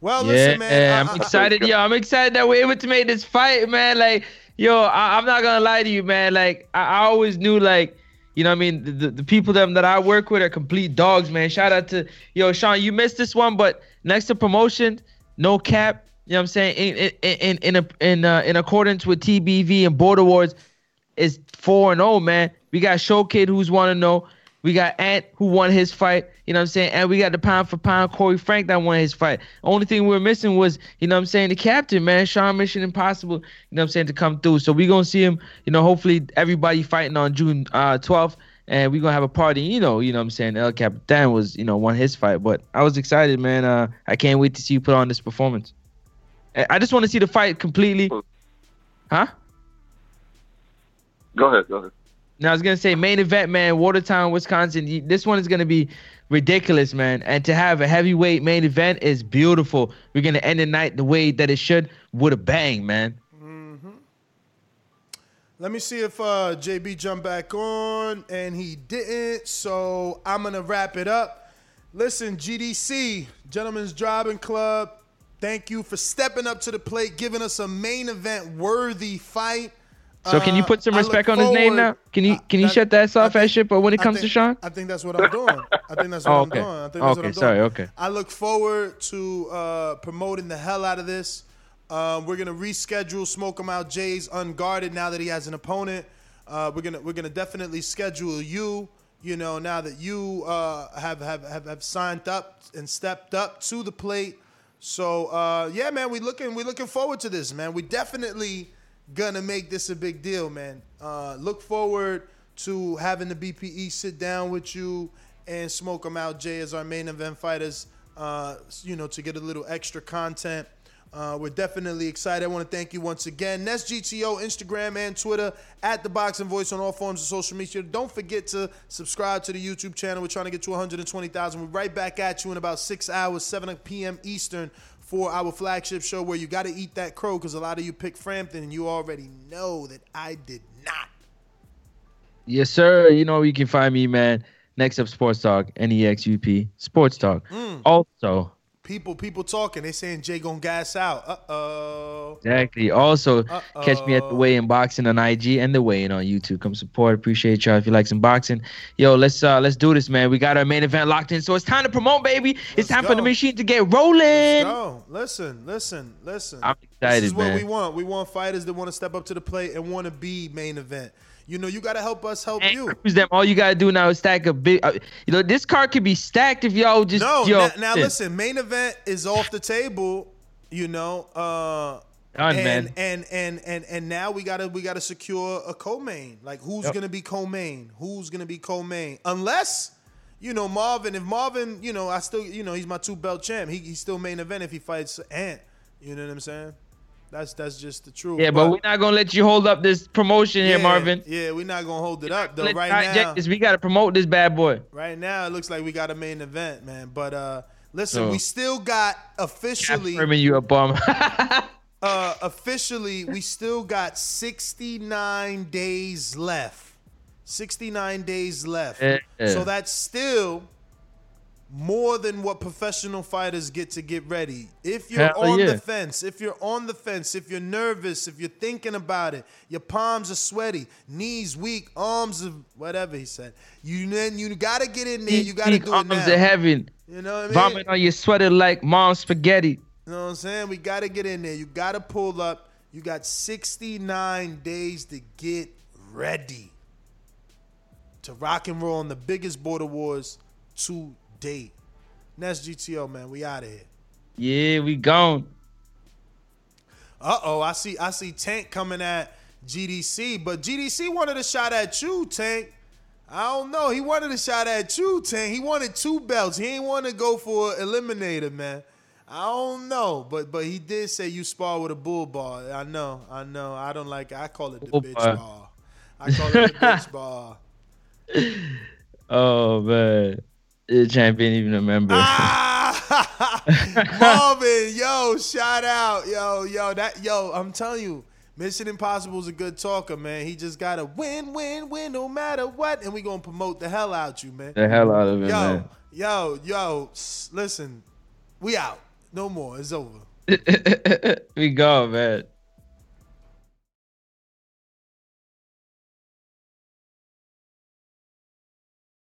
Well, yeah, listen, man. I- I'm excited, yo. I'm excited that we're able to make this fight, man. Like, yo, I, I'm not gonna lie to you, man. Like, I, I always knew, like, You know what I mean? The, the, the people them that I work with are complete dogs, man. Shout out to yo, Sean. You missed this one, but next to promotion, no cap. You know what I'm saying? In in in in a, in, uh, in accordance with TBV and Border Wars, is four and zero, man. We got Show Kid who's one to know. We got Ant who won his fight. You know what I'm saying? And we got the pound for pound Corey Frank that won his fight. Only thing we were missing was, you know what I'm saying, the captain, man. Sean Mission Impossible, you know what I'm saying, to come through. So we gonna see him, you know, hopefully everybody fighting on June uh 12th. And we're gonna have a party, you know, you know what I'm saying? El Capitan was, you know, won his fight. But I was excited, man. Uh I can't wait to see you put on this performance. I I just want to see the fight completely. Huh? Go ahead. Go ahead. Now I was gonna say main event, man, Watertown, Wisconsin. This one is gonna be ridiculous, man. And to have a heavyweight main event is beautiful. We're gonna end the night the way that it should, with a bang, man. Let me see if uh, JB jumped back on, and he didn't. So I'm gonna wrap it up. Listen, GDC, Gentlemen's Driving Club. Thank you for stepping up to the plate, giving us a main event worthy fight. So can you Uh, put some look respect on his name now? Can you can you that- shut that soft ass shit? But when it comes to think- Sean, I think that's what I'm doing. I think that's what Oh, I'm doing. I think that's what Okay, I'm doing. sorry, okay. I look forward to uh, promoting the hell out of this. Um, we're gonna reschedule Smoke 'em Out Jay's Unguarded now that he has an opponent. Uh, we're gonna we're gonna definitely schedule you. You know now that you uh, have, have have have signed up and stepped up to the plate. So uh, yeah, man, we looking we looking forward to this, man. We definitely gonna make this a big deal, man. Uh, look forward to having the BPE sit down with you and smoke them out. Jay as our main event fighters, uh, you know, to get a little extra content. Uh, we're definitely excited. I want to thank you once again. Ness GTO, Instagram and Twitter, at the Boxing Voice on all forms of social media. Don't forget to subscribe to the YouTube channel. We're trying to get to 120,000. We're right back at you in about six hours, 7 p.m. Eastern, for our flagship show where you got to eat that crow because a lot of you picked Frampton and you already know that I did not. yes sir. You know you can find me, man. Next up, Sports Talk, N E X U P, Sports Talk. Mm. Also, People, people talking. They saying Jay gonna gas out. Uh oh. Exactly. Also, catch me at the Way in Boxing on IG and the Way in on YouTube. Come support. Appreciate y'all if you like some boxing. Yo, let's uh let's do this, man. We got our main event locked in, so it's time to promote, baby. it's time for the machine to get rolling. Go. Listen, listen, listen. I'm excited, This is what man. we want. We want fighters that want to step up to the plate and want to be main event. You know, you got to help us help you. Cruise them. All you gotta do now is stack a big. Uh, you know, this card could be stacked if y'all just. No, yo, now, now listen, main event is off the table. You know, uh, Done, and, man. and and and and now we gotta we gotta secure a co-main. Like, who's Yep. gonna be co-main? Who's gonna be co-main? Unless. You know Marvin. If Marvin, you know, I still, you know, he's my two belt champ. He, he's still main event if he fights Ant. You know what I'm saying? That's that's just the truth. Yeah, but we're not gonna let you hold up this promotion here, Marvin. Yeah, we're not gonna hold it up though. Let- Right now, Jack, we gotta promote this bad boy. right now it looks like we got a main event, man. But uh, listen, So- we still got officially, Affirming you a bum. uh, officially, we still got 69 days left. 69 days left. Yeah. So that's still more than what professional fighters get to get ready. If you're Hell on yeah. the fence, if you're on the fence, if you're nervous, if you're thinking about it, your palms are sweaty, knees weak, arms of whatever he said. You then you gotta get in there. You gotta Speak do it arms now. of heaven. You know what I mean? Vomit on your sweater like mom's spaghetti. You know what I'm saying? We got to get in there. You got to pull up. You got 69 days to get ready to rock and roll on the biggest border wars to date. That's GTO, man. We out of here. Yeah, we gone. Uh oh, I see. I see Tank coming at GDC, but GDC wanted a shot at you, Tank. I don't know. He wanted a shot at you, Tank. He wanted two belts. He ain't want to go for eliminator, man. I don't know, but but he did say you spar with a bull bar. I know, I know. I don't like. it. I call it the Bull bitch bar. bar. I call it the bitch bar. Oh man, the champion even remember. Ah! Marvin, yo, shout out, yo, yo, that, yo. I'm telling you, Mission Impossible is a good talker, man. He just gotta win, win, win, no matter what, and we gonna promote the hell out you, man. The hell out of it, yo, man. yo, yo. Listen, we out. No more. It's over. we go, man.